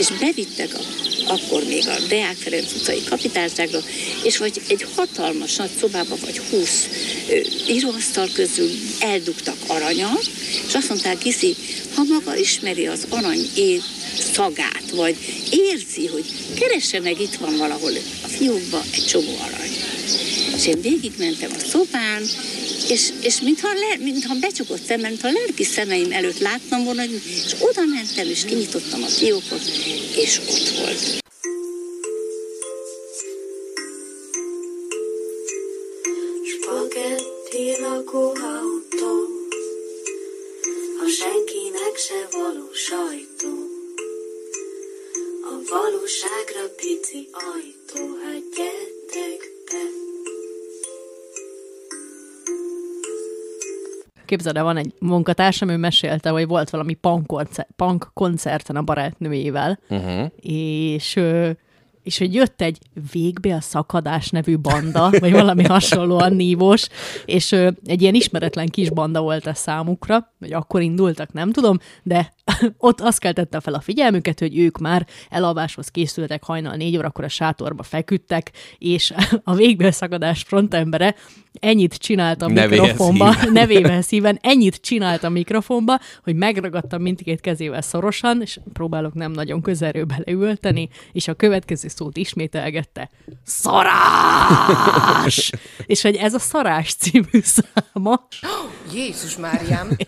és bevittek a, akkor még a Deák Ferenc utcai kapitányságra, és vagy egy hatalmas nagy szobába, vagy húsz íróasztal közül eldugtak aranyat, és azt mondták, Gizi, ha maga ismeri az arany év szagát, vagy érzi, hogy keresse meg, itt van valahol a fiókba egy csomó arany. És én végigmentem a szobán, és, és mintha, le, mintha becsukott szem, mintha a lelki szemeim előtt láttam volna, és oda mentem, és kinyitottam a fiókot, és ott volt. Képzeld el, van egy munkatársam, ő mesélte, hogy volt valami punk, koncert, punk koncerten a barátnőjével, uh-huh. és és hogy jött egy végbe a szakadás nevű banda, vagy valami hasonlóan nívós, és ö, egy ilyen ismeretlen kis banda volt ez számukra, vagy akkor indultak, nem tudom, de ott azt keltette fel a figyelmüket, hogy ők már elalváshoz készültek hajnal négy órakor a sátorba feküdtek, és a végbe szakadás frontembere ennyit csinált a mikrofonba, nevével szíven, ennyit csinált a mikrofonba, hogy megragadtam mindkét kezével szorosan, és próbálok nem nagyon közelről beleülteni, és a következő szót ismételgette. Szarás! és hogy ez a Szarás című száma. Jézus Máriám!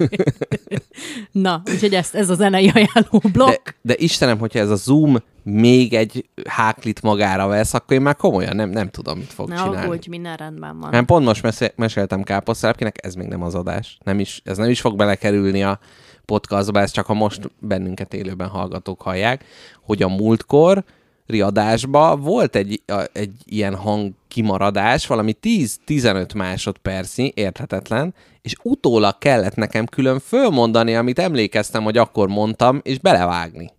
Na, úgyhogy ezt, ez a zenei ajánló blokk. De, de Istenem, hogyha ez a Zoom még egy háklit magára vesz, akkor én már komolyan nem, nem tudom, mit fog ne csinálni. hogy minden rendben van. Nem, pont most mesél, meséltem káposztelepkinek, ez még nem az adás. Nem is, ez nem is fog belekerülni a podcastba, ez csak a most bennünket élőben hallgatók hallják, hogy a múltkor riadásba volt egy, a, egy ilyen hang kimaradás, valami 10-15 másodpercnyi, érthetetlen, és utólag kellett nekem külön fölmondani, amit emlékeztem, hogy akkor mondtam, és belevágni.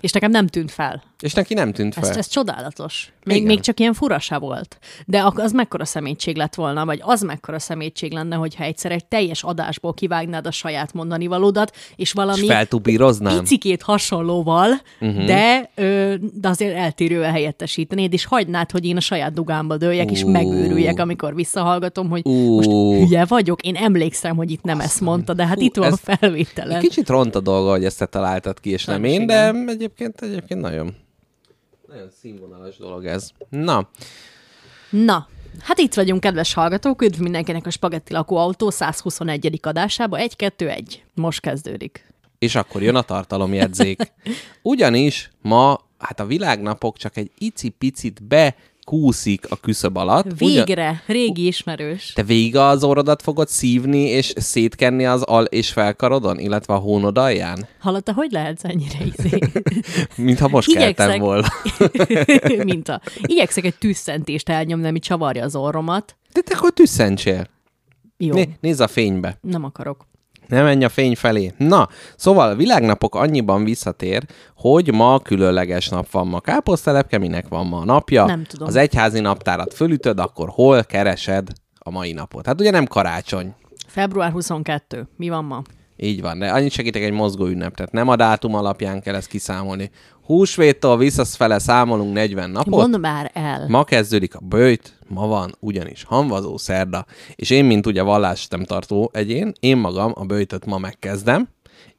És nekem nem tűnt fel. És neki nem tűnt fel. Ez, ez csodálatos. Még, még csak ilyen furasa volt. De az mekkora szemétség lett volna, vagy az mekkora szemétség lenne, hogyha egyszer egy teljes adásból kivágnád a saját mondani valódat, és valami és picikét hasonlóval, uh-huh. de, ö, de azért eltérően helyettesítenéd, és hagynád, hogy én a saját dugámba dőljek, uh. és megőrüljek, amikor visszahallgatom, hogy uh. most hülye vagyok. Én emlékszem, hogy itt nem ezt mondta, de hát Hú, itt van a felvételen. Kicsit ront a dolga, hogy ezt te találtad ki, és nem, nem én, de egyébként, egyébként nagyon nagyon színvonalas dolog ez. Na. Na, hát itt vagyunk, kedves hallgatók, üdv mindenkinek a Spagetti lakóautó 121. adásába. 1-2-1. Most kezdődik. És akkor jön a tartalomjegyzék. Ugyanis ma, hát a világnapok csak egy icipicit be kúszik a küszöb alatt. Végre, Ugyan... régi ismerős. Te végig az orrodat fogod szívni és szétkenni az al- és felkarodon, illetve a hónod alján? Hallotta, hogy lehetsz ennyire izé? Mintha most Igyekszek... keltem volna. Mint a... Igyekszek egy tűzszentést elnyomni, ami csavarja az orromat. De te akkor tűzszentsél. Jó. Né- nézz a fénybe. Nem akarok. Ne menj a fény felé. Na, szóval a világnapok annyiban visszatér, hogy ma különleges nap van ma káposztelepke, minek van ma a napja. Nem tudom. Az egyházi naptárat fölütöd, akkor hol keresed a mai napot? Hát ugye nem karácsony. Február 22. Mi van ma? Így van, de annyit segítek egy mozgó ünnep, tehát nem a dátum alapján kell ezt kiszámolni. Húsvéttól visszafele számolunk 40 napot. Mondd már el. Ma kezdődik a bőjt, ma van ugyanis hanvazó szerda, és én, mint ugye vallás nem tartó egyén, én magam a bőjtöt ma megkezdem,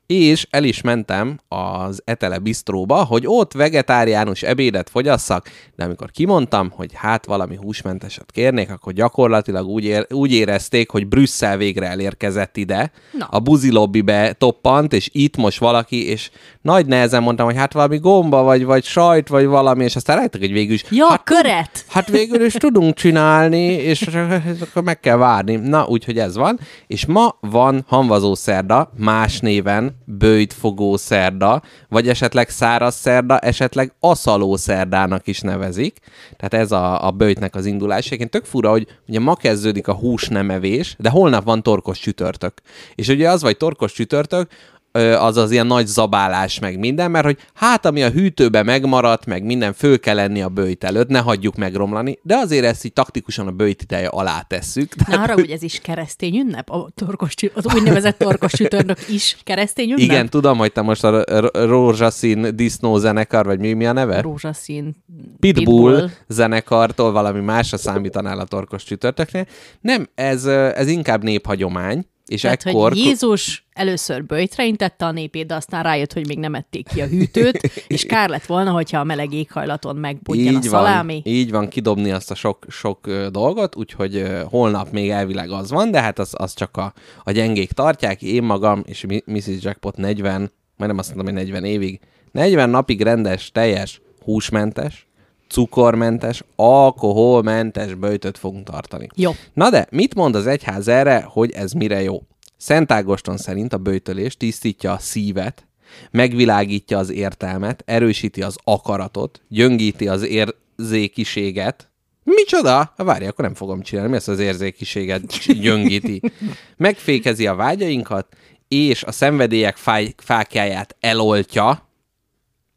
és el is mentem az Etele Bistróba, hogy ott vegetáriánus ebédet fogyasszak, de amikor kimondtam, hogy hát valami húsmenteset kérnék, akkor gyakorlatilag úgy, ér, úgy érezték, hogy Brüsszel végre elérkezett ide, Na. a buzi lobbybe toppant, és itt most valaki, és nagy nehezen mondtam, hogy hát valami gomba, vagy, vagy sajt, vagy valami, és aztán rájöttek, hogy végül is... Ja, hát, köret! Hát végül is tudunk csinálni, és akkor meg kell várni. Na, úgyhogy ez van. És ma van hanvazó szerda, más néven bőjtfogó szerda, vagy esetleg száraz szerda, esetleg aszaló szerdának is nevezik. Tehát ez a, a bőjtnek az indulás. Egyébként tök fura, hogy ugye ma kezdődik a hús nem evés, de holnap van torkos csütörtök. És ugye az vagy torkos csütörtök, az az ilyen nagy zabálás, meg minden, mert hogy hát ami a hűtőbe megmaradt, meg minden föl kell lenni a bőjt előtt, ne hagyjuk megromlani, de azért ezt így taktikusan a bőjt ideje alá tesszük. Na arra, hogy ez is keresztény ünnep? A torkos, az úgynevezett torkos csütörnök is keresztény ünnep? Igen, tudom, hogy te most a rózsaszín disznó zenekar, vagy mi, mi a neve? Rózsaszín Pitbull, Pitbull zenekartól valami másra számítanál a torkos csütörtöknél. Nem, ez, ez inkább néphagyomány, és Tehát, ekkor... hogy Jézus először böjtre intette a népét, de aztán rájött, hogy még nem ették ki a hűtőt, és kár lett volna, hogyha a meleg éghajlaton megbudjan a így van, szalámi. így van, kidobni azt a sok, sok dolgot, úgyhogy holnap még elvileg az van, de hát az, az csak a, a gyengék tartják. Én magam és Mrs. Jackpot 40, majdnem azt mondom, hogy 40 évig, 40 napig rendes, teljes, húsmentes, cukormentes, alkoholmentes böjtöt fogunk tartani. Jó. Na de, mit mond az egyház erre, hogy ez mire jó? Szent Ágoston szerint a böjtölés tisztítja a szívet, megvilágítja az értelmet, erősíti az akaratot, gyöngíti az érzékiséget. Micsoda? Várj, akkor nem fogom csinálni. Mi az az érzékiséget gyöngíti? Megfékezi a vágyainkat, és a szenvedélyek fáj, fákjáját eloltja,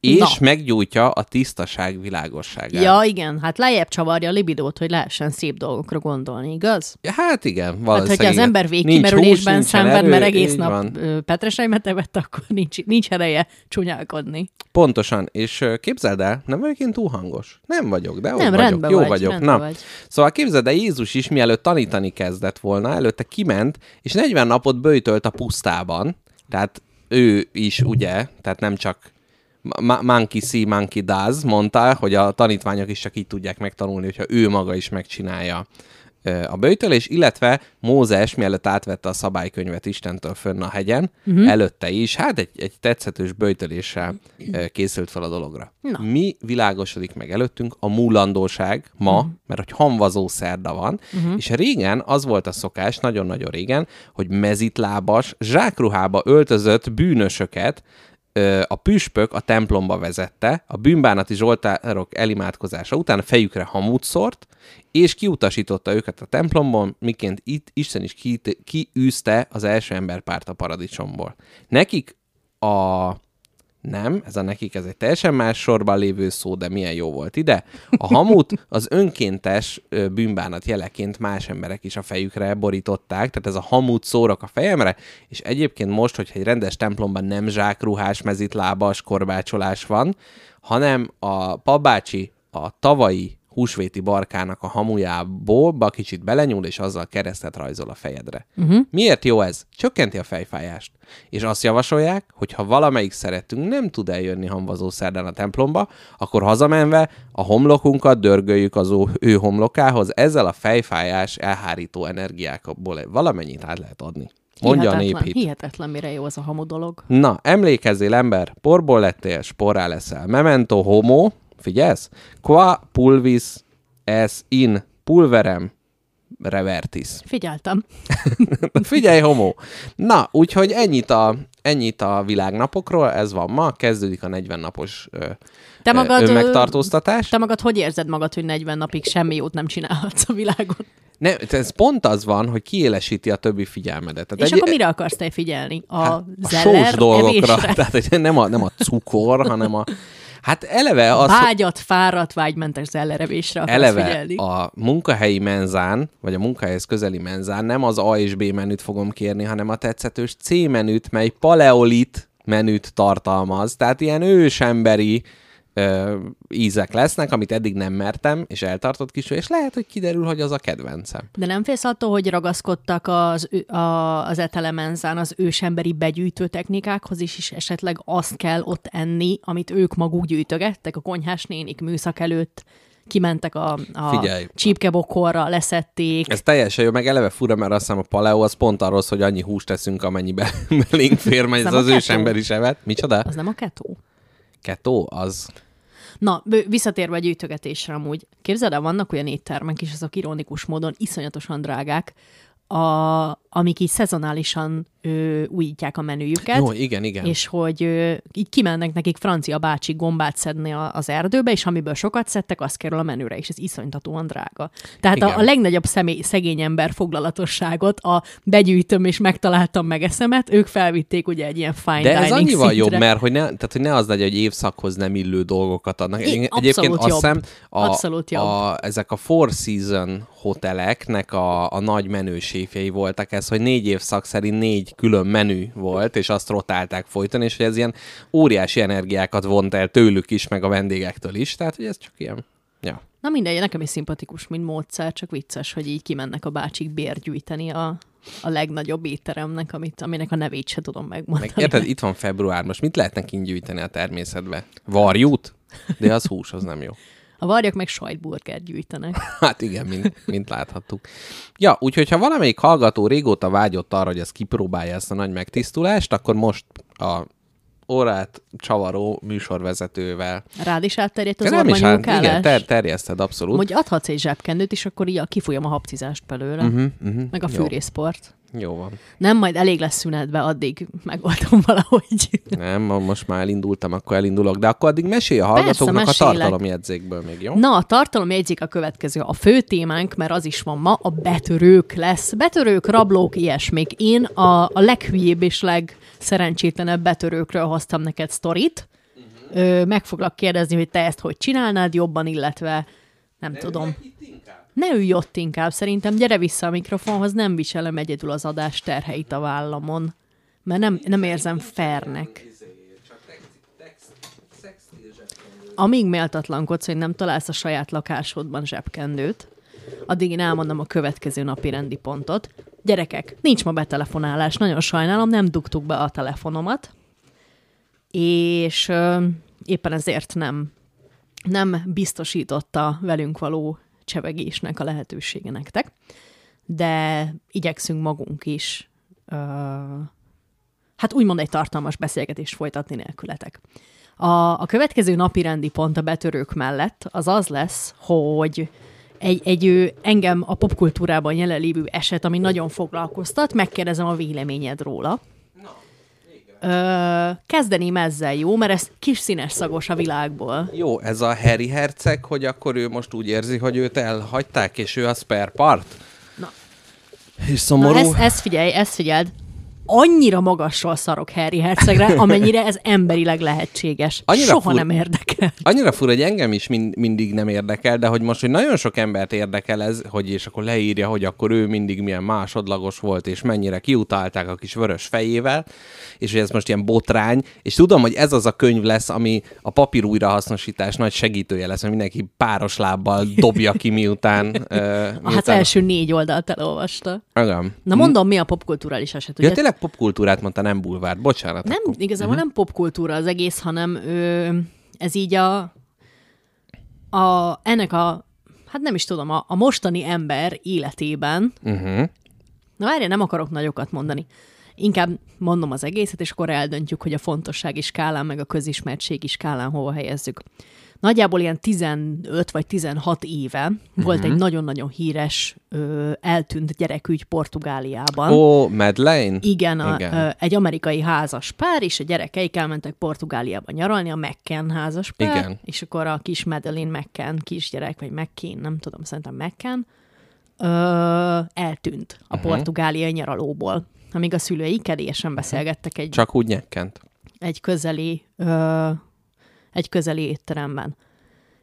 és Na. meggyújtja a tisztaság világosságát. Ja, igen, hát lejjebb csavarja a libidót, hogy lehessen szép dolgokra gondolni, igaz? Hát igen, Hát, valószínűleg. hogyha az ember végkimerülésben hús, szenved, erő, mert egész nap van. petreseimet evett, akkor nincs, nincs ereje csúnyálkodni. Pontosan, és képzeld el, nem vagyok én túl hangos. Nem vagyok, de Nem, vagyok. rendben Jó vagy, vagyok. rendben Na, vagy. szóval képzeld el, Jézus is mielőtt tanítani kezdett volna, előtte kiment, és 40 napot böjtölt a pusztában, tehát ő is, ugye, tehát nem csak monkey see, monkey does, mondta, hogy a tanítványok is csak így tudják megtanulni, hogyha ő maga is megcsinálja a böjtölés, illetve Mózes, mielőtt átvette a szabálykönyvet Istentől fönn a hegyen, uh-huh. előtte is, hát egy, egy tetszetős böjtöléssel készült fel a dologra. Na. Mi világosodik meg előttünk? A múlandóság ma, uh-huh. mert hogy hamvazó szerda van, uh-huh. és régen az volt a szokás, nagyon-nagyon régen, hogy mezitlábas, zsákruhába öltözött bűnösöket a püspök a templomba vezette, a bűnbánati zsoltárok elimádkozása után fejükre hamut szort, és kiutasította őket a templomból, miként itt Isten is ki, kiűzte az első emberpárt a paradicsomból. Nekik a nem, ez a nekik ez egy teljesen más sorban lévő szó, de milyen jó volt ide. A hamut az önkéntes bűnbánat jeleként más emberek is a fejükre borították, tehát ez a hamut szórok a fejemre, és egyébként most, hogyha egy rendes templomban nem zsákruhás, mezitlábas korbácsolás van, hanem a papbácsi a tavalyi húsvéti barkának a hamujából kicsit belenyúl, és azzal keresztet rajzol a fejedre. Uh-huh. Miért jó ez? Csökkenti a fejfájást. És azt javasolják, hogy ha valamelyik szeretünk nem tud eljönni hamvazó szerdán a templomba, akkor hazamenve a homlokunkat dörgöljük az ő- homlokához, ezzel a fejfájás elhárító energiákból valamennyit át lehet adni. Mondja a hihetetlen, néphit. hihetetlen, mire jó az a hamu dolog. Na, emlékezzél ember, porból lettél, sporrá leszel. Memento homo, figyelsz? Qua pulvis es in pulverem revertis. Figyeltem. Figyelj, homo! Na, úgyhogy ennyit a, ennyit a világnapokról, ez van ma, kezdődik a 40 napos ö, Te magad, önmegtartóztatás. Te magad hogy érzed magad, hogy 40 napig semmi jót nem csinálhatsz a világon? Ne, ez pont az van, hogy kiélesíti a többi figyelmedet. Tehát És akkor mire akarsz te figyelni? A, hát, a sós dolgokra, evésre? tehát hogy nem a, nem a cukor, hanem a... Hát eleve az, hogy- Vágyat, fáradt, vágymentes zellerevésre eleve figyelni. a munkahelyi menzán, vagy a munkahelyhez közeli menzán nem az A és B menüt fogom kérni, hanem a tetszetős C menüt, mely paleolit menüt tartalmaz. Tehát ilyen ősemberi ö, ízek lesznek, amit eddig nem mertem, és eltartott kis, és lehet, hogy kiderül, hogy az a kedvencem. De nem félsz attól, hogy ragaszkodtak az, a, az etelemenzán az ősemberi begyűjtő technikákhoz is, és esetleg azt kell ott enni, amit ők maguk gyűjtögettek, a konyhás nénik műszak előtt kimentek a, a Figyelj. csípkebokorra, leszették. Ez teljesen jó, meg eleve fura, mert azt hiszem a paleo az pont arról hogy annyi húst teszünk, amennyibe belénk fér, mert ez az a keto? ősember is evett. Micsoda? Az nem a ketó? Keto? Az... Na, visszatérve a gyűjtögetésre amúgy, képzeld el, vannak olyan éttermek is, azok ironikus módon iszonyatosan drágák, a, amik így szezonálisan ö, újítják a menüjüket. Jó, igen, igen. És hogy ö, így kimennek nekik francia bácsi gombát szedni a, az erdőbe, és amiből sokat szedtek, az kerül a menüre, és ez iszonytatóan drága. Tehát a, a legnagyobb személy, szegény ember foglalatosságot, a begyűjtöm és megtaláltam meg eszemet, ők felvitték ugye egy ilyen fine De ez annyival szintre. jobb, mert hogy ne, tehát, hogy ne az legyen, hogy évszakhoz nem illő dolgokat adnak. I, Egyébként azt hiszem, a, jobb. A, ezek a Four Season hoteleknek a, a nagy menőséfjei voltak ez, hogy négy évszak szerint négy külön menü volt, és azt rotálták folyton, és hogy ez ilyen óriási energiákat vont el tőlük is, meg a vendégektől is, tehát hogy ez csak ilyen, ja. Na mindegy, nekem is szimpatikus, mint módszer, csak vicces, hogy így kimennek a bácsik bérgyűjteni a, a legnagyobb étteremnek, amit, aminek a nevét se tudom megmondani. Meg érted, itt van február, most mit lehetne kint gyűjteni a természetbe? Varjút? De az hús, az nem jó. A varjak meg sajtburgert gyűjtenek. Hát igen, mint, mint láthattuk. Ja, úgyhogy ha valamelyik hallgató régóta vágyott arra, hogy ezt kipróbálja ezt a nagy megtisztulást, akkor most a órát csavaró műsorvezetővel. Rád is átterjedt az ormanyúkálás? Igen, ter- terjeszted abszolút. Hogy adhatsz egy zsebkendőt, és akkor így kifolyam a habcizást belőle. Uh-huh, uh-huh, meg a fűrészport. Jó van. Nem, majd elég lesz szünetbe, addig megoldom valahogy. Nem, most már elindultam, akkor elindulok, de akkor addig mesélj a hallgatóknak Persze, a tartalomjegyzékből még, jó? Na, a tartalomjegyzék a következő. A fő témánk, mert az is van ma, a betörők lesz. Betörők, rablók, ilyesmik. Én a, a leghülyébb és legszerencsétlenebb betörőkről hoztam neked sztorit. Uh-huh. Ö, meg foglak kérdezni, hogy te ezt hogy csinálnád jobban, illetve nem de tudom. Ne ülj ott inkább, szerintem gyere vissza a mikrofonhoz, nem viselem egyedül az adás terheit a vállamon, mert nem, nem érzem fernek. Amíg méltatlankodsz, hogy nem találsz a saját lakásodban zsebkendőt, addig én elmondom a következő napi rendi pontot. Gyerekek, nincs ma betelefonálás, nagyon sajnálom, nem dugtuk be a telefonomat, és ö, éppen ezért nem, nem biztosította velünk való csevegésnek a lehetősége nektek, de igyekszünk magunk is ö, hát úgymond egy tartalmas beszélgetést folytatni nélkületek. A, a következő napi rendi pont a betörők mellett az az lesz, hogy egy, egy engem a popkultúrában jelenlévő eset, ami nagyon foglalkoztat, megkérdezem a véleményed róla. Ö, kezdeném ezzel, jó? Mert ez kis színes szagos a világból. Jó, ez a Harry herceg, hogy akkor ő most úgy érzi, hogy őt elhagyták, és ő a spare part? Na. És szomorú. Na, ezt, ezt figyelj, ezt figyeld annyira magasról szarok Harry Hercegre, amennyire ez emberileg lehetséges. Annyira Soha fur... nem érdekel. Annyira fura, hogy engem is mind, mindig nem érdekel, de hogy most, hogy nagyon sok embert érdekel ez, hogy és akkor leírja, hogy akkor ő mindig milyen másodlagos volt, és mennyire kiutálták a kis vörös fejével, és hogy ez most ilyen botrány, és tudom, hogy ez az a könyv lesz, ami a papír újrahasznosítás nagy segítője lesz, mert mindenki páros lábbal dobja ki, miután... uh, miután... Hát első négy oldalt elolvasta. Igen. Na mondom, mi a popkulturális eset? Ja, tényleg popkultúrát mondta, nem bulvárt. Bocsánat. Nem, akkor. igazából uh-huh. nem popkultúra az egész, hanem ö, ez így a, a ennek a, hát nem is tudom, a, a mostani ember életében, uh-huh. na várja, nem akarok nagyokat mondani, inkább mondom az egészet, és akkor eldöntjük, hogy a fontossági skálán, meg a közismertségi skálán hova helyezzük nagyjából ilyen 15 vagy 16 éve uh-huh. volt egy nagyon-nagyon híres ö, eltűnt gyerekügy Portugáliában. Ó, oh, Madeleine? Igen, a, Igen. Ö, egy amerikai házas pár, és a gyerekeik elmentek Portugáliába nyaralni, a McCann házas pár, Igen. és akkor a kis Madeleine McCann kisgyerek, vagy McCain, nem tudom, szerintem McCann, ö, eltűnt a uh-huh. portugáliai nyaralóból, amíg a szülői kedélyesen beszélgettek egy... Csak úgy nyekkent. Egy közeli ö, egy közeli étteremben.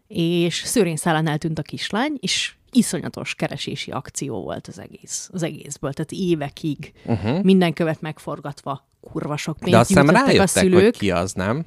És szőrén szálán eltűnt a kislány, és iszonyatos keresési akció volt az egész, az egészből. Tehát évekig uh-huh. minden követ megforgatva, kurva sok pénzt De azt hiszem rájöttek, a szülők. hogy ki az, nem?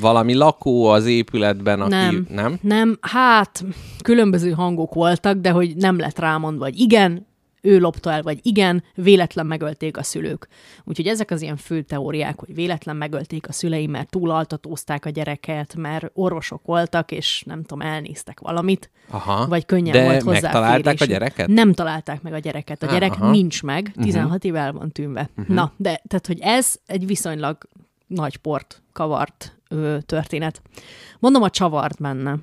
Valami lakó az épületben, aki... Nem, nem? nem. Hát, különböző hangok voltak, de hogy nem lett rámondva, hogy igen, ő lopta el, vagy igen, véletlen megölték a szülők. Úgyhogy ezek az ilyen fő teóriák, hogy véletlen megölték a szüleim, mert túlaltatózták a gyereket, mert orvosok voltak, és nem tudom, elnéztek valamit, Aha, vagy könnyen de volt hozzá. megtalálták a gyereket? Nem találták meg a gyereket. A gyerek Aha. nincs meg, 16 uh-huh. éve el van tűnve. Uh-huh. Na, de tehát, hogy ez egy viszonylag nagy port kavart ö, történet. Mondom a csavart benne.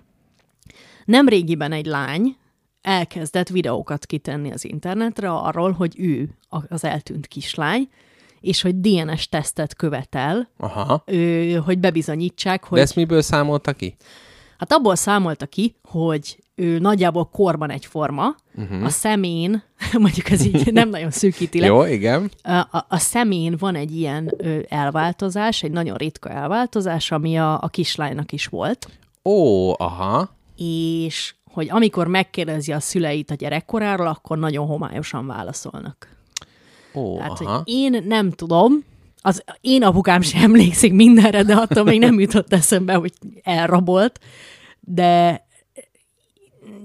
Nem régiben egy lány elkezdett videókat kitenni az internetre arról, hogy ő az eltűnt kislány, és hogy DNS tesztet követel, Aha. ö, hogy bebizonyítsák, hogy... De ezt miből számolta ki? Hát abból számolta ki, hogy ő nagyjából korban egyforma, Mhm. uh-huh. a szemén, mondjuk ez így nem nagyon szűkíti le, Jó, igen. a, a, szemén van egy ilyen elváltozás, egy nagyon ritka elváltozás, ami a, a kislánynak is volt, Ó, aha. és hogy amikor megkérdezi a szüleit a gyerekkoráról, akkor nagyon homályosan válaszolnak. Ó, Tehát, aha. hogy én nem tudom, az én apukám sem emlékszik mindenre, de attól még nem jutott eszembe, hogy elrabolt, de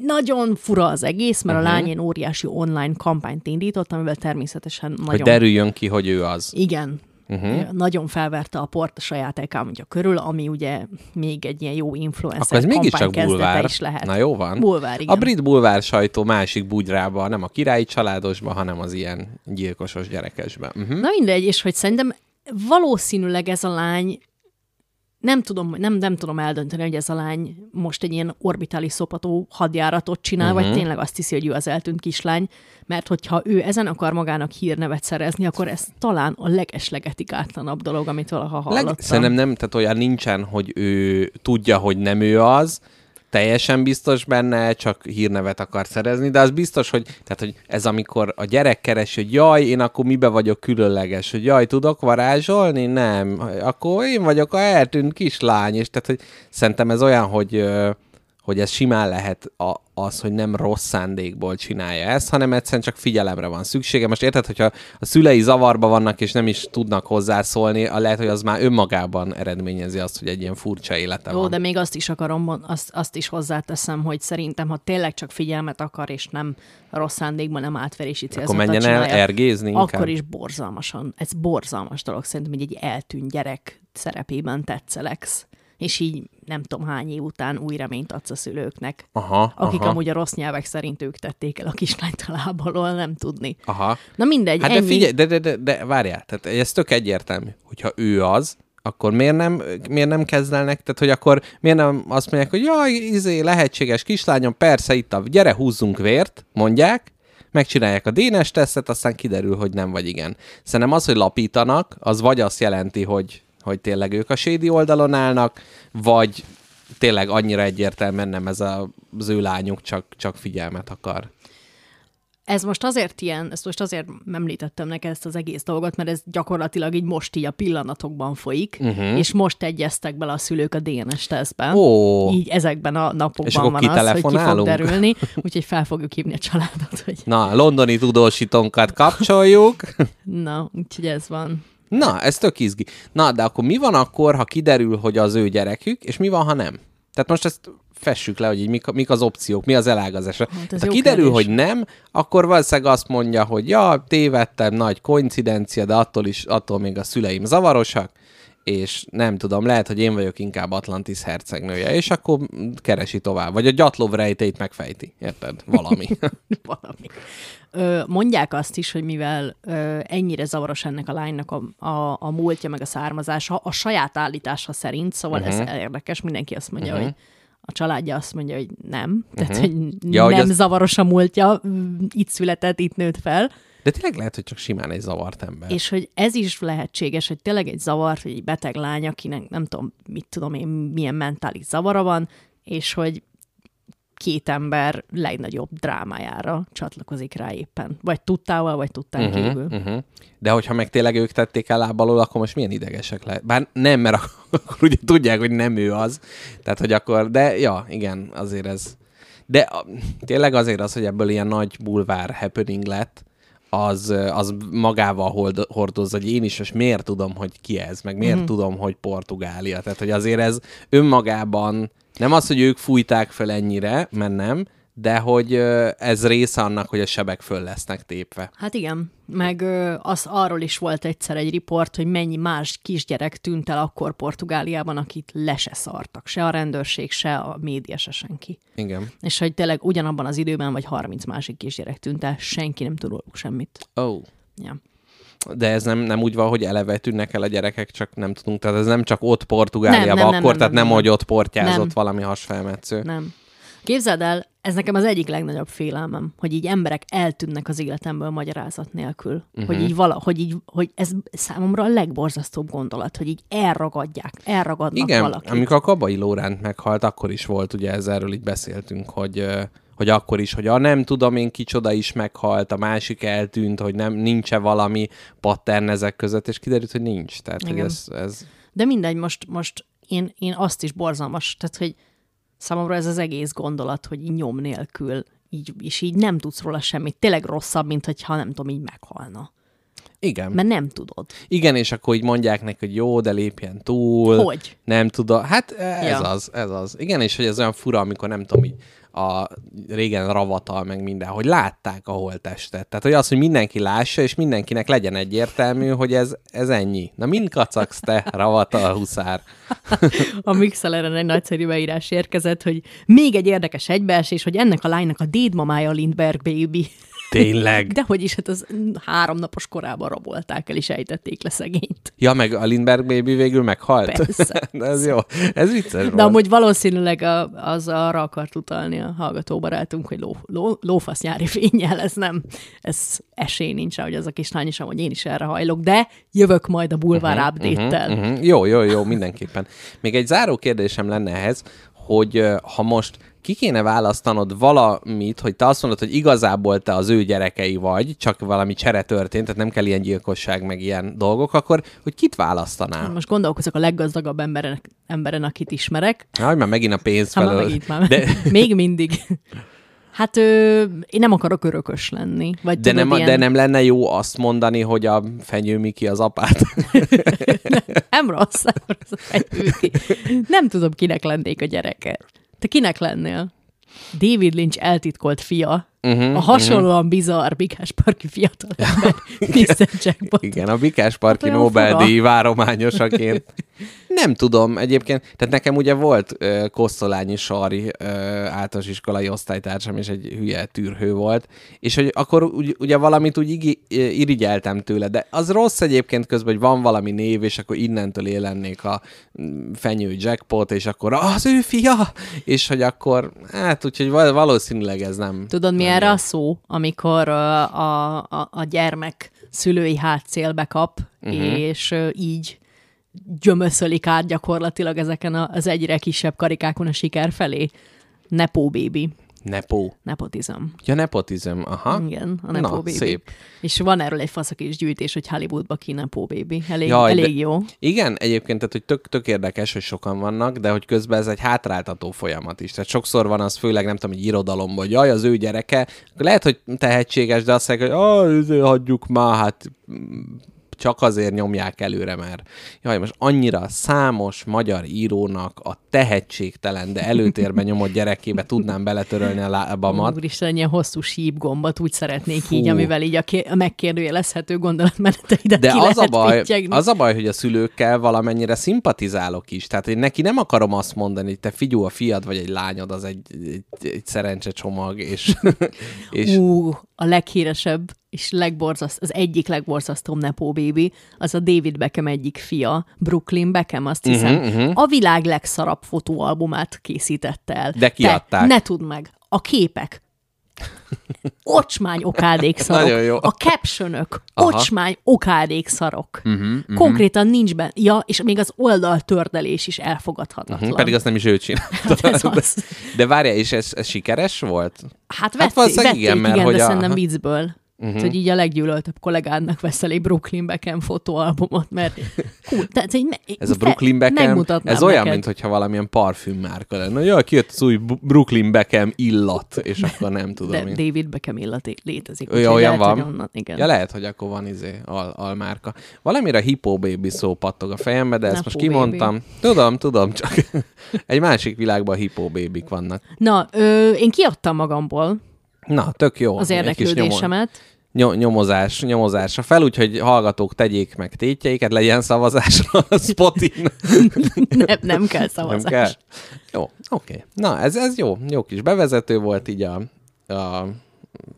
nagyon fura az egész, mert uh-huh. a lány ilyen óriási online kampányt indított, amivel természetesen Hogy nagyon... derüljön ki, hogy ő az. Igen. Uh-huh. Nagyon felverte a port a saját accountja körül, ami ugye még egy ilyen jó influencer Akkor ez mégiscsak bulvár. is lehet. Na jó van. Bulvár, igen. A brit bulvár sajtó másik bugyrába, nem a királyi családosba, hanem az ilyen gyilkosos gyerekesbe. Uh-huh. Na mindegy, és hogy szerintem valószínűleg ez a lány, nem tudom, nem, nem tudom eldönteni, hogy ez a lány most egy ilyen orbitális szopató hadjáratot csinál, uh-huh. vagy tényleg azt hiszi, hogy ő az eltűnt kislány, mert hogyha ő ezen akar magának hírnevet szerezni, akkor ez talán a legeslegetikátlanabb dolog, amit valaha hallottam. Leg- Szerintem nem, tehát olyan nincsen, hogy ő tudja, hogy nem ő az, teljesen biztos benne, csak hírnevet akar szerezni, de az biztos, hogy, tehát, hogy ez amikor a gyerek keresi, hogy jaj, én akkor mibe vagyok különleges, hogy jaj, tudok varázsolni? Nem. Akkor én vagyok a eltűnt kislány, és tehát, hogy szerintem ez olyan, hogy hogy ez simán lehet a, az, hogy nem rossz szándékból csinálja ezt, hanem egyszerűen csak figyelemre van szüksége. Most érted, hogyha a szülei zavarba vannak, és nem is tudnak hozzászólni, a lehet, hogy az már önmagában eredményezi azt, hogy egy ilyen furcsa élete Jó, van. de még azt is akarom, azt, azt is hozzáteszem, hogy szerintem, ha tényleg csak figyelmet akar, és nem rossz szándékban, nem átverési Akkor célzattal menjen el ergézni inkább. akkor is borzalmasan. Ez borzalmas dolog. Szerintem, hogy egy eltűnt gyerek szerepében tetszeleksz. És így nem tudom hány év után új reményt adsz a szülőknek. Aha, Akik aha, amúgy a rossz nyelvek szerint ők tették el a kislányt a lábalól, nem tudni. aha. Na mindegy, Hát de ennyi. figyelj, de, de, de, de várjál, tehát ez tök egyértelmű, hogyha ő az, akkor miért nem, miért nem kezdelnek, tehát hogy akkor miért nem azt mondják, hogy jaj, izé, lehetséges kislányom, persze itt a, gyere húzzunk vért, mondják, megcsinálják a DNS tesztet, aztán kiderül, hogy nem vagy igen. Szerintem az, hogy lapítanak, az vagy azt jelenti, hogy, hogy tényleg ők a sédi oldalon állnak, vagy tényleg annyira egyértelműen nem ez a, az ő lányuk, csak, csak figyelmet akar. Ez most azért ilyen, ezt most azért említettem neked ezt az egész dolgot, mert ez gyakorlatilag így most így a pillanatokban folyik, uh-huh. és most egyeztek bele a szülők a DNS tesztben. Ó. Így ezekben a napokban van az, hogy ki fog derülni, úgyhogy fel fogjuk hívni a családot, hogy Na, londoni tudósítónkat kapcsoljuk. na, úgyhogy ez van. Na, ez tök izgi. Na, de akkor mi van akkor, ha kiderül, hogy az ő gyerekük, és mi van, ha nem? Tehát most ezt fessük le, hogy így mik, mik az opciók, mi az elágazás. Hát ez ha kiderül, kérdés. hogy nem, akkor valószínűleg azt mondja, hogy ja, tévedtem, nagy koincidencia, de attól is, attól még a szüleim zavarosak, és nem tudom, lehet, hogy én vagyok inkább Atlantis hercegnője, és akkor keresi tovább. Vagy a gyatlov rejtét megfejti, érted? Valami. valami. Ö, mondják azt is, hogy mivel ö, ennyire zavaros ennek a lánynak a, a, a múltja, meg a származása, a saját állítása szerint, szóval uh-huh. ez érdekes, mindenki azt mondja, uh-huh. hogy a családja azt mondja, hogy nem, tehát uh-huh. hogy Ja, hogy nem az- zavaros a múltja, itt született, itt nőtt fel, De tényleg lehet, hogy csak simán egy zavart ember. és hogy ez is lehetséges, hogy tényleg egy zavart, vagy egy beteg lány, akinek nem tudom, mit tudom én, milyen mentális zavara van, és hogy két ember legnagyobb drámájára csatlakozik rá éppen. Vagy tudtával, vagy tudtán uh-huh, kívül. Uh-huh. De hogyha meg tényleg ők tették el lábalól, akkor most milyen idegesek lehet? Bár nem, mert ak- akkor ugye tudják, hogy nem ő az. Tehát, hogy akkor, de ja, igen, azért ez. De a, tényleg azért az, hogy ebből ilyen nagy bulvár happening lett, az, az magával hold, hordozza, hogy én is most miért tudom, hogy ki ez, meg miért mm. tudom, hogy Portugália. Tehát, hogy azért ez önmagában nem az, hogy ők fújták fel ennyire, mert nem, de hogy ez része annak, hogy a sebek föl lesznek tépve. Hát igen, meg az arról is volt egyszer egy riport, hogy mennyi más kisgyerek tűnt el akkor Portugáliában, akit le se szartak. Se a rendőrség, se a média, se senki. Igen. És hogy tényleg ugyanabban az időben vagy 30 másik kisgyerek tűnt el, senki nem tud róluk semmit. Oh. Ja. De ez nem, nem úgy van, hogy eleve tűnnek el a gyerekek, csak nem tudunk. Tehát ez nem csak ott Portugáliában Nem, nem, nem, akkor, nem, tehát nem, nem, nem. hogy ott portyázott Nem. valami hasfelmetsző. Nem. Képzeld el, ez nekem az egyik legnagyobb félelmem, hogy így emberek eltűnnek az életemből magyarázat nélkül. Uh-huh. Hogy így vala, hogy így, hogy ez számomra a legborzasztóbb gondolat, hogy így elragadják, elragadnak Igen, valakit. amikor a Kabai Lóránt meghalt, akkor is volt, ugye ezerről így beszéltünk, hogy hogy akkor is, hogy a nem tudom én kicsoda is meghalt, a másik eltűnt, hogy nem nincs-e valami pattern ezek között, és kiderült, hogy nincs. Tehát, hogy ez, ez De mindegy, most, most én, én azt is borzalmas, tehát hogy számomra ez az egész gondolat, hogy így nyom nélkül, így, és így nem tudsz róla semmit. Tényleg rosszabb, mint hogyha nem tudom, így meghalna. igen. Mert nem tudod. Igen, és akkor így mondják neki, hogy jó, de lépjen túl. Hogy? Nem tudom. Hát ez Ja. az, ez az. Igen, és hogy ez olyan fura, amikor nem tudom, így a régen ravatal, meg minden, hogy látták a holttestet. Tehát, hogy az, hogy mindenki lássa, és mindenkinek legyen egyértelmű, hogy ez, ez ennyi. Na, mind kacagsz te, ravatal huszár. A Mixeleren egy nagyszerű beírás érkezett, hogy még egy érdekes egybeesés, hogy ennek a lánynak a dédmamája a Lindbergh baby. Tényleg. De hogy is, hát az három napos korában rabolták el, és ejtették le szegényt. Ja, meg a Lindbergh baby végül meghalt? Persze. De ez jó. Ez vicces De volt. amúgy valószínűleg a, az arra akart utalni a hallgató barátunk, hogy ló, ló, lófasz nyári fényjel, ez nem, ez esély nincs hogy az a kislány is, hogy én is erre hajlok, de jövök majd a bulvár uh-huh, update-tel. Uh-huh. Uh-huh. Jó, jó, jó, mindenképpen. Még egy záró kérdésem lenne ehhez, hogy ha most ki kéne választanod valamit, hogy te azt mondod, hogy igazából te az ő gyerekei vagy, csak valami csere történt, tehát nem kell ilyen gyilkosság, meg ilyen dolgok, akkor hogy kit választanál? Most gondolkozok a leggazdagabb emberen, emberen akit ismerek. Hogy már megint a pénz Hát már felől. megint már. De, Még mindig. Hát ö, én nem akarok örökös lenni. Vagy de, tudod, nem, ilyen... de nem lenne jó azt mondani, hogy a Fenyő Miki az apát? Nem rossz, nem rossz egy őki. Nem tudom, kinek lennék a gyereke. Te kinek lennél? David Lynch eltitkolt fia, uh-huh, a hasonlóan uh-huh. bizarr Bikás Parki fiatalember, Mr. Jackpot. Igen, a Bikás Parki Hát Nobel-díj várományosaként. Nem tudom, egyébként, tehát nekem ugye volt ö, Kosztolányi Sari ö, általános iskolai osztálytársam, és egy hülye tűrhő volt, és hogy akkor ugy, ugye valamit úgy igi, irigyeltem tőle, de az rossz egyébként közben, hogy van valami név, és akkor innentől élennék a mm, fenyő jackpot, és akkor az ő fia, és hogy akkor, hát úgyhogy val- valószínűleg ez nem. Tudod, mi erre a szó, amikor a, a, a gyermek szülői hátszélbe kap, uh-huh. és így gyömöszölik át gyakorlatilag ezeken az egyre kisebb karikákon a siker felé. Nepo baby. Nepo. Nepotizm. Ja, nepotizm, aha. Igen, a Nepo Na, baby. szép. És van erről egy faszak is gyűjtés, hogy Hollywoodba ki Nepo baby. Elég, Jaj, elég de- jó. Igen, egyébként, tehát, hogy tök, tök érdekes, hogy sokan vannak, de hogy közben ez egy hátráltató folyamat is. Tehát sokszor van az, főleg nem tudom, hogy irodalomban, hogy jaj, az ő gyereke, lehet, hogy tehetséges, de azt mondják, hogy ah, hagyjuk már, hát csak azért nyomják előre, mert jaj, most annyira számos magyar írónak a tehetségtelen, de előtérben nyomott gyerekébe tudnám beletörölni a lábamat. Úristen, ilyen hosszú sípgombot úgy szeretnék Fú. így, amivel így a, ké- a megkérdőjelezhető gondolatmeneteidet De ki az a, baj, pittyegni. az a baj, hogy a szülőkkel valamennyire szimpatizálok is. Tehát én neki nem akarom azt mondani, hogy te figyú, a fiad vagy egy lányod, az egy, egy, egy szerencsecsomag, és, és Ú, a leghíresebb és legborzaszt, az egyik legborzasztóbb Nepo Baby, az a David Beckham egyik fia, Brooklyn Beckham, azt hiszem. Mhm, mhm. A világ legszarabb fotóalbumát készítette el. De kiadták. Te ne tudd meg, a képek ocsmány okádék szarok. Nagyon jó. A captionök Aha. ocsmány okádék szarok. Mhm, Uh-huh, uh-huh. Konkrétan nincs benne. Ja, és még az oldal tördelés is elfogadhatatlan. Hm, pedig azt nem is ő csinálta. Hát az. De várja, és ez, ez sikeres volt? Hát, Hát vették, valószínűleg vették, igen, mert igen hogy de a- szerintem viccből. Uh-huh. hogy így a leggyűlöltebb kollégádnak veszel egy Brooklyn Beckham fotóalbumot, mert hú, tehát egy, Ez a Brooklyn Beckham, ez olyan, neked. mint hogyha valamilyen parfümmárka lenne. Jaj, kijött az új Brooklyn Beckham illat, és akkor nem tudom De én. David Beckham illat létezik. Olyan, úgyhogy olyan lehet, hogy van? Onnan, igen. Ja, lehet, hogy akkor van izé, al, almárka. Valamire Hippo Baby szó pattog a fejembe, de ezt Nepo most kimondtam. Tudom, tudom, csak egy másik világban Hippo Babyk vannak. Na, ö, én kiadtam magamból Na, tök jó. az érdeklődésemet. Nyomo, ny- nyomozás, nyomozásra fel, úgyhogy hallgatók tegyék meg tétjeiket, legyen szavazásra a Spotin. nem, nem kell Nem szavazás. kell? Jó, oké. Na, ez, ez jó. Jó kis bevezető volt így a, a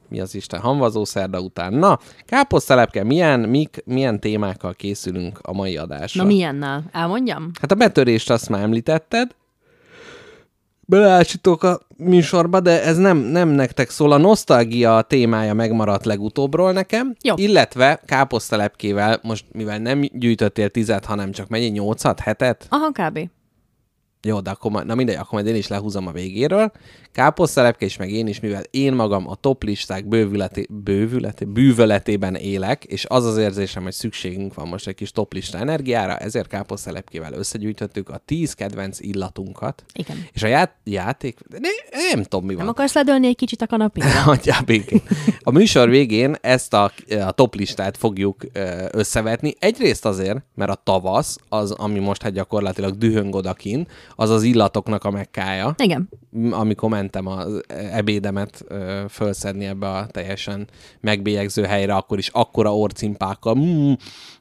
mi az Isten, hamvazó szerda után. Na, káposztelepke, milyen, mik, milyen témákkal készülünk a mai adásra? Na milyennel? Elmondjam? Hát a betörést azt már említetted. Beleállítok a műsorba, de ez nem, nem nektek szól. A nosztalgia témája megmaradt legutóbbról nekem, Jó. illetve káposztalepkével, most mivel nem gyűjtöttél tizet, hanem csak mennyi, nyolcat, hetet? Aha, kb. Jó, de akkor majd, na mindegy, akkor majd én is lehúzom a végéről. Káposztelepke is, meg én is, mivel én magam a top listák bővületi, bővületi, bűvöletében élek, és az az érzésem, hogy szükségünk van most egy kis top lista energiára, ezért káposztelepkével összegyűjtöttük a 10 kedvenc illatunkat. Igen. És a ját, játék, ne, nem tudom mi van. Nem akarsz ledölni egy kicsit a kanapéra? Hagyjál békén. A műsor végén ezt a, a top listát fogjuk összevetni. Egyrészt azért, mert a tavasz, az, ami most hát gyakorlatilag dühöng odakin, az az illatoknak a mekkája. Igen. Amikor mentem az ebédemet ö, fölszedni ebbe a teljesen megbélyegző helyre, akkor is akkora orcimpákkal mm,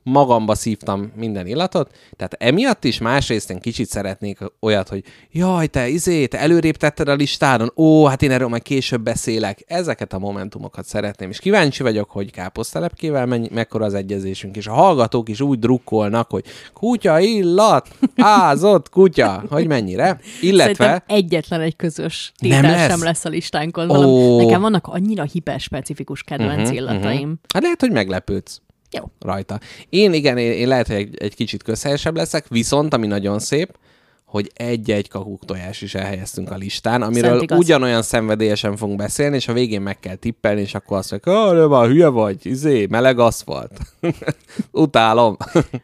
magamba szívtam minden illatot. Tehát emiatt is másrészt én kicsit szeretnék olyat, hogy jaj, te izé, te előrébb tetted a listáron, ó, hát én erről majd később beszélek. Ezeket a momentumokat szeretném, és kíváncsi vagyok, hogy káposztelepkével mennyi, mekkora az egyezésünk, és a hallgatók is úgy drukkolnak, hogy kutya illat, ázott kutya, hogy mennyire. Illetve... Szerintem egyetlen egy közös Nem lesz? sem lesz a listánkon. Valami, nekem vannak annyira hiperspecifikus kedvenc uh-huh, illataim. Uh-huh. Hát lehet, hogy meglepődsz Jó. rajta. Én igen, én, én lehet, hogy egy, egy kicsit közhelyesebb leszek, viszont ami nagyon szép, hogy egy-egy kakuk tojás is elhelyeztünk a listán, amiről ugyanolyan szenvedélyesen fogunk beszélni, és a végén meg kell tippelni, és akkor azt mondjuk, hogy van, hülye vagy, izé, meleg aszfalt. Utálom.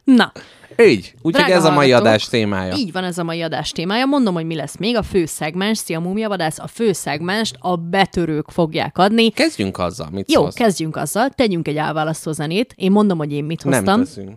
Na, Így. Úgyhogy ez a mai adás témája. így van ez a mai adás témája. Mondom, hogy mi lesz még. A fő szegmens, szia Múmiavadász, a fő szegmenst a betörők fogják adni. Kezdjünk azzal, mit Jó, szólsz? kezdjünk azzal, tegyünk egy elválasztó zenét. Én mondom, hogy én mit hoztam. Nem teszünk.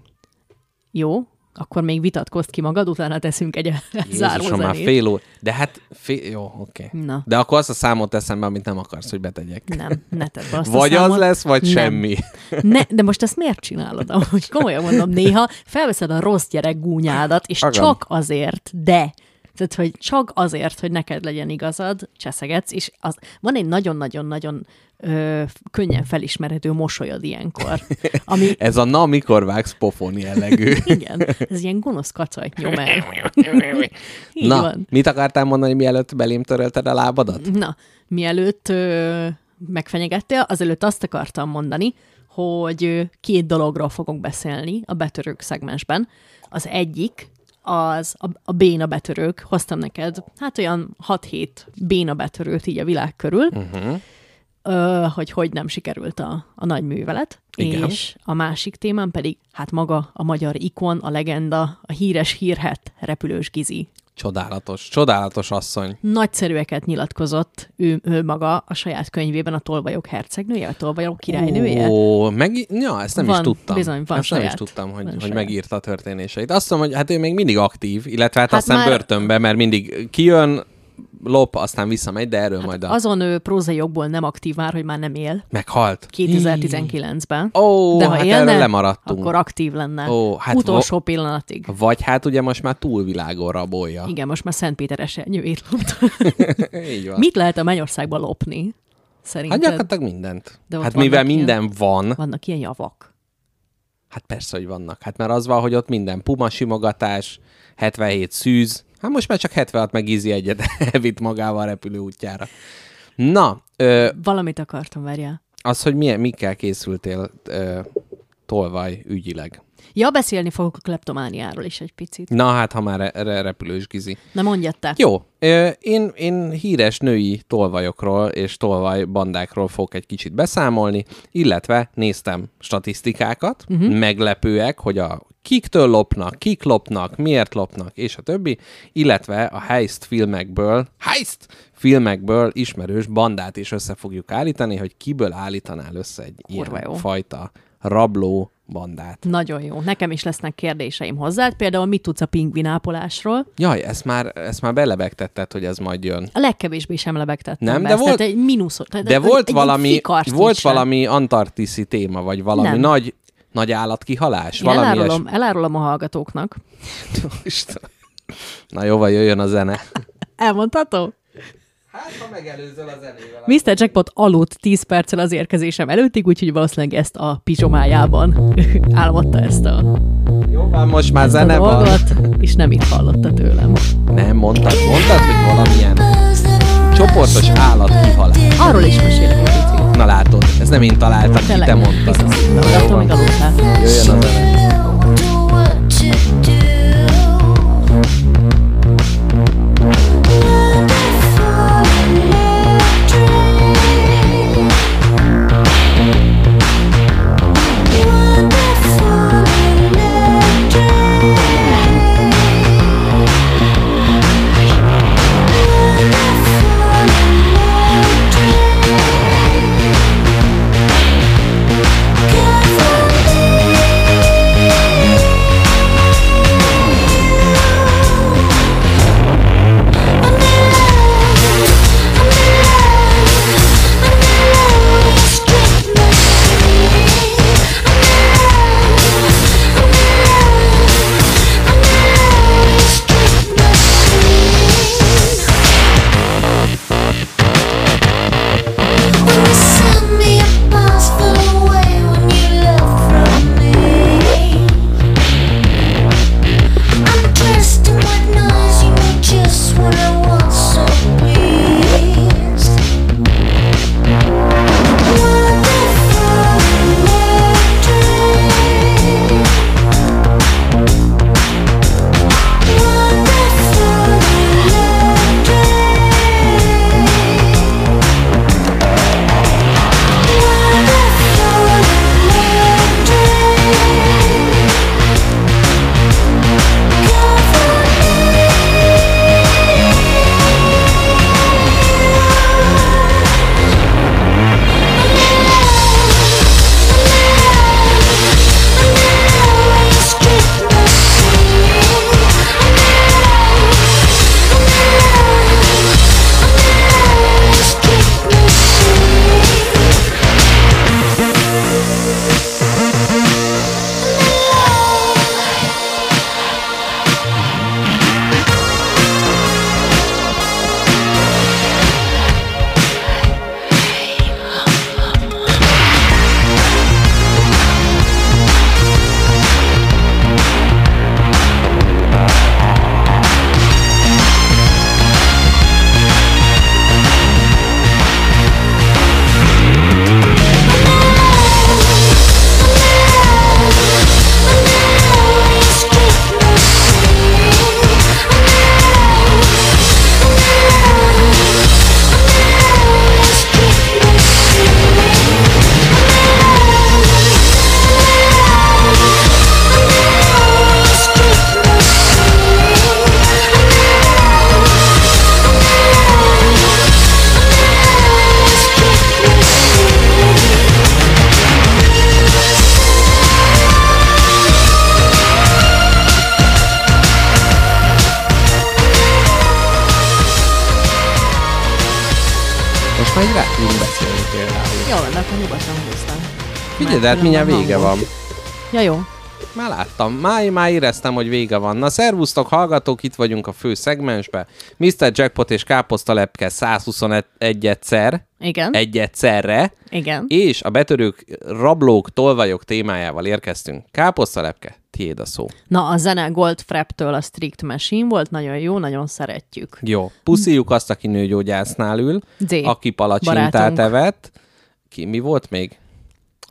Jó, akkor még vitatkozz ki magad, utána teszünk egy záró Jézusom, már fél óra. De hát, fél... jó, oké. Na. De akkor azt a számot teszem be, amit nem akarsz, hogy betegyek. Nem, ne tedd be azt a Vagy az számot. lesz, vagy Nem. semmi. Ne, de most ezt miért csinálod? Amúgy komolyan mondom, néha felveszed a rossz gyerek gúnyádat, és Agam. csak azért, de tehát, hogy csak azért, hogy neked legyen igazad, cseszegetsz, és az, van egy nagyon-nagyon-nagyon ö, könnyen felismerhető mosolyod ilyenkor, ami, Ez a na, mikor vágsz pofon jellegű. igen, ez ilyen gonosz kacajt nyom el. Na, van. mit akartál mondani, mielőtt belém törölted a lábadat? Na, mielőtt ö, megfenyegettél, azelőtt azt akartam mondani, hogy két dologról fogok beszélni a betörők szegmensben. Az egyik, az a, a béna betörők. Hoztam neked, hát olyan 6-7 béna betörőt így a világ körül, uh-huh. ö, hogy hogy nem sikerült a, a nagy művelet. Igen. És a másik témám pedig, hát maga a magyar ikon, a legenda, a híres hírhet repülős Gizi. Csodálatos, csodálatos asszony. nagyszerűeket nyilatkozott ő, ő maga a saját könyvében a tolvajok hercegnője, a tolvajok királynője. Ó, meg, ja, ezt nem Van, is tudtam. bizony, van ezt nem is saját. tudtam, hogy, hogy saját. megírta a történéseit. Azt mondom, hogy hát ő még mindig aktív, illetve hát, Hát aztán már- börtönbe, mert mindig kijön, lop, aztán visszamegy, de erről majd a... Hát Azon ő prózai jogból nem aktív már, hogy már nem él. Meghalt. 2019-ben. Ó, De ha hát élne, erről lemaradtunk. akkor aktív lenne. Ó, hát Utolsó pillanatig. Vagy hát ugye most már túlvilágon rabolja. Igen, most már Szentpéter esernyőjét lopta. Így van. Mit lehet a Mennyországban lopni? Hát Szerinted? gyakorlatilag mindent. De hát mivel ilyen- minden van, Vannak ilyen javak. hát persze, hogy vannak. Hát mert az van, hogy ott minden puma simogatás, 77 szűz, hát most már csak 76 meg ízi egyet vitt magával a repülő útjára. Na, ö, Valamit akartam, várjál. az, hogy milyen, mikkel készültél ö, tolvaj ügyileg. Ja, beszélni fogok a kleptomániáról is egy picit. Na hát, ha már re- re- repülős gizi. Na mondjad te. Jó, én, én híres női tolvajokról és tolvaj bandákról fogok egy kicsit beszámolni, illetve néztem statisztikákat, uh-huh. meglepőek, hogy a kiktől lopnak, kik lopnak, miért lopnak, és a többi, illetve a heist filmekből, heist filmekből ismerős bandát is össze fogjuk állítani, hogy kiből állítanál össze egy Kurva ilyen jó. fajta rabló bandát. Nagyon jó. Nekem is lesznek kérdéseim hozzád. Például mit tudsz a pingvinápolásról? Jaj, ezt már, ezt már belebegtetted, hogy ez majd jön. A legkevésbé sem lebegtettem Nem, be de volt- egy mínusz. De egy- volt egy valami, volt sem. valami antarktiszi téma, vagy valami Nem. nagy, nagy állatkihalás? Én valami elárulom, elárulom a hallgatóknak. Na jó, vagy jöjjön a zene. Elmondható? Hát, ha megelőzöl a zenével. Mr. Jackpot aludt 10 perccel az érkezésem előttig, úgyhogy valószínűleg ezt a pizsomájában álmodta ezt a, Jó, van, most már zene van. dolgot, és nem itt hallotta tőlem. Nem, mondtad, mondtad, hogy valamilyen csoportos állat kihalás. Arról is mesélek egy. Na látod, ez nem én találtam, ki te mondtad. biztos. Jöjjön a zene. Már, éreztem, hogy vége van. Na, szervusztok, hallgatók, itt vagyunk a fő szegmensbe. Mr. Jackpot és Káposztalepke 121 egyszer, Igen. egy egyszerre, Igen. és a betörők, rablók, tolvajok témájával érkeztünk. Káposztalepke, tiéd a szó. Na, a zene Goldfrapp-től a Strict Machine volt, nagyon jó, nagyon szeretjük. Jó, puszíjuk azt, aki nőgyógyásznál ül, Z. aki palacsintát barátunk. evett. Ki, mi volt még?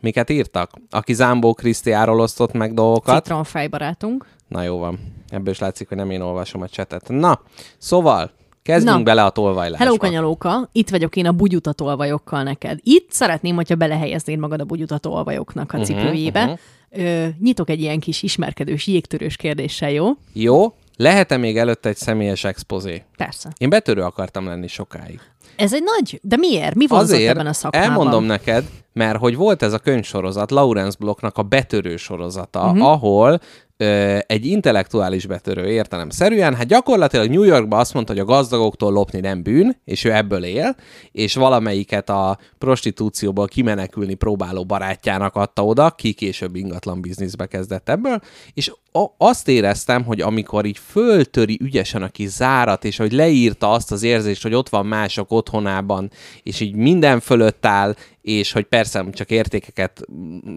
Miket írtak? Aki Zámbó Krisztiáról osztott meg dolgokat. Citronfej barátunk. Na jó van. Ebből is látszik, hogy nem én olvasom a csetet. Na, szóval, kezdjünk Na. bele a tolvajlásba. Hello, kanyalóka, itt vagyok én a bugyutatolvajokkal neked. Itt szeretném, hogyha belehelyeznéd magad a bugyutatolvajoknak Mhm, a cipőjébe. Uh-huh, Ö, nyitok egy ilyen kis ismerkedős, jégtörős kérdéssel, jó? Jó, lehet-e még előtte egy személyes expozé? Persze. Én betörő akartam lenni sokáig. Ez egy nagy... De miért? Mi vonzott Azért ebben a szakmában? elmondom neked, mert hogy volt ez a könyvsorozat, Lawrence Blocknak a betörő sorozata, Mhm. uh-huh. ahol ö, egy intellektuális betörő értelemszerűen, hát gyakorlatilag New Yorkban azt mondta, hogy a gazdagoktól lopni nem bűn, és ő ebből él, és valamelyiket a prostitúcióból kimenekülni próbáló barátjának adta oda, ki később ingatlan bizniszbe kezdett ebből, és azt éreztem, hogy amikor így föltöri ügyesen a kis zárat, és hogy leírta azt az érzést, hogy ott van mások otthonában, és így minden fölött áll, és hogy persze csak értékeket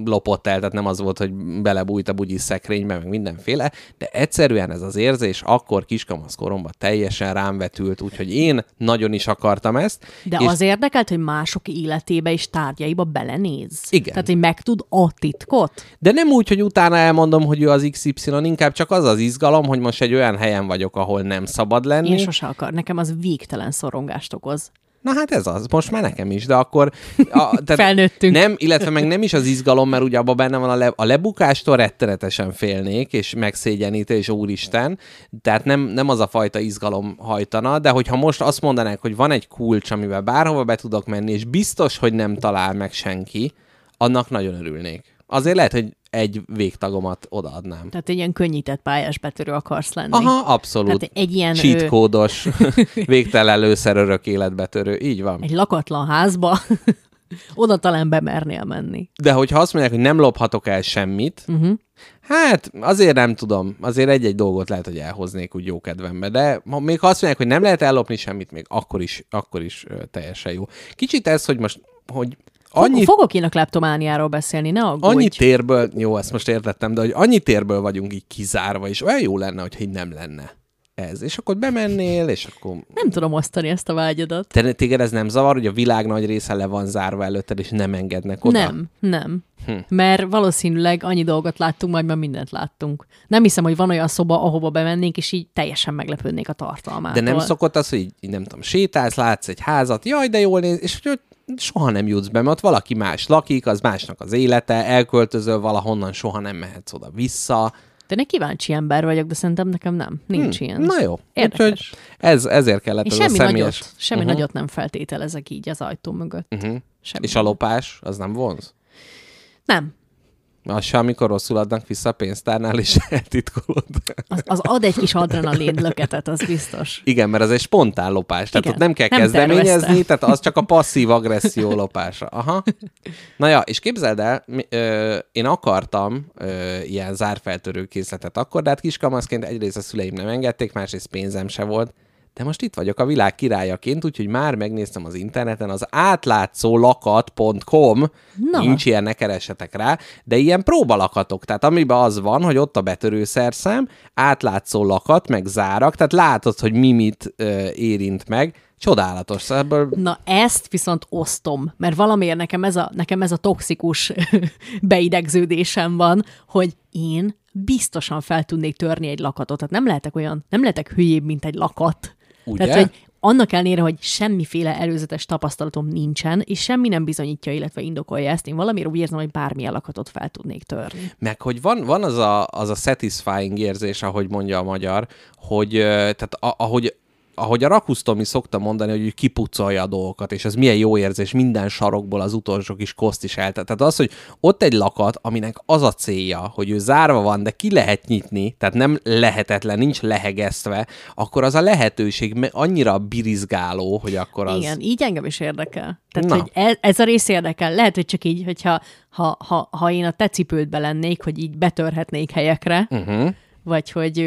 lopott el, tehát nem az volt, hogy belebújt a bugyi szekrénybe, meg mindenféle, de egyszerűen ez az érzés akkor kiskamasz koromban teljesen rám vetült, úgyhogy én nagyon is akartam ezt. De és az érdekelt, hogy mások életébe és tárgyaiba belenéz. Igen. Tehát, hogy megtud a titkot. De nem úgy, hogy utána elmondom, hogy ő az XY, inkább csak az az izgalom, hogy most egy olyan helyen vagyok, ahol nem szabad lenni. Én sose akar. Nekem az végtelen szorongást okoz. Na hát ez az, most már nekem is, de akkor... A, tehát Felnőttünk. Nem, illetve meg nem is az izgalom, mert ugye abban benne van a, le, a lebukástól rettenetesen félnék, és megszégyenítés, úristen, tehát nem, nem az a fajta izgalom hajtana, de hogyha most azt mondanák, hogy van egy kulcs, amivel bárhova be tudok menni, és biztos, hogy nem talál meg senki, annak nagyon örülnék. Azért lehet, hogy egy végtagomat odaadnám. Tehát egy ilyen könnyített pályás betörő akarsz lenni. Aha, abszolút. Tehát egy ilyen, Cheat ö, kódos, végtelen lőszer örök életbetörő. Így van. Egy lakatlan házba oda talán bemernél menni. De hogyha azt mondják, hogy nem lophatok el semmit, uh-huh. hát azért nem tudom. Azért egy-egy dolgot lehet, hogy elhoznék úgy jó kedvembe. De még ha azt mondják, hogy nem lehet ellopni semmit, még akkor is, akkor is teljesen jó. Kicsit ez, hogy most, hogy Annyi... Fogok én a kleptomániáról beszélni, ne aggódj. annyi térből, jó, ezt most értettem, de hogy annyi térből vagyunk így kizárva, és olyan jó lenne, hogyha így nem lenne ez. És akkor bemennél, és akkor Nem tudom osztani ezt a vágyadat. te, téged ez nem zavar, hogy a világ nagy része le van zárva előtted, és nem engednek oda? Nem, nem. Hm. Mert valószínűleg annyi dolgot láttunk, majd már mindent láttunk. Nem hiszem, hogy van olyan szoba, ahova bemennénk, és így teljesen meglepődnék a tartalmától. De nem szokott az, hogy így nem tudom, sétálsz, látsz egy házat, jaj, de jól néz, és hogy soha nem jutsz be, mert ott valaki más lakik, az másnak az élete, elköltözöl valahonnan, soha nem mehetsz oda vissza. De ne kíváncsi ember vagyok, de szerintem nekem nem. Nincs ilyen. Hm, Na jó, Érdekes. úgyhogy ez, ezért kellett És ez semmi a személyes... nagyot, semmi uh-huh. nagyot nem feltételezek így az ajtó mögött. Uh-huh. Semmi. És a lopás, az nem vonz? Nem. Az se, amikor rosszul adnak vissza a pénztárnál, és eltitkolod. Az, az ad egy kis adrenalin löketet, az biztos. Igen, mert az egy spontán lopás, tehát Igen, ott nem kell nem kezdeményezni, tervezte. tehát az csak a passzív agresszió lopása. Aha. Na ja, és képzeld el, mi, ö, én akartam ö, ilyen zárfeltörő készletet akkor, de hát kiskamaszként egyrészt a szüleim nem engedték, másrészt pénzem se volt, de most itt vagyok a világ királyaként, úgyhogy már megnéztem az interneten, az átlátszólakat.com, Na. nincs ilyen, ne keressetek rá, de ilyen próbalakatok, tehát amiben az van, hogy ott a betörőszerszám, átlátszó lakat, meg zárak, tehát látod, hogy mi mit ö, érint meg, csodálatos. Szóval ebből Na ezt viszont osztom, mert valamiért nekem ez a, nekem ez a toxikus beidegződésem van, hogy én biztosan fel tudnék törni egy lakatot. Tehát nem lehetek olyan, nem lehetek hülyébb, mint egy lakat. Ugye? Tehát, hogy annak ellenére, hogy semmiféle előzetes tapasztalatom nincsen, és semmi nem bizonyítja, illetve indokolja ezt, én valamiért úgy érzem, hogy bármilyen lakatot fel tudnék törni. Meg hogy van, van az, a, az a satisfying érzés, ahogy mondja a magyar, hogy tehát a, ahogy ahogy a Rakusztomi szokta mondani, hogy ő kipucolja a dolgokat, és ez milyen jó érzés, minden sarokból az utolsó kis koszt is eltett. Tehát az, hogy ott egy lakat, aminek az a célja, hogy ő zárva van, de ki lehet nyitni, tehát nem lehetetlen, nincs lehegesztve, akkor az a lehetőség annyira birizgáló, hogy akkor az... Igen, így engem is érdekel. Tehát, Na. hogy ez, ez a rész érdekel. Lehet, hogy csak így, hogyha ha, ha, ha én a te cipődbe lennék, hogy így betörhetnék helyekre, uh-huh. vagy hogy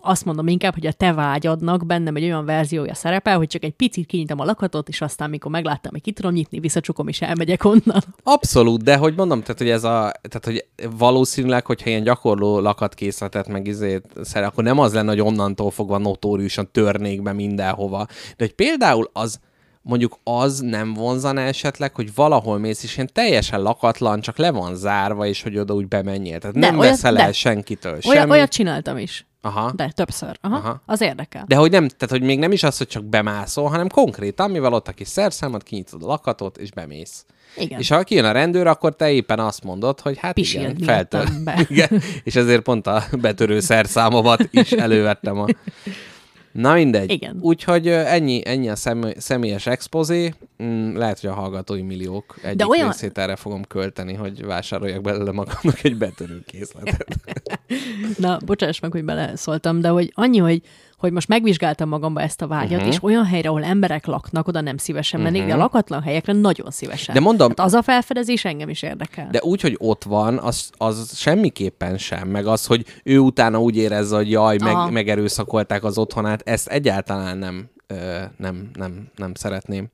azt mondom inkább, hogy a te vágyadnak bennem egy olyan verziója szerepel, hogy csak egy picit kinyitom a lakatot, és aztán, mikor megláttam, hogy ki tudom nyitni, visszacsukom, és elmegyek onnan. Abszolút, de hogy mondom, tehát hogy ez a, tehát hogy valószínűleg, hogyha ilyen gyakorló lakatkészletet meg izét szer, akkor nem az lenne, hogy onnantól fogva notóriusan törnék be mindenhova. De hogy például az, mondjuk az nem vonzana esetleg, hogy valahol mész, és ilyen teljesen lakatlan, csak le van zárva, és hogy oda úgy bemenjél. Tehát De nem olyat- veszel el de. senkitől Olyan, semmit. olyat csináltam is. Aha. De többször. Aha, Aha. Az érdekel. De hogy nem, tehát hogy még nem is az, hogy csak bemászol, hanem konkrétan, mivel ott a kis szerszámot, kinyitod a lakatot, és bemész. Igen. És ha kijön a rendőr, akkor te éppen azt mondod, hogy hát Pisild igen, be. igen, és ezért pont a betörő szerszámomat is elővettem a... Na mindegy. Igen. Úgyhogy ennyi, ennyi a szem, személyes expozé. Mm, lehet, hogy a hallgatói milliók egyik olyan- részét erre fogom költeni, hogy vásároljak belőle magamnak egy betörőkészletet. Na, bocsáss meg, hogy beleszóltam, de hogy annyi, hogy, hogy most megvizsgáltam magamba ezt a vágyat, Mhm. uh-huh. és olyan helyre, ahol emberek laknak, oda nem szívesen mennék, uh-huh. de a lakatlan helyekre nagyon szívesen. De mondom- Hát az a felfedezés engem is érdekel. De úgy, hogy ott van, az, az semmiképpen sem. Meg az, hogy ő utána úgy érezze, hogy jaj, Aha. meg, megerőszakolták az otthonát, ezt egyáltalán nem ö, nem, nem, nem szeretném.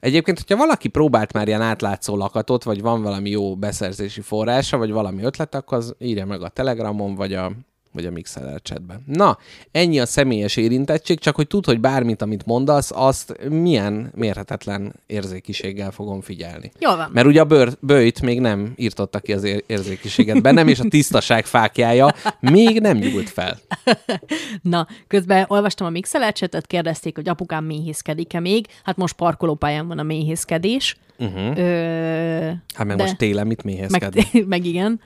Egyébként, hogyha valaki próbált már ilyen átlátszó lakatot, vagy van valami jó beszerzési forrása, vagy valami ötlet, akkor az írja meg a Telegramon, vagy a vagy a Mixer chatben. Na, ennyi a személyes érintettség, csak hogy tud, hogy bármit, amit mondasz, azt milyen mérhetetlen érzékiséggel fogom figyelni. Jól van. Mert ugye a bőr, bőjt még nem írtotta ki az ér- érzékiséget bennem, és a tisztaság fákjája még nem nyúlt fel. Na, közben olvastam a mixelercsetet, kérdezték, hogy apukám méhészkedik-e még. Hát most parkolópályán van a méhészkedés. Uh-huh. Ö, Hát meg de- most télen mit meg, méhészkedni? meg igen.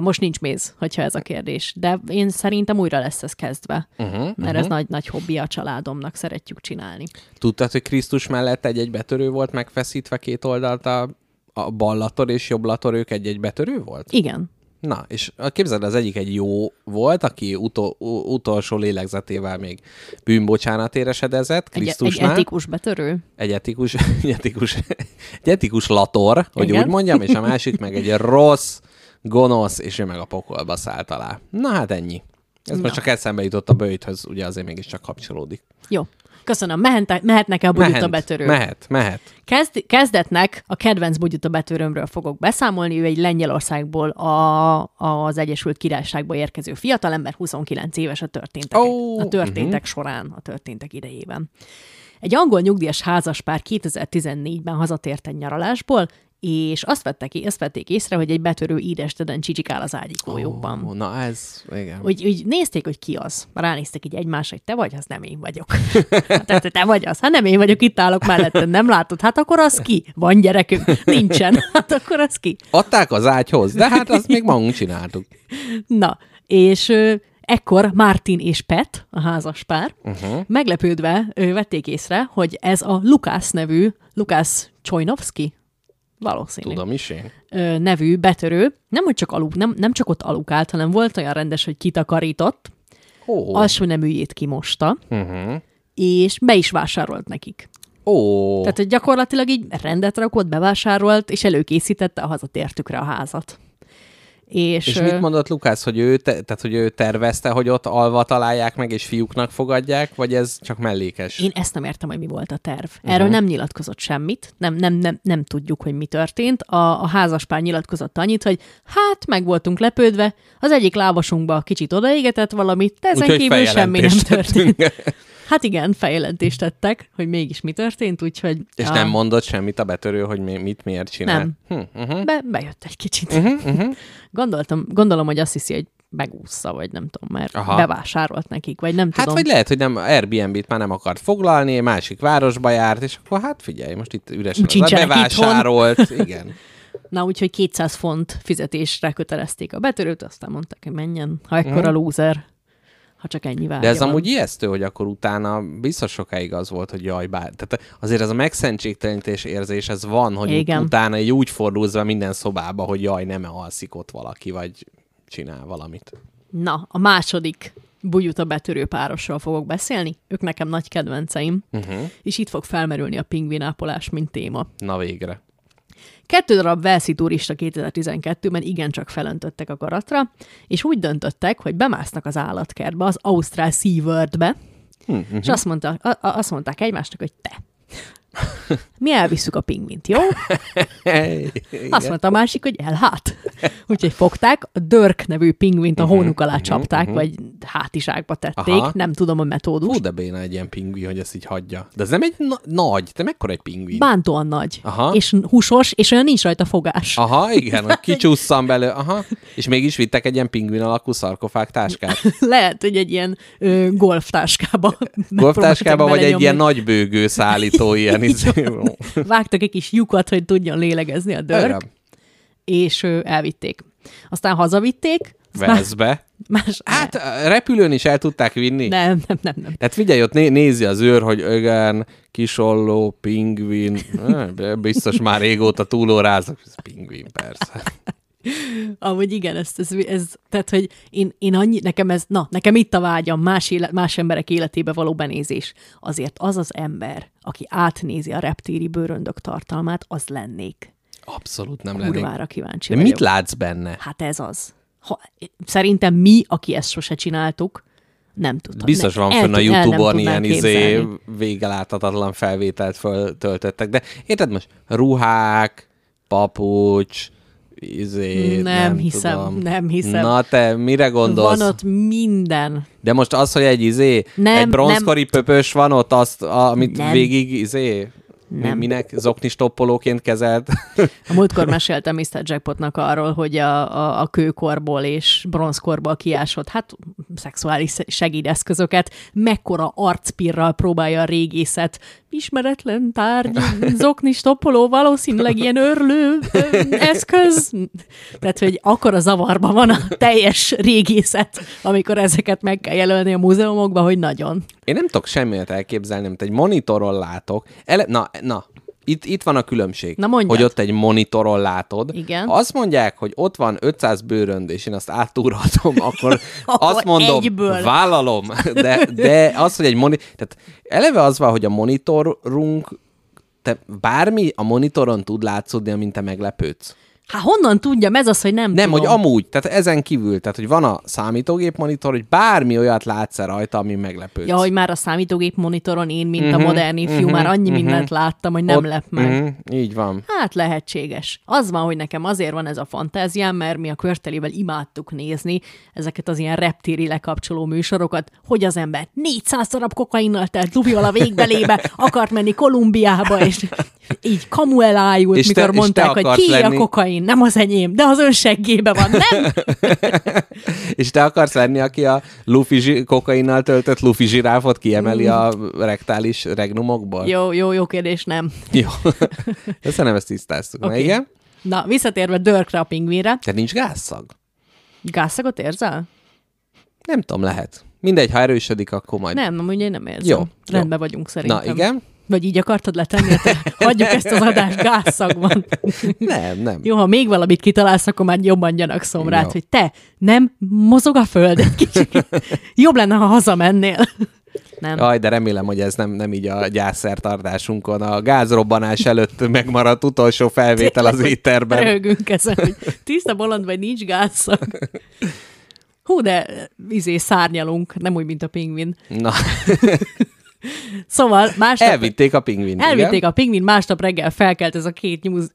Most nincs méz, hogyha ez a kérdés. De én szerintem újra lesz ez kezdve. Uh-huh, mert ez nagy-nagy hobbi a családomnak, szeretjük csinálni. Tudtad, hogy Krisztus mellett egy-egy betörő volt megfeszítve két oldalt a, a bal lator és jobb lator, ők egy-egy betörő volt? Igen. Na, és képzeld, az egyik egy jó volt, aki utol, utolsó lélegzetével még bűnbocsánat éresedezett Egy, egy Krisztusnál. etikus betörő. egy etikus, egy etikus, egy etikus lator, hogy Igen. úgy mondjam, és a másik meg egy rossz, gonosz, és ő meg a pokolba szállt alá. Na hát ennyi. Ez Na. most csak eszembe jutott a bőjthöz, ugye azért mégiscsak kapcsolódik. Jó. Köszönöm. Mehet, mehetnek-e a bugyuta betörő? mehet, mehet. Kezd, kezdetnek a kedvenc bugyuta betörőmről fogok beszámolni. Ő egy Lengyelországból a, az Egyesült Királyságba érkező fiatalember, 29 éves a történtek, Ó, a történtek uh-huh. során, a történtek idejében. Egy angol nyugdíjas házaspár 2014-ben hazatért egy nyaralásból, és azt, vettek, azt vették észre, hogy egy betörő ídesteden csicsikál az ágyikójukban. Ó, na ez, igen. Úgy, úgy nézték, hogy ki az. Ránéztek így egymásra, hogy te vagy, az nem én vagyok. Hát te, te vagy az, hát nem én vagyok, itt állok melletted, nem látod? Hát akkor az ki? Van gyerekünk? Nincsen. Hát akkor az ki? Adták az ágyhoz, de hát azt még magunk csináltuk. Na, és ekkor Martin és Pet, a házas pár, uh-huh. meglepődve ö, vették észre, hogy ez a Lukász nevű, Lukász Csojnovszki, valószínű. Tudom is én. ö, nevű betörő, nem, hogy csak aluk, nem, nem csak ott alukált, hanem volt olyan rendes, hogy kitakarított, Ó, alsó neműjét kimosta, uh-huh. és be is vásárolt nekik. Ó, Tehát, hogy gyakorlatilag így rendet rakott, bevásárolt, és előkészítette a hazatértükre a házat. És, és mit mondott Lukász, hogy ő, te, tehát, hogy ő tervezte, hogy ott alva találják meg, és fiúknak fogadják, vagy ez csak mellékes? Én ezt nem értem, hogy mi volt a terv. Erről uh-huh. nem nyilatkozott semmit, nem, nem, nem, nem tudjuk, hogy mi történt. A, a házaspár nyilatkozott annyit, hogy hát meg voltunk lepődve, az egyik lábasunkba kicsit odaégetett valamit, de ezen Úgyhogy kívül semmi nem történt. Hát igen, feljelentést tettek, hogy mégis mi történt, úgyhogy... És a- nem mondott semmit a betörő, hogy mi, mit miért csinál? Nem. Hm, uh-huh. Be, bejött egy kicsit. Uh-huh, uh-huh. Gondoltam, gondolom, hogy azt hiszi, hogy megúszza, vagy nem tudom, mert Aha. Bevásárolt nekik, vagy nem Hát tudom. vagy lehet, hogy nem Airbnb-t már nem akart foglalni, másik városba járt, és akkor hát figyelj, most itt üresen az Sincsenek bevásárolt. Igen. Na, úgyhogy 200 font fizetésre kötelezték a betörőt, aztán mondták, hogy menjen, ha ekkora uh-huh. lúzer, ha csak ennyi várja De ez van. amúgy ijesztő, hogy akkor utána biztos sokáig az volt, hogy jaj, bár. Tehát azért ez a megszentségtelenítés érzés, ez van, hogy Igen. Utána így úgy fordulsz minden szobába, hogy jaj, nem alszik ott valaki, vagy csinál valamit. Na, a második bujuta betörő párosról fogok beszélni. Ők nekem nagy kedvenceim, uh-huh. és itt fog felmerülni a pingvinápolás, mint téma. Na végre. Kettő darab Velszi turista 2012-ben igencsak felöntöttek a garatra, és úgy döntöttek, hogy bemásznak az állatkertbe, az Ausztrál SeaWorld-be, uh-huh. és azt, mondta, a, a, azt mondták egymásnak, hogy te. Mi elvisszük a pingvint, jó? Azt mondta a másik, hogy elhát. Úgyhogy fogták, a Dörk nevű pingvint a hónuk alá csapták, vagy hátizsákba tették, Aha. nem tudom a metódust. Fú, de béna egy ilyen pingvin, hogy ezt így hagyja. De ez nem egy na- nagy, de mekkora egy pingvin? Bántóan nagy, Aha. és húsos, és olyan nincs rajta fogás. Aha, igen, hogy kicsusszan belőle, aha. És mégis vittek egy ilyen pingvin alakú szarkofág táskát. Lehet, hogy egy ilyen ö, golftáskába. Golftáskába, vagy egy ilyen nagy bőgő szállító, ilyen izé. Vágtak egy kis lyukat, hogy tudjon lélegezni a dörk, Igen. és elvitték. Aztán hazavitték. Veszbe. Más, Hát a repülőn is el tudták vinni. nem, nem, nem, nem. Tehát figyelj, ott né- nézi az őr, hogy igen, kisolló, pingvin, biztos már régóta túlóráznak. Pingvin, persze. Amúgy igen, ez, ez, ez tehát, hogy én, én annyi, nekem ez, na, nekem itt a vágyam, más, éle, más emberek életébe való benézés. Azért az az ember, aki átnézi a reptíri bőröndök tartalmát, az lennék. Abszolút nem lennék. Kurvára kíváncsi De vagyok. mit látsz benne? Hát ez az. Ha, szerintem mi, aki ezt sose csináltuk, Nem tudtam. Biztos van fönn a Youtube-on ilyen izé végeláthatatlan felvételt föltöltöttek. De érted most? Ruhák, papucs, izé, Nem nem, hiszem, tudom. nem hiszem. Na te, mire gondolsz? Van ott minden. De most az, hogy egy izé, Nem, egy bronzkori pöpös van ott, azt, amit Nem. végig izé, Nem. minek zoknis toppolóként kezelt. A múltkor meséltem Mr. Jackpotnak arról, hogy a, a, a kőkorból és bronzkorból kiásott, hát szexuális segédeszközöket, mekkora arcpirral próbálja a régészet. Ismeretlen tárgy, zokni stoppoló, valószínűleg ilyen örlő eszköz. Tehát, hogy akkor a zavarban van a teljes régészet, amikor ezeket meg kell jelölni a múzeumokba, hogy nagyon. Én nem tudok semmit elképzelni, amit egy monitoron látok. Ele- na, na, itt, itt van a különbség. Na mondjad. Hogy ott egy monitoron látod. Igen. Ha azt mondják, hogy ott van 500 bőrönd, és én azt átúrhatom, akkor, Akkor azt mondom, egyből. vállalom. De, de az, hogy egy monitor... Tehát eleve az van, hogy a monitorunk te bármi a monitoron tud látszódni, amint te meglepődsz. Hát honnan tudjam? Ez az, hogy nem Nem, tudom. hogy amúgy, tehát ezen kívül, tehát hogy van a számítógép monitor, hogy bármi olyat látsz rajta, ami meglepődsz. Ja, hogy már a számítógép monitoron én, mint Mhm, uh-huh, a modern ifjú, uh-huh, már annyi uh-huh. mindent láttam, hogy nem Ott- lep meg. mhm, így van. Hát lehetséges. Az van, hogy nekem azért van ez a fantáziám, mert mi a körtelével imádtuk nézni ezeket az ilyen reptéri lekapcsoló műsorokat, hogy az ember 400 darab kokainnal telt lufival a végbelébe, akart menni Kolumbiába, és így kamu elájult, És te- mikor és te mondták, hogy ki a lenni- kokain, nem az enyém, de az ön seggébe van, nem? És te akarsz lenni, aki a lufi zsi- kokainnal töltött lufi zsiráfot kiemeli a rektális regnumokból? Jó, jó, jó kérdés, nem. Jó. Ezt nem ezt tisztáztuk. Okay. Na igen? Na, visszatérve Dörkre a pingvinre. Te nincs gázszag? Gázszagot érzel? Nem tudom, lehet. Mindegy, ha erősödik, akkor majd. Nem, amúgy én nem érzem. Jó, jó. Rendben vagyunk szerintem. Na igen? Vagy így akartad letenni, te hagyjuk ezt az adást, gázszag van. Nem, nem. Jó, ha még valamit kitalálsz, akkor már jobban gyanakszom rád, Jó. hogy te nem mozog a föld egy kicsit. Jobb lenne, ha hazamennél. Nem. Aj, de remélem, hogy ez nem, nem így a gyászszertartásunkon. A gázrobbanás előtt megmaradt utolsó felvétel az éterben. Röhögünk ezen, hogy tiszta bolond vagy nincs gázszag. Hú, de izé szárnyalunk, nem úgy, mint a pingvin. Na, Szóval másnap... elvitték a pingvint. Elvitték igen? a pingvin, másnap reggel felkelt ez a két nyúz,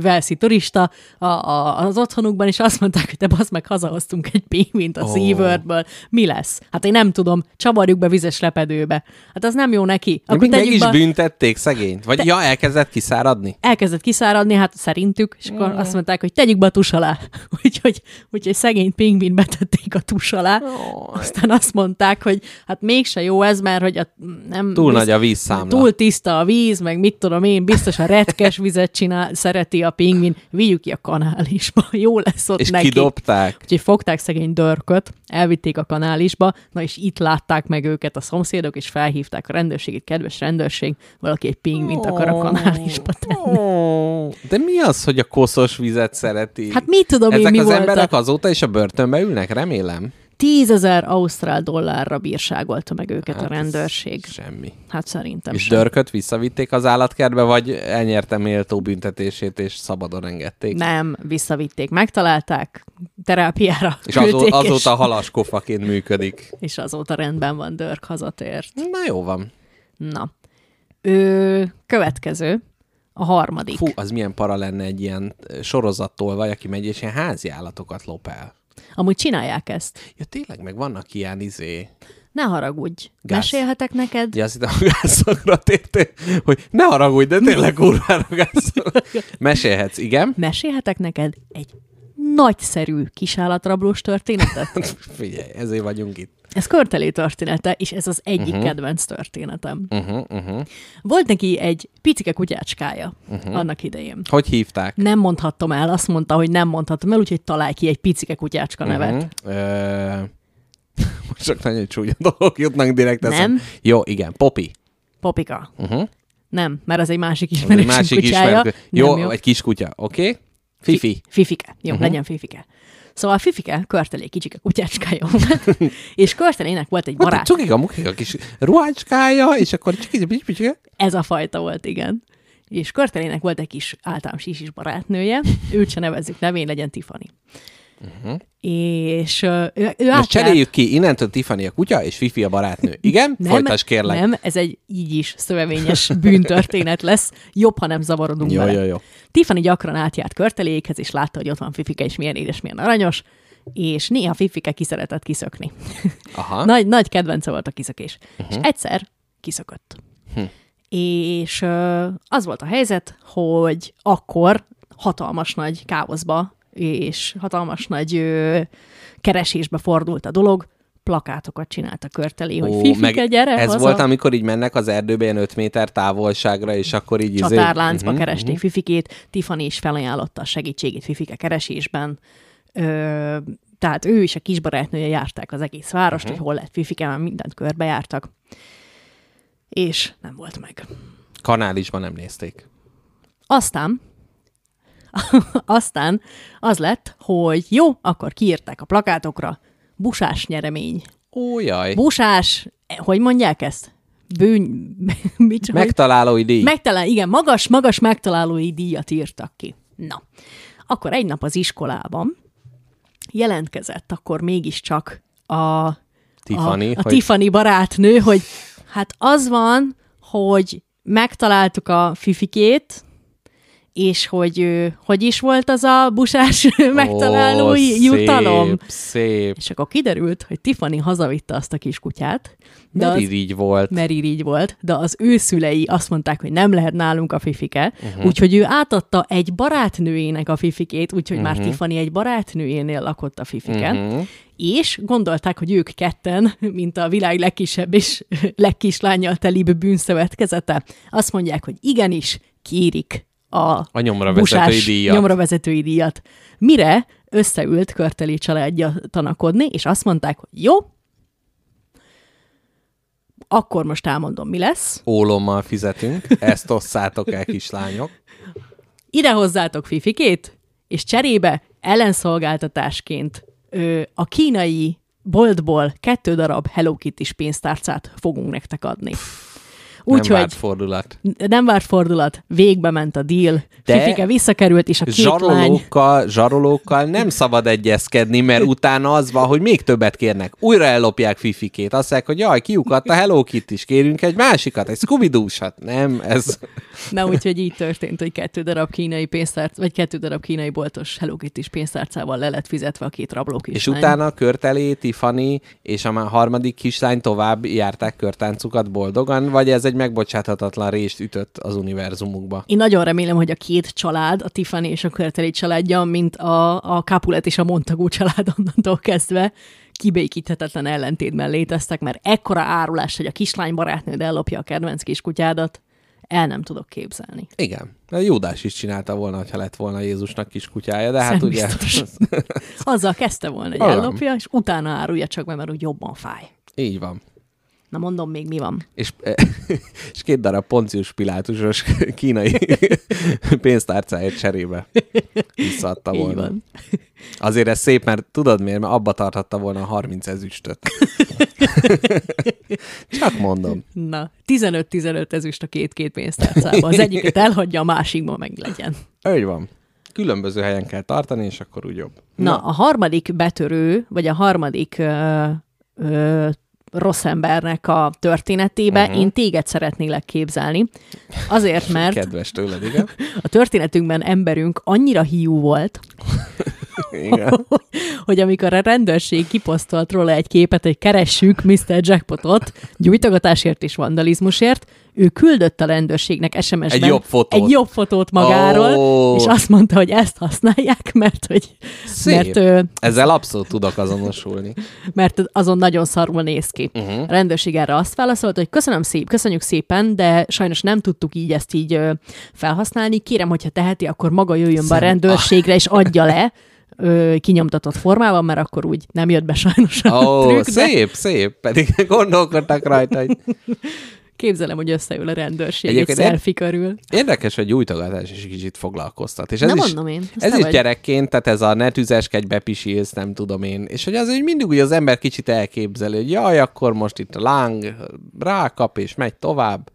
velszi turista a, a, az otthonukban, és azt mondták, hogy te basz meg, hazahoztunk egy pingvint a oh. SeaWorldből. Mi lesz? Hát én nem tudom, csavarjuk be vizes lepedőbe. Hát az nem jó neki. Akkor meg is be- büntették szegényt? Vagy ja, elkezdett kiszáradni? elkezdett kiszáradni, hát szerintük, és akkor azt mondták, hogy tegyük be a tus alá. úgyhogy, úgyhogy szegény pingvin betették a tus alá. Aztán azt mondták, hogy hát mégse jó ez, mert hogy a, nem... Túl bizt- nagy a vízszámla. Túl tiszta a víz, meg mit tudom én, biztos a retkes vizet csinál, szereti a pingvin, vigyük ki a kanálisba, jó lesz ott És neki. kidobták. Úgyhogy fogták szegény dörköt, elvitték a kanálisba, na és itt látták meg őket a szomszédok, és felhívták a rendőrségét, kedves rendőrség, valaki egy pingvint akar a kanálisba tenni. Ó, De mi az, hogy a koszos vizet szereti? Hát mit tudom én, Ezek mi az volt emberek a... azóta is a börtönbe ülnek, remélem. Tízezer ausztrál dollárra bírságolta meg őket Hát a rendőrség. Semmi. Hát szerintem És sem. Dörköt visszavitték az állatkertbe, vagy elnyerte méltó büntetését, és szabadon engedték? Nem, visszavitték, megtalálták, terápiára És azó, azóta halaskofaként működik. és azóta rendben van, Dörk hazatért. Na jó van. Na. Ö, következő, a harmadik. Fú, az milyen para lenne egy ilyen sorozattól, vagy aki megy, és ilyen házi állatokat lop el. Amúgy csinálják ezt. Ja, tényleg, meg vannak ilyen izé... Ne haragudj. Gáz. Mesélhetek neked? Ja, azt hittem, a gázszakra tértél, hogy ne haragudj, de tényleg kurvára gázszak. Mesélhetsz, igen? Mesélhetek neked egy nagyszerű kisállatrablós történetet? Figyelj, ezért vagyunk itt. Ez körtelé története, és ez az egyik uh-huh. kedvenc történetem. Uh-huh, uh-huh. Volt neki egy picike kutyácskája uh-huh. annak idején. Hogy hívták? Nem mondhattam el, azt mondta, hogy nem mondhatom el, úgyhogy találj ki egy picike kutyácska nevet. Uh-huh. Ö... Most csak nagyon csúnya dolgok jutnak direkt eszem. Nem. Jó, igen, Popi. Popika. Uh-huh. Nem, mert az egy másik ismerősünk másik ismert... Jó, Nem egy kis kutya, oké? Okay? Fifi. Fifike. Jó, uh-huh. legyen Fifike. Szóval Fifike körtelé kicsike kutyácskája volt, és körtelének volt egy barát. cukika, mukika kis ruhácskája, és akkor csiki, csiki. Ez a fajta volt, igen. És körtelének volt egy kis általános is barátnője, őt se nevezzük nevén, legyen Tiffany. Uh-huh. és ö, ő, ő Most cseréljük ki, innentől Tiffany a kutya, és Fifi a barátnő. Igen? nem, Folytasd kérlek. Nem, ez egy így is szövevényes bűntörténet lesz. Jobb, ha nem zavarodunk Jó, vele. jó, jó. Tiffany gyakran átjárt körtelékhez, és látta, hogy ott van Fifike, és milyen édes, milyen aranyos, és néha Fifike ki szeretett kiszökni. Aha. Nagy, nagy kedvence volt a kiszökés. Uh-huh. És egyszer kiszökött. Hm. És az volt a helyzet, hogy akkor hatalmas nagy káoszba és hatalmas nagy ö, keresésbe fordult a dolog, plakátokat csinált a körtelé, hogy Ó, Fifike, gyere ez haza. volt, amikor így mennek az erdőbe ilyen 5 méter távolságra, és akkor így... izé- csatárláncba Mhm, keresték Fifikét, Tiffany is felajánlotta a segítségét Fifike keresésben, Ö, tehát ő és a kisbarátnője járták az egész várost, Mhm. hogy hol lett Fifike, mert mindent körbejártak, és nem volt meg. Kanálisban nem nézték. Aztán, aztán az lett, hogy jó, akkor kiírták a plakátokra, busás nyeremény. Ó, jaj. Busás, hogy mondják ezt? Bűn... Mit, Megtalálói díj. Megtalál, igen, magas, magas megtalálói díjat írtak ki. Na, akkor egy nap az iskolában jelentkezett akkor mégiscsak a, Tiffany, a, a hogy- Tiffany barátnő, hogy hát az van, hogy megtaláltuk a fifikét, és hogy hogy is volt az a busás megtalálói Ó, jutalom. Szép, szép. És akkor kiderült, hogy Tiffany hazavitte azt a kis kutyát, de Mert az, így volt. mert így volt, de az ő szülei azt mondták, hogy nem lehet nálunk a fifike, uh-huh. úgyhogy ő átadta egy barátnőjének a fifikét, úgyhogy uh-huh. már Tiffany egy barátnőjénél lakott a fifike, uh-huh. és gondolták, hogy ők ketten, mint a világ legkisebb és legkislányjal telibb bűnszövetkezete, azt mondják, hogy igenis, kérik a, A nyomra vezetői díjat. Nyomra vezetői díjat. Mire összeült Körteli családja tanakodni, és azt mondták, hogy jó, akkor most elmondom, mi lesz. Ólommal fizetünk, ezt osszátok el, kislányok. Ide hozzátok Fifikét, és cserébe ellenszolgáltatásként ö, a kínai boltból kettő darab Hello Kitty-s pénztárcát fogunk nektek adni. Nem Úgyhogy várt fordulat. nem várt fordulat, végbe ment a deal, De Fifike visszakerült, és a két lány... Zsarolókkal, zsarolókkal nem szabad egyezkedni, mert utána az van, hogy még többet kérnek. Újra ellopják Fifikét. Azt mondják, hogy jaj, kiukadt a Hello Kitty is, kérünk egy másikat, egy scooby Nem, ez... Na, úgyhogy így történt, hogy kettő darab kínai pénztárc, vagy kettő darab kínai boltos Hello Kitty-s pénztárcával le lett fizetve a két rabló És kislány. utána a körtelé, Tiffany és a harmadik kislány tovább járták körtáncukat boldogan, vagy ez egy megbocsáthatatlan részt ütött az univerzumukba? Én nagyon remélem, hogy a két család, a Tiffany és a Körteli családja, mint a, a Capulet és a Montagu család onnantól kezdve kibékíthetetlen ellentétben léteztek, mert ekkora árulás, hogy a kislány barátnőd ellopja a kedvenc kiskutyádat, el nem tudok képzelni. Igen. A Júdás is csinálta volna, ha lett volna Jézusnak kis kutyája, de hát ugye... Azzal kezdte volna, hogy ellopja, és utána árulja csak be, mert úgy jobban fáj. Így van. Na mondom még, mi van. És, és két darab Poncius Pilátusos kínai pénztárcáért cserébe visszaadta Így volna. van. Azért ez szép, mert tudod miért? Mert abba tarthatta volna a 30 ezüstöt. Csak mondom. Na, 15-15 ezüst a két-két pénztárcában. Az egyiket elhagyja, a másikban meg legyen. Úgy van. Különböző helyen kell tartani, és akkor úgy jobb. Na, a harmadik betörő, vagy a harmadik ö, ö, rossz embernek a történetébe uh-huh. én téged szeretnélek képzelni. Azért, mert Kedves tőled, igen. a történetünkben emberünk annyira hiú volt, igen. hogy amikor a rendőrség kiposztolt róla egy képet, hogy keressük Mr. Jackpotot gyújtogatásért és vandalizmusért, ő küldött a rendőrségnek SMS-ben Egy jobb fotót. egy jobb fotót magáról, Ó. és azt mondta, hogy ezt használják, mert hogy Szép. mert, ö, Ezzel abszolút tudok azonosulni. mert azon nagyon szarul néz ki. Uh-huh. A rendőrség erre azt válaszolt, hogy köszönöm szép, köszönjük szépen, de sajnos nem tudtuk így ezt így ö, felhasználni. Kérem, hogyha teheti, akkor maga jöjjön be a rendőrségre, és adja le ö, kinyomtatott formában, mert akkor úgy nem jött be sajnos a Ó, trükk, de szép, szép. Pedig gondolkodtak rajta, hogy képzelem, hogy összeül a rendőrség Egyébként egy selfie körül. Érdekes, hogy gyújtogatás is kicsit foglalkoztat. És ez Nem is, mondom én, Ez is vagy. gyerekként, tehát ez a ne tüzeskedj, bepisilsz, nem tudom én. És hogy azért mindig úgy az ember kicsit elképzeli, hogy jaj, akkor most itt a láng rákap és megy tovább.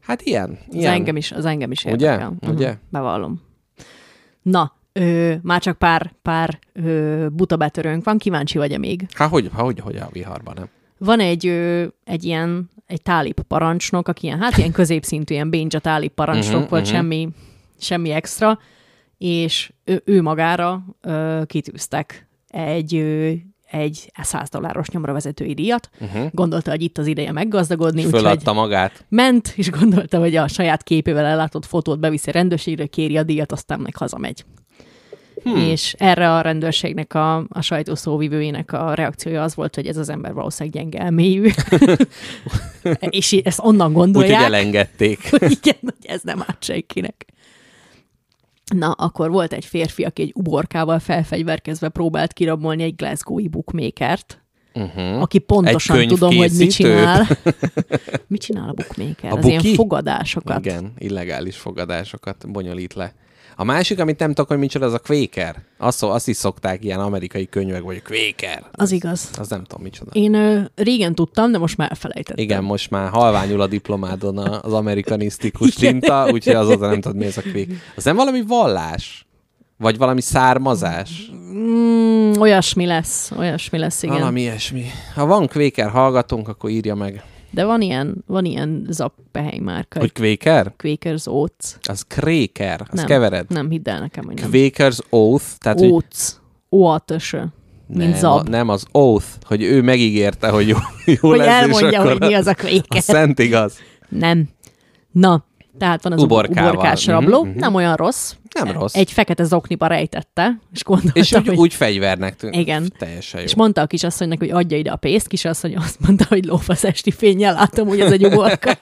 Hát ilyen. Az ilyen. engem is, az engem is érdekel. Ugye? Mhm, Bevallom. Na, Ö, már csak pár, pár ö, buta betörőnk van, kíváncsi vagy-e még? Hát hogy, hát hogy, hogy a viharban, nem? Van egy, ö, egy ilyen, egy tálib parancsnok, aki ilyen, hát ilyen középszintű, ilyen bénja tálib parancsnok Mhm, volt, mhm. semmi, semmi extra, és ő, ő magára ö, kitűztek egy, ö, egy 100 dolláros nyomra vezetői díjat. Uh-huh. Gondolta, hogy itt az ideje meggazdagodni, föladta magát. ment, és gondolta, hogy a saját képével ellátott fotót beviszi a rendőrségre, kéri a díjat, aztán meg hazamegy. Hmm. És erre a rendőrségnek, a, a sajtó szóvivőjének a reakciója az volt, hogy ez az ember valószínűleg gyenge elmélyű. és ezt onnan Úgyhogy gondolják, elengedték. hogy igen, hogy ez nem árt senkinek. Na, akkor volt egy férfi, aki egy uborkával felfegyverkezve próbált kirabolni egy Glasgow-i bookmakert, Uh-huh. aki pontosan Egy tudom, hogy mit csinál. mit csinál a bookmaker? A az ilyen buki? fogadásokat. Igen, illegális fogadásokat bonyolít le. A másik, amit nem tudok, hogy micsoda, az a Quaker. Azt, azt is szokták ilyen amerikai könyvek, vagy Quaker. Az igaz. Az nem tudom micsoda. Én ö, régen tudtam, de most már elfelejtettem. Igen, most már halványul a diplomádon az amerikanisztikus tinta, úgyhogy azóta nem tudod, mi ez a Quaker. Az nem valami vallás? Vagy valami származás? Mm, olyasmi lesz, olyasmi lesz, igen. Valami ilyesmi. Ha van Quaker hallgatunk, akkor írja meg. De van ilyen, van ilyen zappehely márka, Hogy hogy Quaker? Quakers Oats. Az Quaker. Az nem, kevered. Nem, hidd el nekem, hogy nem. Quaker's Oath. Tehát, hogy Oats. Oatösö. Mint nem, zab. a, nem, az Oath, hogy ő megígérte, hogy jó, jó Hogy lesz, és elmondja, akkor hogy mi az a a Quaker. szent igaz. Nem. Na, tehát van az Uborkával. uborkás Mhm, rabló, mhm. nem olyan rossz. Nem rossz. Egy fekete zokniba rejtette, és gondolta, és úgy, hogy... úgy fegyvernek tűnt. Igen. Teljesen jó. És mondta a kisasszonynak, hogy adja ide a pénzt, kisasszony azt mondta, hogy lófasz esti fényjel látom, hogy ez egy uborka.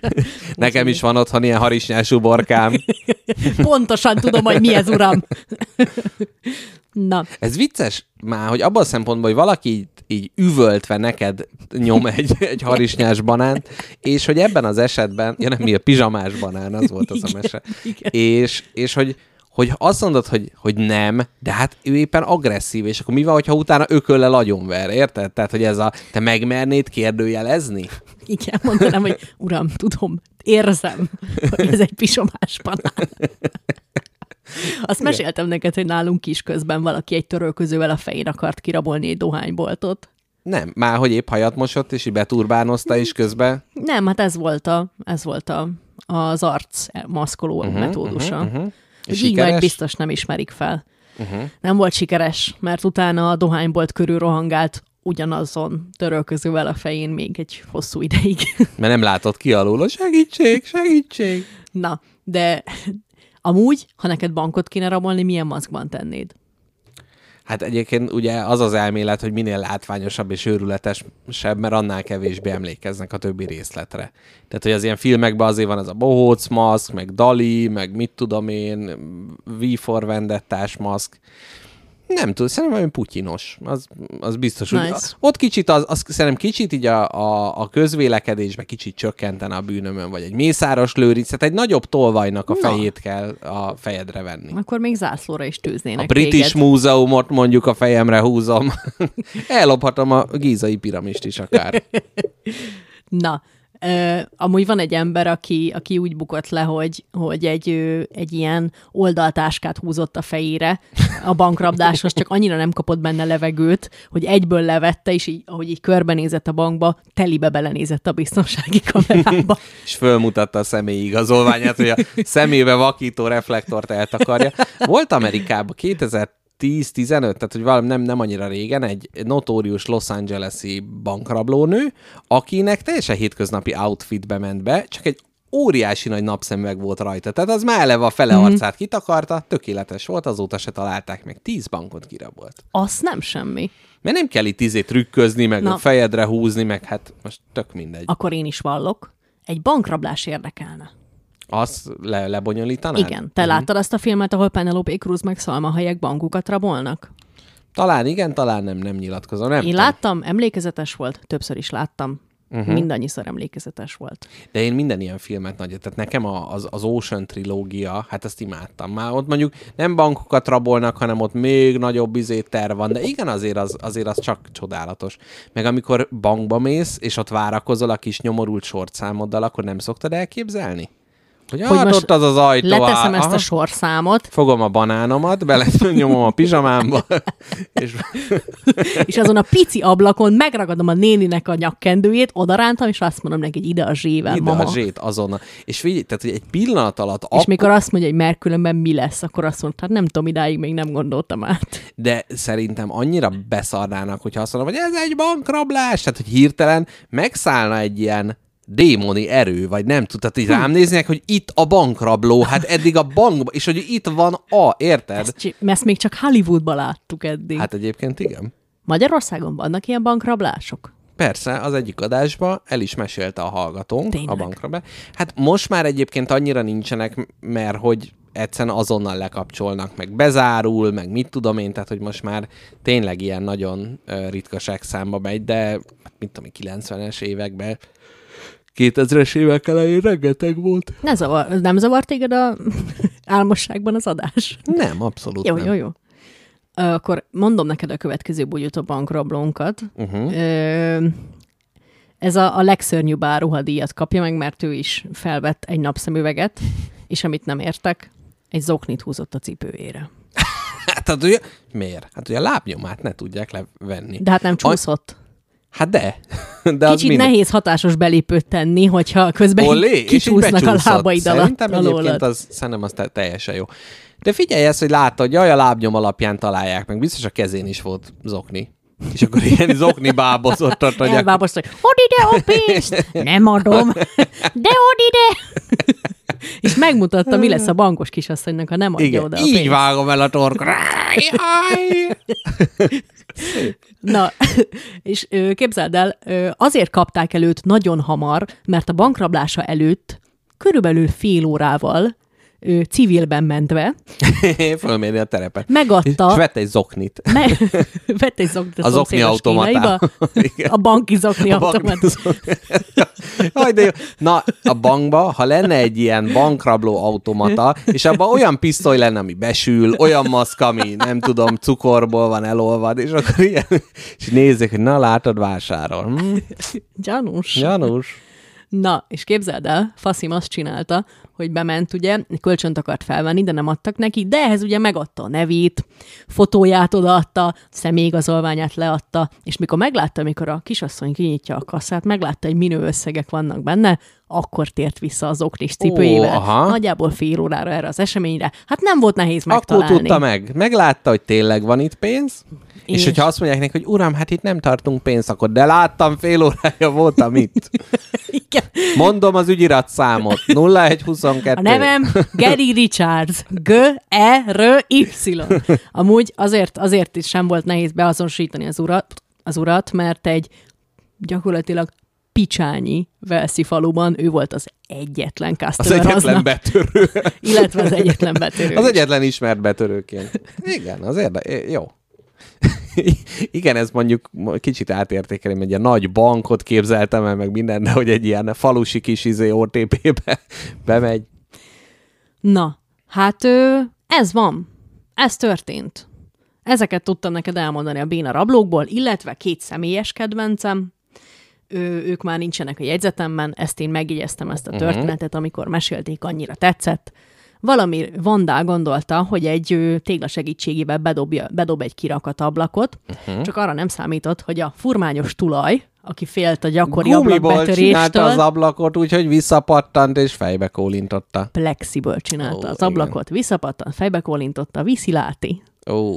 Nekem is van otthon ilyen harisnyás uborkám. Pontosan tudom, hogy mi ez, uram. Na, Ez vicces már, hogy abban a szempontból, hogy valaki így, üvöltve neked nyom egy, egy harisnyás banánt, és hogy ebben az esetben, ja nem, mi a pizsamás banán, az volt az a mese. igen. És, és hogy, hogy azt mondod, hogy, hogy nem, de hát ő éppen agresszív, és akkor mi van, hogyha utána ököllel agyonver, érted? Tehát, hogy ez a, te megmernéd kérdőjelezni? igen, mondanám, hogy uram, tudom, érzem, hogy ez egy pisomás banán. Azt meséltem neked, hogy nálunk is közben valaki egy törölközővel a fején akart kirabolni egy dohányboltot. Nem, már hogy épp hajat mosott, és így beturbánozta is közben. Nem, hát ez volt, a, ez volt a, az arc maszkoló uh-huh, metódusa. Uh-huh, uh-huh. És Így majd sikeres? biztos nem ismerik fel. Uh-huh. Nem volt sikeres, mert utána a dohánybolt körül rohangált ugyanazon törölközővel a fején még egy hosszú ideig. Mert nem látott ki alul, segítség, segítség. Na, de amúgy, ha neked bankot kéne rabolni, milyen maszkban tennéd? Hát egyébként ugye az az elmélet, hogy minél látványosabb és őrületesebb, mert annál kevésbé emlékeznek a többi részletre. Tehát, hogy az ilyen filmekben azért van ez a bohóc maszk, meg Dali, meg mit tudom én, V for Vendettás maszk. Nem tudom, szerintem olyan putyinos. Az, az biztos, hogy Nice. ott kicsit, az, az szerintem kicsit így a, a, a közvélekedésbe kicsit csökkentene a bűnömön, vagy egy mészáros lőrinc, tehát egy nagyobb tolvajnak a Na. fejét kell a fejedre venni. Akkor még zászlóra is tűznének A British téged. Múzeumot mondjuk a fejemre húzom. Ellophatom a gízai piramist is akár. Na, ö, amúgy van egy ember, aki, aki úgy bukott le, hogy, hogy egy, egy ilyen oldaltáskát húzott a fejére a bankrabdáshoz, csak annyira nem kapott benne levegőt, hogy egyből levette, és így, ahogy így körbenézett a bankba, telibe belenézett a biztonsági kamerába. És fölmutatta a személyi igazolványát, hogy a szemébe vakító reflektort eltakarja. Volt Amerikában 2010-15, tehát hogy valami nem, nem annyira régen, egy notórius Los Angeles-i bankrablónő, akinek teljesen hétköznapi outfitbe ment be, csak egy óriási nagy napszemüveg volt rajta. Tehát az már eleve a fele Mhm. arcát kitakarta, tökéletes volt, azóta se találták meg. Tíz bankot kirabolt. Az nem semmi. Mert nem kell itt izé trükközni, meg Na. a fejedre húzni, meg hát most tök mindegy. Akkor én is vallok. Egy bankrablás érdekelne. Azt le, lebonyolítanád? Igen. Te láttad azt a filmet, ahol Penelope Cruz meg Salma Hayek bankukat rabolnak? Talán igen, talán nem, nem nyilatkozom. Nem Én tudom. láttam, emlékezetes volt, többször is láttam. Uh-huh. Mindannyiszor emlékezetes volt. De én minden ilyen filmet nagy, tehát nekem a, az, az Ocean trilógia, hát ezt imádtam. Már ott mondjuk nem bankokat rabolnak, hanem ott még nagyobb izé terv van, de igen, azért az, azért az csak csodálatos. Meg amikor bankba mész, és ott várakozol a kis nyomorult sorszámoddal, akkor nem szoktad elképzelni? Hogy, Hogy hát most ott az az ajtó. Leteszem áll. ezt a sorszámot, Fogom a banánomat, belenyomom a pizsamámba, és és azon a pici ablakon megragadom a néninek a nyakkendőjét, odarántam, és azt mondom neki, hogy ide a zsével, ide mama. a zsét azonnal. És figyelj, tehát, hogy egy pillanat alatt, És akkor, mikor azt mondja, hogy mert különben mi lesz, akkor azt mondta, hát nem tudom, idáig még nem gondoltam át. de szerintem annyira beszarnának, hogyha azt mondom, hogy ez egy bankrablás, tehát, hogy hirtelen megszállna egy ilyen démoni erő, vagy nem tudod, így rám néznek, hogy itt a bankrabló, hát eddig a bankban, és hogy itt van a, érted? Ezt, ezt még csak Hollywoodban láttuk eddig. Hát, egyébként igen. Magyarországon vannak ilyen bankrablások? Persze, az egyik adásban el is mesélte a hallgatónk Tényleg? a bankra be. Hát most már egyébként annyira nincsenek, mert hogy egyszerűen azonnal lekapcsolnak, meg bezárul, meg mit tudom én, tehát hogy most már tényleg ilyen nagyon ritkaság számba megy, de hát mit tudom én, 90-es években 2000-es évek elején rengeteg volt. Ne zavar, nem zavar téged a álmosságban az adás? Nem, abszolút Jó, nem. jó, jó. Akkor mondom neked a következő bugyutó bankrablónkat. Uh-huh. Ez a, a legszörnyűbb áruhadíjat kapja meg, mert ő is felvett egy napszemüveget, és amit nem értek, egy zoknit húzott a cipőjére. Hát, hát ugye, miért? Hát ugye a lábnyomát ne tudják levenni. De hát nem csúszott. Hát de. de Kicsit minden- nehéz hatásos belépőt tenni, hogyha közben Olé, kicsúsznak a lábaid alatt Szerintem egyébként alólad. az, szerintem az te- teljesen jó. De figyelj ezt, hogy láttad, hogy jaj, a lábnyom alapján találják meg. Biztos a kezén is volt zokni. És akkor ilyen zokni bábozott ott, hogy a... Elbábozt, hogy add ide a pénzt! Nem adom! De add ide! És megmutatta, mi lesz a bankos kisasszonynak, ha nem adja Igen, oda a így pénzt. vágom el a torkra. Na, és képzeld el, azért kapták el őt nagyon hamar, mert a bankrablása előtt körülbelül fél órával ö, civilben mentve Fölmérni a terepet. megadta, És vett egy zoknit. me, vett egy zoknit a, A zokni automatá. Igen. a banki zokni A bank- de jó. Na, a bankba, ha lenne egy ilyen bankrabló automata, és abban olyan pisztoly lenne, ami besül, olyan maszk, ami nem tudom, cukorból van elolvad, és akkor ilyen, és nézzük, hogy na látod, vásárol. Hm? Gyanús. Janus. Na, és képzeld el, Faszim azt csinálta, hogy bement, ugye, kölcsönt akart felvenni, de nem adtak neki, de ehhez ugye megadta a nevét, fotóját odaadta, személyigazolványát leadta, és mikor meglátta, mikor a kisasszony kinyitja a kasszát, meglátta, hogy minő összegek vannak benne, akkor tért vissza az oknis cipőjével. aha. Nagyjából fél órára erre az eseményre. Hát nem volt nehéz Akkor megtalálni. tudta meg. Meglátta, hogy tényleg van itt pénz, és, És- hogyha azt mondják neki, hogy uram, hát itt nem tartunk pénzt, akkor de láttam, fél órája voltam itt. Igen. Mondom az ügyirat számot. 0122. A nevem Gary Richards. G-E-R-Y. Amúgy azért, azért is sem volt nehéz beazonosítani az urat, az urat, mert egy gyakorlatilag picsányi Velszi faluban ő volt az egyetlen Az customer egyetlen aznap, betörő. illetve az egyetlen betörő. Az is. egyetlen ismert betörőként. Igen, az érde... Jó. Igen, ez mondjuk kicsit átértékelem, egy ilyen nagy bankot képzeltem el, meg minden, de hogy egy ilyen falusi kis izé OTP-be bemegy. Na, hát ez van. Ez történt. Ezeket tudtam neked elmondani a béna rablókból, illetve két személyes kedvencem. Ő, ők már nincsenek a jegyzetemben, ezt én megjegyeztem ezt a történetet, amikor mesélték, annyira tetszett. Valami Vandál gondolta, hogy egy tégla segítségével bedobja, bedob egy kirakat ablakot, uh-huh. csak arra nem számított, hogy a furmányos tulaj, aki félt a gyakori Gumiból csinálta ablakbetöréstől, az ablakot, úgyhogy visszapattant és fejbe kólintotta. plexiből csinálta Ó, az igen. ablakot, visszapattant, fejbe kólintotta, visziláti. Ó.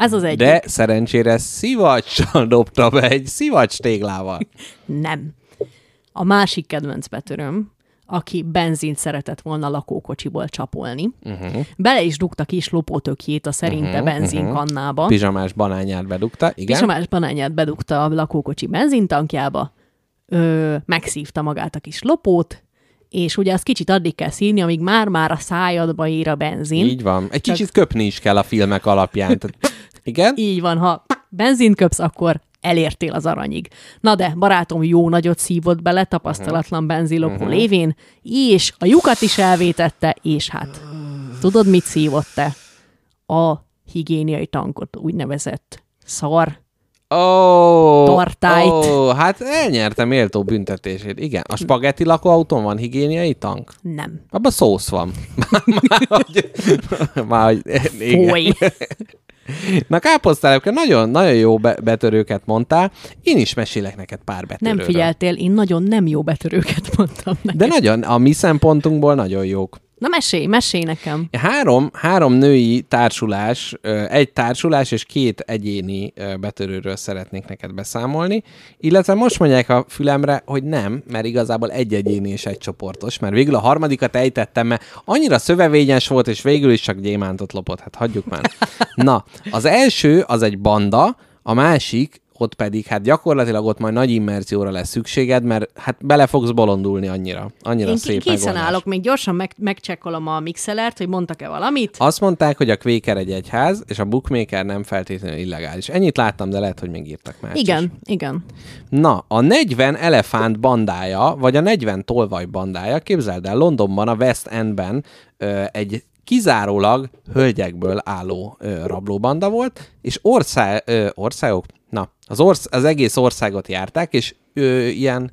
Ez az egyik. De szerencsére szivacsal dobta be egy szivacs téglával. Nem. A másik kedvenc betöröm, aki benzint szeretett volna lakókocsiból csapolni. Uh-huh. Bele is dugta kis lopótökjét a szerinte uh-huh, benzinkannába. Uh-huh. Pizsamás banányát bedugta, igen. Pisamás banányát bedugta a lakókocsi benzintankjába, ö, megszívta magát a kis lopót, és ugye azt kicsit addig kell szívni, amíg már-már a szájadba ér a benzin. Így van. Egy kicsit köpni is kell a filmek alapján. Tehát, igen? Így van, ha benzint köpsz, akkor elértél az aranyig. Na de, barátom jó nagyot szívott bele, tapasztalatlan benzinlopó uh-huh. lévén, és a lyukat is elvétette, és hát tudod, mit szívott te? A higiéniai tankot, úgynevezett szar Ó, Tortáit. Ó, hát elnyertem méltó büntetését. Igen. A spagetti lakóautón van higiéniai tank? Nem. Abban szósz van. már, hogy, már, hogy, igen. Foly. Na káposztálok, nagyon, nagyon jó be- betörőket mondtál. Én is mesélek neked pár betörőről. Nem figyeltél, én nagyon nem jó betörőket mondtam neked. De nagyon, a mi szempontunkból nagyon jók. Na mesélj, mesélj nekem. Három, három női társulás, egy társulás és két egyéni betörőről szeretnék neked beszámolni, illetve most mondják a fülemre, hogy nem, mert igazából egy egyéni és egy csoportos, mert végül a harmadikat ejtettem, mert annyira szövevényes volt, és végül is csak gyémántot lopott, hát hagyjuk már. Na, az első az egy banda, a másik ott pedig, hát gyakorlatilag ott majd nagy immerzióra lesz szükséged, mert hát bele fogsz bolondulni annyira. Annyira Én szép készen megoldás. állok, még gyorsan meg, megcsekkolom a mixelert, hogy mondtak-e valamit. Azt mondták, hogy a Quaker egy egyház, és a bookmaker nem feltétlenül illegális. Ennyit láttam, de lehet, hogy még írtak is. Igen, igen. Na, a 40 elefánt bandája, vagy a 40 tolvaj bandája, képzeld el, Londonban, a West Endben ö, egy kizárólag hölgyekből álló ö, rablóbanda volt, és ország, ö, országok, na, az, orsz, az egész országot járták, és ö, ilyen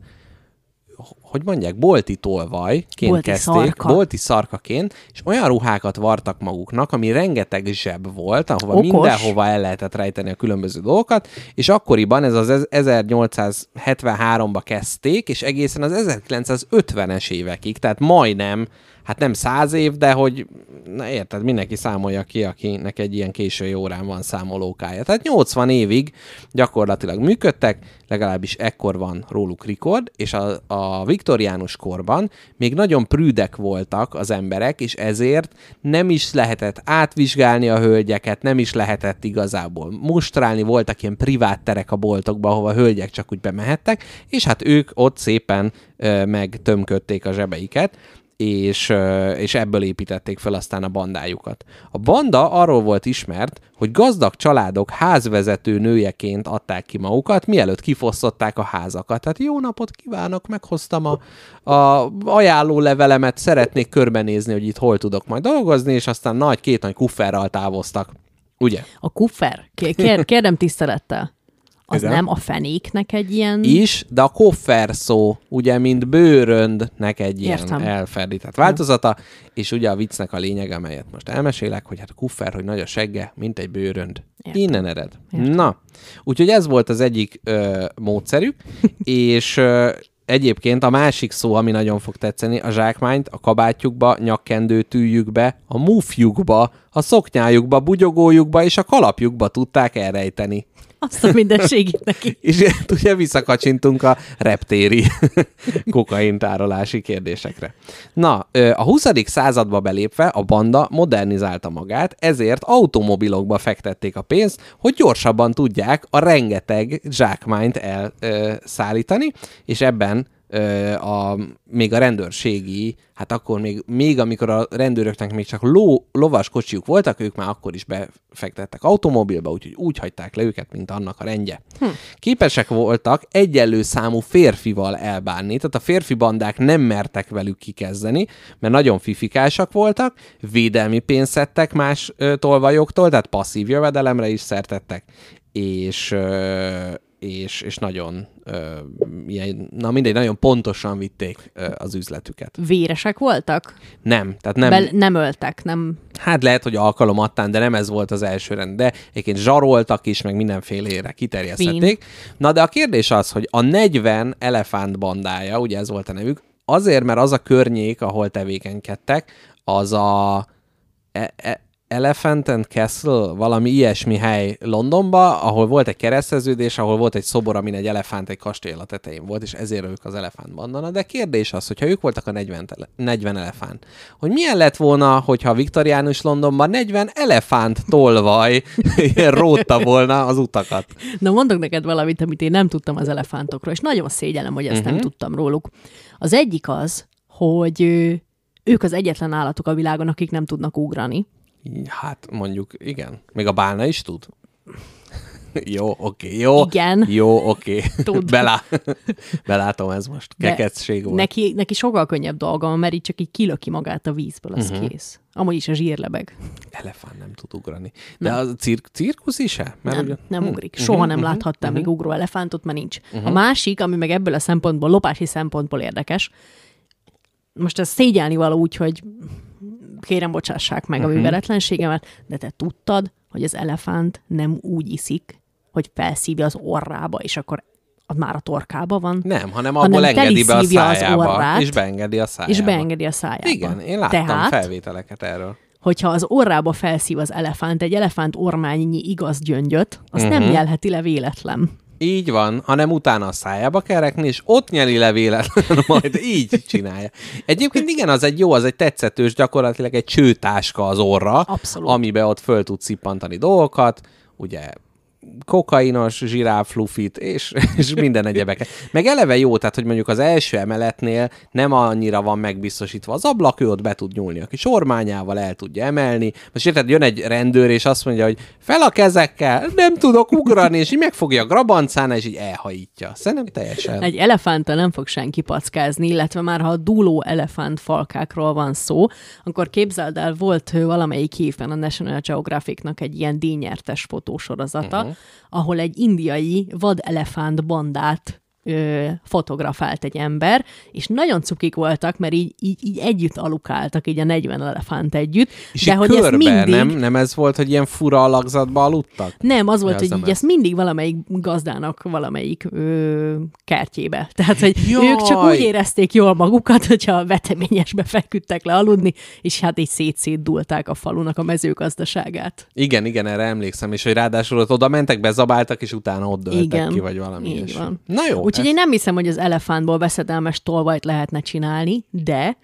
hogy mondják, bolti tolvajként Bolti kezdték, szarka. bolti szarkaként, és olyan ruhákat vartak maguknak, ami rengeteg zseb volt, ahova Okos. mindenhova el lehetett rejteni a különböző dolgokat, és akkoriban ez az 1873-ba kezdték, és egészen az 1950-es évekig, tehát majdnem, hát nem száz év, de hogy, na érted, mindenki számolja ki, akinek egy ilyen késői órán van számolókája. Tehát 80 évig gyakorlatilag működtek, legalábbis ekkor van róluk rekord, és a, a viktoriánus korban még nagyon prűdek voltak az emberek, és ezért nem is lehetett átvizsgálni a hölgyeket, nem is lehetett igazából mustrálni, voltak ilyen privát terek a boltokba, ahova a hölgyek csak úgy bemehettek, és hát ők ott szépen ö, megtömködték a zsebeiket, és, és ebből építették fel aztán a bandájukat. A banda arról volt ismert, hogy gazdag családok házvezető nőjeként adták ki magukat, mielőtt kifosztották a házakat. Tehát jó napot kívánok, meghoztam a, a ajánló levelemet, szeretnék körbenézni, hogy itt hol tudok majd dolgozni, és aztán nagy, két nagy kufferral távoztak. Ugye? A kuffer, Ké- kér, kérdem tisztelettel. Az Igen. nem a fenéknek egy ilyen... is, de a koffer szó, ugye, mint bőröndnek egy ilyen Értem. elferdített változata, és ugye a viccnek a lényeg, amelyet most elmesélek, hogy hát a kuffer, hogy nagy a segge, mint egy bőrönd. Értem. Innen ered. Na, úgyhogy ez volt az egyik ö, módszerük, és ö, Egyébként a másik szó, ami nagyon fog tetszeni, a zsákmányt a kabátjukba, nyakkendő tűjükbe, a mufjukba, a szoknyájukba, bugyogójukba és a kalapjukba tudták elrejteni. Azt a mindenségét neki. És ugye visszakacsintunk a reptéri kokaintárolási kérdésekre. Na, a 20. századba belépve a banda modernizálta magát, ezért automobilokba fektették a pénzt, hogy gyorsabban tudják a rengeteg zsákmányt elszállítani, és ebben a, még a rendőrségi, hát akkor még, még amikor a rendőröknek még csak ló, lovas kocsiuk voltak, ők már akkor is befektettek automobilba, úgyhogy úgy hagyták le őket, mint annak a rendje. Hm. Képesek voltak egyenlő számú férfival elbánni, tehát a férfi bandák nem mertek velük kikezdeni, mert nagyon fifikásak voltak, védelmi pénzt szedtek más ö, tolvajoktól, tehát passzív jövedelemre is szertettek, és, ö, és, és nagyon, ö, ilyen, na mindegy, nagyon pontosan vitték ö, az üzletüket. Véresek voltak? Nem, tehát nem, Bel- nem öltek, nem... hát lehet, hogy alkalomattán, de nem ez volt az első rend, de egyébként zsaroltak is, meg mindenfélére kiterjesztették. Na de a kérdés az, hogy a 40 elefánt bandája, ugye ez volt a nevük, azért, mert az a környék, ahol tevékenykedtek, az a e- e- Elephant and Castle, valami ilyesmi hely Londonba, ahol volt egy kereszteződés, ahol volt egy szobor, amin egy elefánt egy kastély a tetején volt, és ezért ők az elefánt bandana. De kérdés az, hogyha ők voltak a 40, tele- 40 elefánt, hogy milyen lett volna, hogyha viktoriánus Londonban 40 elefánt tolvaj rótta volna az utakat. Na mondok neked valamit, amit én nem tudtam az elefántokról, és nagyon szégyellem, hogy ezt uh-huh. nem tudtam róluk. Az egyik az, hogy ők az egyetlen állatok a világon, akik nem tudnak ugrani. Hát mondjuk, igen. Még a bálna is tud. jó, oké, jó. Igen. Jó, oké. Tud. Belá... Belátom ez most. De Kekectség volt. Neki, neki sokkal könnyebb dolga mert így csak így kilöki magát a vízből, az Mhm. uh-huh. kész. Amúgy is a zsírlebeg. Elefánt nem tud ugrani. De a cir- cirkusz is-e? Mert Nem, ugye- nem Hm. ugrik. Soha nem láthattam még ugró elefántot, mert nincs. A másik, ami meg ebből a szempontból, lopási szempontból érdekes, most ez szégyelni való úgy, hogy kérem bocsássák meg a műveletlenségemet, de te tudtad, hogy az elefánt nem úgy iszik, hogy felszívja az orrába, és akkor az már a torkába van, Nem, hanem Hanem abból engedi be a teliszívja az szájába. orrát, és beengedi a szájába. és beengedi a szájába. Igen, én láttam Tehát, felvételeket erről. hogyha az orrába felszív az elefánt egy elefánt ormányi igaz gyöngyöt, azt uh-huh. nem nyelheti le véletlen. Így van, hanem utána a szájába kell rekni, és ott nyeli le véletlenül, majd így csinálja. Egyébként igen, az egy jó, az egy tetszetős, gyakorlatilag egy csőtáska az orra, Abszolút. amiben ott föl tud szippantani dolgokat, ugye kokainos, zsiráf, lufit, és, és minden egyebeket. Meg eleve jó, tehát, hogy mondjuk az első emeletnél nem annyira van megbiztosítva az ablak, ő ott be tud nyúlni a kis ormányával, el tudja emelni. Most érted, jön egy rendőr, és azt mondja, hogy fel a kezekkel, nem tudok ugrani, és így megfogja a grabancán, és így elhajítja. Szerintem teljesen. Egy elefánttal nem fog senki packázni, illetve már ha a dúló elefánt falkákról van szó, akkor képzeld el, volt valamelyik évben a National Geographicnak egy ilyen díjnyertes fotósorozata, uh-huh. Ahol egy indiai vadelefánt bandát ö, fotografált egy ember, és nagyon cukik voltak, mert így, így, így együtt alukáltak, így a 40 elefánt együtt. És de hogy körbe, ezt mindig... nem, nem ez volt, hogy ilyen fura alakzatba aludtak? Nem, az volt, Ja, hogy így ezt mindig valamelyik gazdának valamelyik ö, kertjébe. Tehát, hogy Jaj. ők csak úgy érezték jól magukat, hogyha veteményesbe feküdtek le aludni, és hát így szétszétdulták a falunak a mezőgazdaságát. Igen, igen, erre emlékszem, és hogy ráadásul ott oda mentek, bezabáltak, és utána ott dőltek Igen, ki, vagy valami így van. Na jó, Úgyhogy ez- én nem hiszem, hogy az elefántból veszedelmes tolvajt lehetne csinálni, de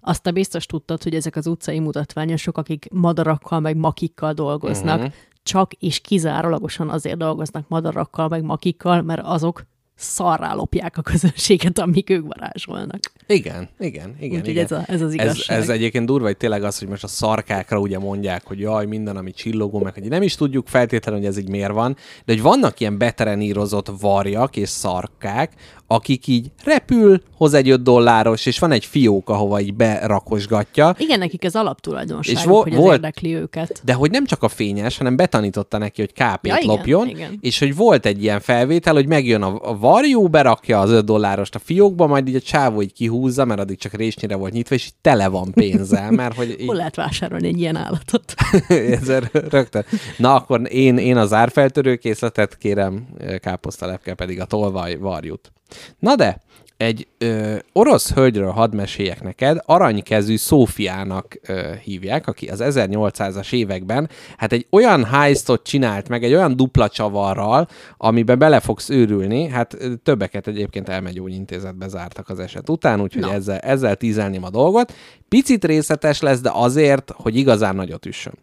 azt te biztos tudtad, hogy ezek az utcai mutatványosok, akik madarakkal meg makikkal dolgoznak, uh-huh. csak és kizárólagosan azért dolgoznak madarakkal meg makikkal, mert azok szarrá lopják a közönséget, amik ők varázsolnak. Igen, igen, igen. Úgyhogy igen. ez, a, ez az ez, igazság. ez egyébként durva, hogy tényleg az, hogy most a szarkákra ugye mondják, hogy jaj, minden, ami csillogó, meg hogy nem is tudjuk feltétlenül, hogy ez így miért van, de hogy vannak ilyen betelenírozott varjak és szarkák, akik így repül, hoz egy 5 dolláros, és van egy fiók, ahova így berakosgatja, Igen, nekik ez alaptulajdonságuk, És vo- hogy volt- érdekli őket. de hogy nem csak a fényes, hanem betanította neki, hogy kápét Ja, igen, lopjon, igen. és hogy volt egy ilyen felvétel, hogy megjön a, a varjú, berakja az 5 dollárost a fiókba, majd így a csávó így kihúzza, mert addig csak résnyire volt nyitva, és így tele van pénzzel, mert hogy így Hol lehet vásárolni egy ilyen állatot? ezzel rögtön. Na akkor én, én az árfeltörő készletet kérem, káposztalepke pedig a tolvaj varjút. Na de, egy ö, orosz hölgyről hadd meséljek neked, aranykezű Szófiának ö, hívják, aki az 1800-as években hát egy olyan heistot csinált meg, egy olyan dupla csavarral, amiben bele fogsz őrülni, hát ö, többeket egyébként elmegyógyintézetbe zártak az eset után, úgyhogy Na. ezzel, ezzel tízelném a dolgot. Picit részletes lesz, de azért, hogy igazán nagyot üssön.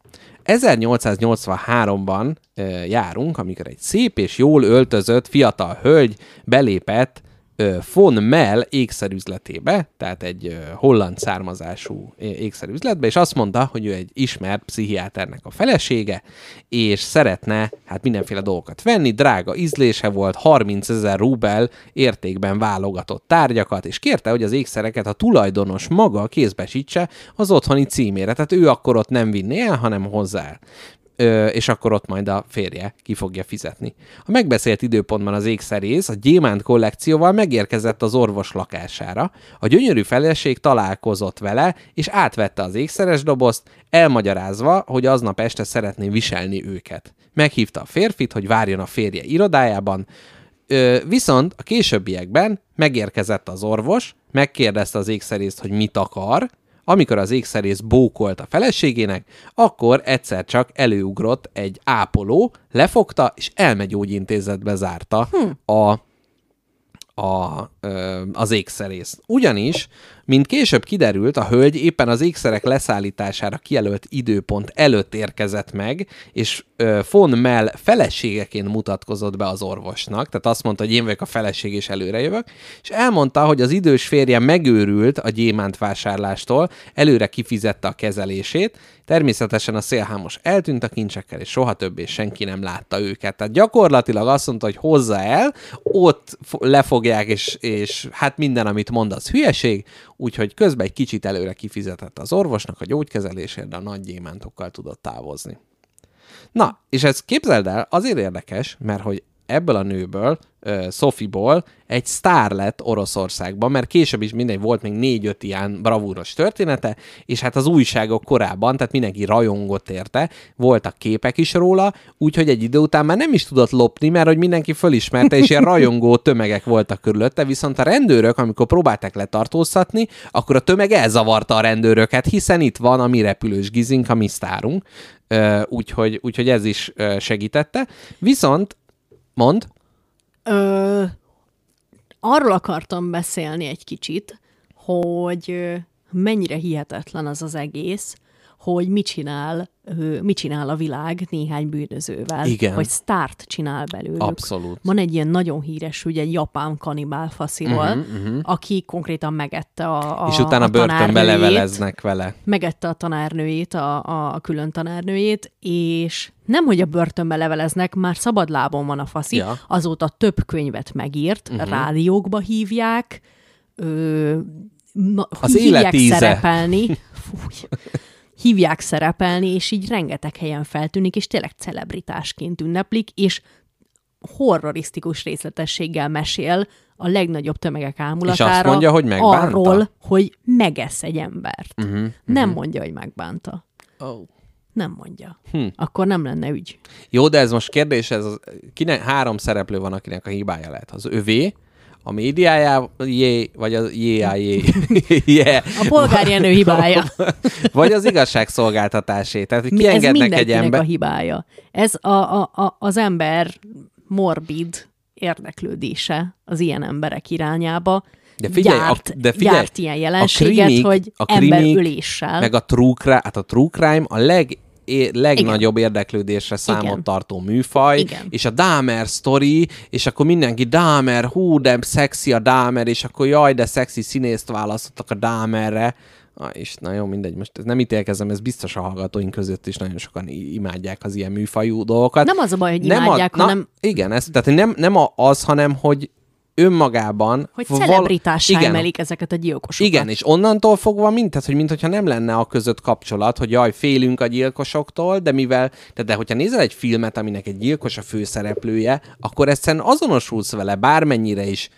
1883-ban ö, járunk, amikor egy szép és jól öltözött fiatal hölgy belépett von Mell ékszerüzletébe, tehát egy holland származású ékszerüzletbe, és azt mondta, hogy ő egy ismert pszichiáternek a felesége, és szeretne hát mindenféle dolgokat venni, drága ízlése volt, 30 ezer rubel értékben válogatott tárgyakat, és kérte, hogy az ékszereket a tulajdonos maga kézbesítse az otthoni címére, tehát ő akkor ott nem vinné el, hanem hozzá és akkor ott majd a férje ki fogja fizetni. A megbeszélt időpontban az ékszerész a gyémánt kollekcióval megérkezett az orvos lakására. A gyönyörű feleség találkozott vele, és átvette az ékszeres dobozt, elmagyarázva, hogy aznap este szeretné viselni őket. Meghívta a férfit, hogy várjon a férje irodájában, viszont a későbbiekben megérkezett az orvos, megkérdezte az ékszerészt, hogy mit akar, amikor az ékszerész bókolt a feleségének, akkor egyszer csak előugrott egy ápoló, lefogta, és elmegyógyintézetbe zárta hm. a a, az ékszerész. Ugyanis, Mint később kiderült, a hölgy éppen az ékszerek leszállítására kijelölt időpont előtt érkezett meg, és von Mell feleségeként mutatkozott be az orvosnak, tehát azt mondta, hogy én vagyok a feleség, és előre jövök, és elmondta, hogy az idős férje megőrült a gyémánt vásárlástól, előre kifizette a kezelését, természetesen a szélhámos eltűnt a kincsekkel, és soha többé senki nem látta őket. Tehát gyakorlatilag azt mondta, hogy hozza el, ott fo- lefogják, és, és hát minden, amit mond, az hülyeség, úgyhogy közben egy kicsit előre kifizetett az orvosnak a gyógykezelésért, de a nagy gyémántokkal tudott távozni. Na, és ez képzeld el, azért érdekes, mert hogy ebből a nőből, Sofiból egy sztár lett Oroszországban, mert később is mindegy, volt még négy-öt ilyen bravúros története, és hát az újságok korábban, tehát mindenki rajongott érte, voltak képek is róla, úgyhogy egy idő után már nem is tudott lopni, mert hogy mindenki fölismerte, és ilyen rajongó tömegek voltak körülötte, viszont a rendőrök, amikor próbálták letartóztatni, akkor a tömeg elzavarta a rendőröket, hiszen itt van a mi repülős gizink, a mi sztárunk, úgyhogy, úgyhogy ez is segítette. Viszont, mond, Ö, arról akartam beszélni egy kicsit, hogy mennyire hihetetlen az az egész, hogy mit csinál, mit csinál a világ néhány bűnözővel. Igen. Hogy sztárt csinál belőlük. Abszolút. Van egy ilyen nagyon híres ügy, egy japán kanibál fasziról, Mhm, uh-huh, uh-huh. aki konkrétan megette a, a és utána a börtönbe leveleznek vele. megette a tanárnőjét, a, a, a külön tanárnőjét, és nem, hogy a börtönbe leveleznek, már szabadlábon van a faszi, ja. azóta több könyvet megírt, uh-huh. rádiókba hívják, ö, na, Az hívják életíze. szerepelni, fúj, hívják szerepelni, és így rengeteg helyen feltűnik, és tényleg celebritásként ünneplik, és horrorisztikus részletességgel mesél a legnagyobb tömegek ámulatára mondja, hogy megbánta? arról, hogy megesz egy embert. Mhm, Uh-huh, nem mondja, hogy megbánta. Oh. Nem mondja. Hm. Akkor nem lenne ügy. Jó, de ez most kérdés, ez az, kinek, három szereplő van, akinek a hibája lehet. Az övé, a médiájá, jé, vagy az jéájé, yeah. A polgárjenő hibája. vagy az igazságszolgáltatásé. Tehát, hogy kiengednek egy ember. a hibája. Ez a, a, a, az ember morbid érdeklődése az ilyen emberek irányába. De figyelj, gyárt, a, de figyelj, gyárt ilyen jelenséget, krimik- hogy a krimik, emberöléssel. Meg a true crime, hát a true crime a leg, é- legnagyobb Igen. érdeklődésre számot Igen. tartó műfaj, Igen. és a Dahmer sztori, és akkor mindenki Dahmer, hú, de szexi a Dahmer, és akkor jaj, de szexi színészt választottak a Dahmerre. Ah, és na jó, mindegy, most ez nem ítélkezem, ez biztos a hallgatóink között is nagyon sokan imádják az ilyen műfajú dolgokat. Nem az a baj, hogy Nem imádják, a, na, hanem Igen, ez, tehát nem, nem az, hanem hogy önmagában... hogy val- celebritássá igen, emelik ezeket a gyilkosokat. igen, és onnantól fogva mint, tehát, hogy mintha nem lenne a között kapcsolat, hogy jaj, félünk a gyilkosoktól, de mivel, tehát de hogyha nézel egy filmet, aminek egy gyilkos a főszereplője, akkor egyszerűen azonosulsz vele, bármennyire is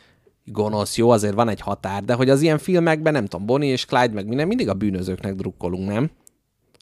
gonosz, jó, azért van egy határ, de hogy az ilyen filmekben, nem tudom, Bonnie és Clyde, meg minden, mindig a bűnözőknek drukkolunk, nem?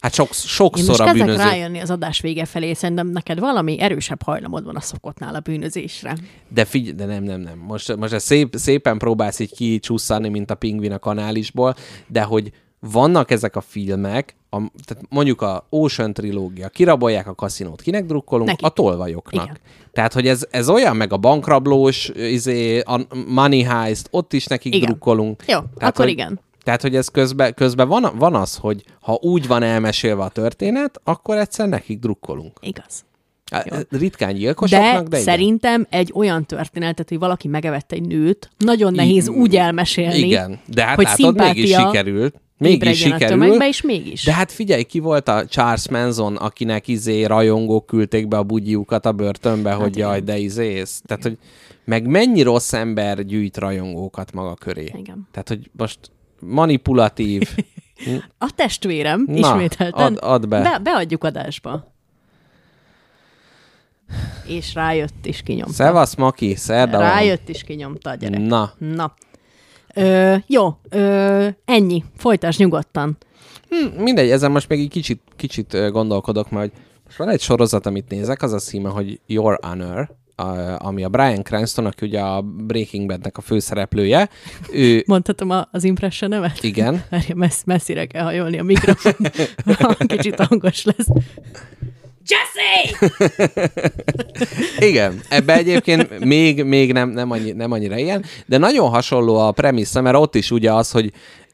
Hát sok, Én sokszor most a bűnöző. rájönni az adás vége felé, szerintem neked valami erősebb hajlamod van a szokottnál a bűnözésre. De figyelj, de nem, nem, nem. Most, most ez szép, szépen próbálsz így kicsusszani, mint a pingvin a kanálisból, de hogy vannak ezek a filmek, a, tehát mondjuk a Ocean trilógia, kirabolják a kaszinót, kinek drukkolunk? Nekik. A tolvajoknak. Igen. Tehát, hogy ez, ez olyan, meg a bankrablós, izé, a Money Heist, ott is nekik Igen. drukkolunk. Jó, akkor hogy, igen. Tehát, hogy ez közben, közben van, van az, hogy ha úgy van elmesélve a történet, akkor egyszer nekik drukkolunk. Igaz. Hát, Ritkán gyilkosoknak, De, de, igen. szerintem egy olyan történetet, hogy valaki megevett egy nőt, nagyon nehéz úgy elmesélni, Igen, de hát hogy látod, mégis sikerült. Mégis ébredjen a sikerül. tömegbe, és mégis. De hát figyelj, ki volt a Charles Manson, akinek izé rajongók küldték be a bugyiukat a börtönbe, Hát hogy jaj, de izész. Tehát, hogy meg mennyi rossz ember gyűjt rajongókat maga köré. Igen. Tehát, hogy most manipulatív. A testvérem, Na, ismételten, add- add be. be. Beadjuk adásba. És rájött és kinyomta. Szevasz, Maki, szerda. Rájött és kinyomta a gyerek. Na, Na. Ö, jó, ö, ennyi. Folytasd nyugodtan. hm, mindegy, ezen most még egy kicsit, kicsit gondolkodok, mert most van egy sorozat, amit nézek, az a címe, hogy Your Honor, a, ami a Brian Cranston, aki ugye a Breaking Badnek a főszereplője. Ő, Mondhatom a, az impressionemet? igen, Várja, messz, messzire kell hajolni a mikrofon. Kicsit hangos lesz. Jesse! Igen, ebbe egyébként még, még nem, nem, annyi, nem annyira ilyen, de nagyon hasonló a premissza, mert ott is ugye az, hogy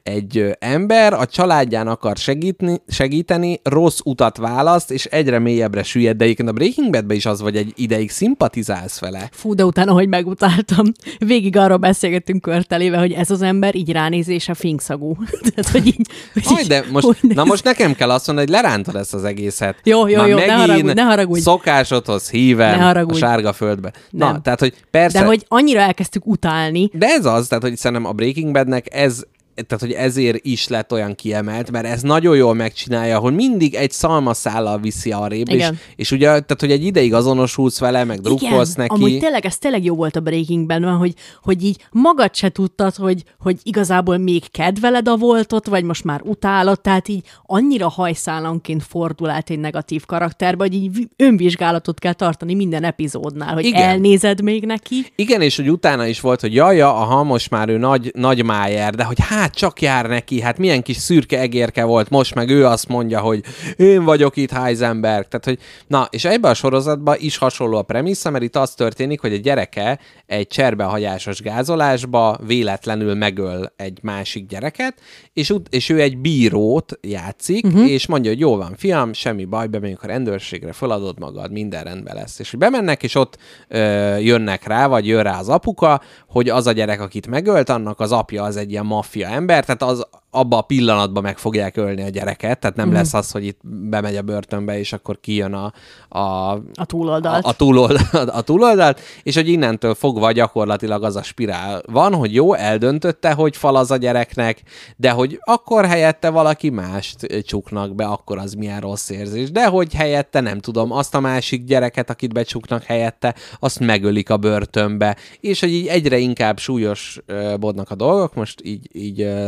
egy ember a családján akar segíteni, segíteni, rossz utat választ, és egyre mélyebbre süllyed, de egyébként a Breaking Badben is az vagy egy ideig szimpatizálsz vele. Fú, de utána, hogy megutáltam, végig arról beszélgettünk körteléve, hogy ez az ember így ránézése finkszagú. Tehát, hogy így, hogy Aj, de most, hogy na most nekem kell azt mondani, hogy lerántod ezt az egészet. Jó, jó, Már jó, ne haragudj, ne haragudj. szokásodhoz hívem Ne a haragudj. sárga földbe. Na, Nem. tehát, hogy persze... De hogy annyira elkezdtük utálni, De ez az, tehát hogy szerintem a Breaking Badnek ez tehát, hogy ezért is lett olyan kiemelt, mert ez nagyon jól megcsinálja, hogy mindig egy szalmaszállal viszi arrébb, és, és ugye, tehát, hogy egy ideig azonosulsz vele, meg drukkolsz neki. amúgy tényleg, ez tényleg jó volt a Breakingben, van, hogy, hogy így magad se tudtad, hogy, hogy igazából még kedveled a voltot, vagy most már utálod, tehát így annyira hajszálanként fordul át egy negatív karakterbe, hogy így vi- önvizsgálatot kell tartani minden epizódnál, hogy Igen. elnézed még neki. Igen, és hogy utána is volt, hogy jaja, aha, most már ő nagy, nagy májer, de hogy hát csak jár neki, hát milyen kis szürke egérke volt, most meg ő azt mondja, hogy én vagyok itt Heisenberg. Tehát, hogy na, és ebbe a sorozatban is hasonló a premissza, mert itt az történik, hogy a gyereke egy cserbehagyásos gázolásba véletlenül megöl egy másik gyereket, és, és ő egy bírót játszik, uh-huh. és mondja, hogy jó van, fiam, semmi baj, bemegyünk a rendőrségre, feladod magad, minden rendben lesz. És hogy bemennek, és ott ö, jönnek rá, vagy jön rá az apuka, hogy az a gyerek, akit megölt, annak az apja az egy ilyen maffia ember, tehát az abba a pillanatban meg fogják ölni a gyereket, tehát nem mm. lesz az, hogy itt bemegy a börtönbe, és akkor kijön a, a, A túloldalt. a, a, túloldalt, a túloldalt, és hogy innentől fogva gyakorlatilag az a spirál van, hogy jó, eldöntötte, hogy fal az a gyereknek, de hogy akkor helyette valaki mást csuknak be, akkor az milyen rossz érzés. De hogy helyette, nem tudom, azt a másik gyereket, akit becsuknak helyette, azt megölik a börtönbe, és hogy így egyre inkább súlyosbodnak a dolgok, most így, így ö,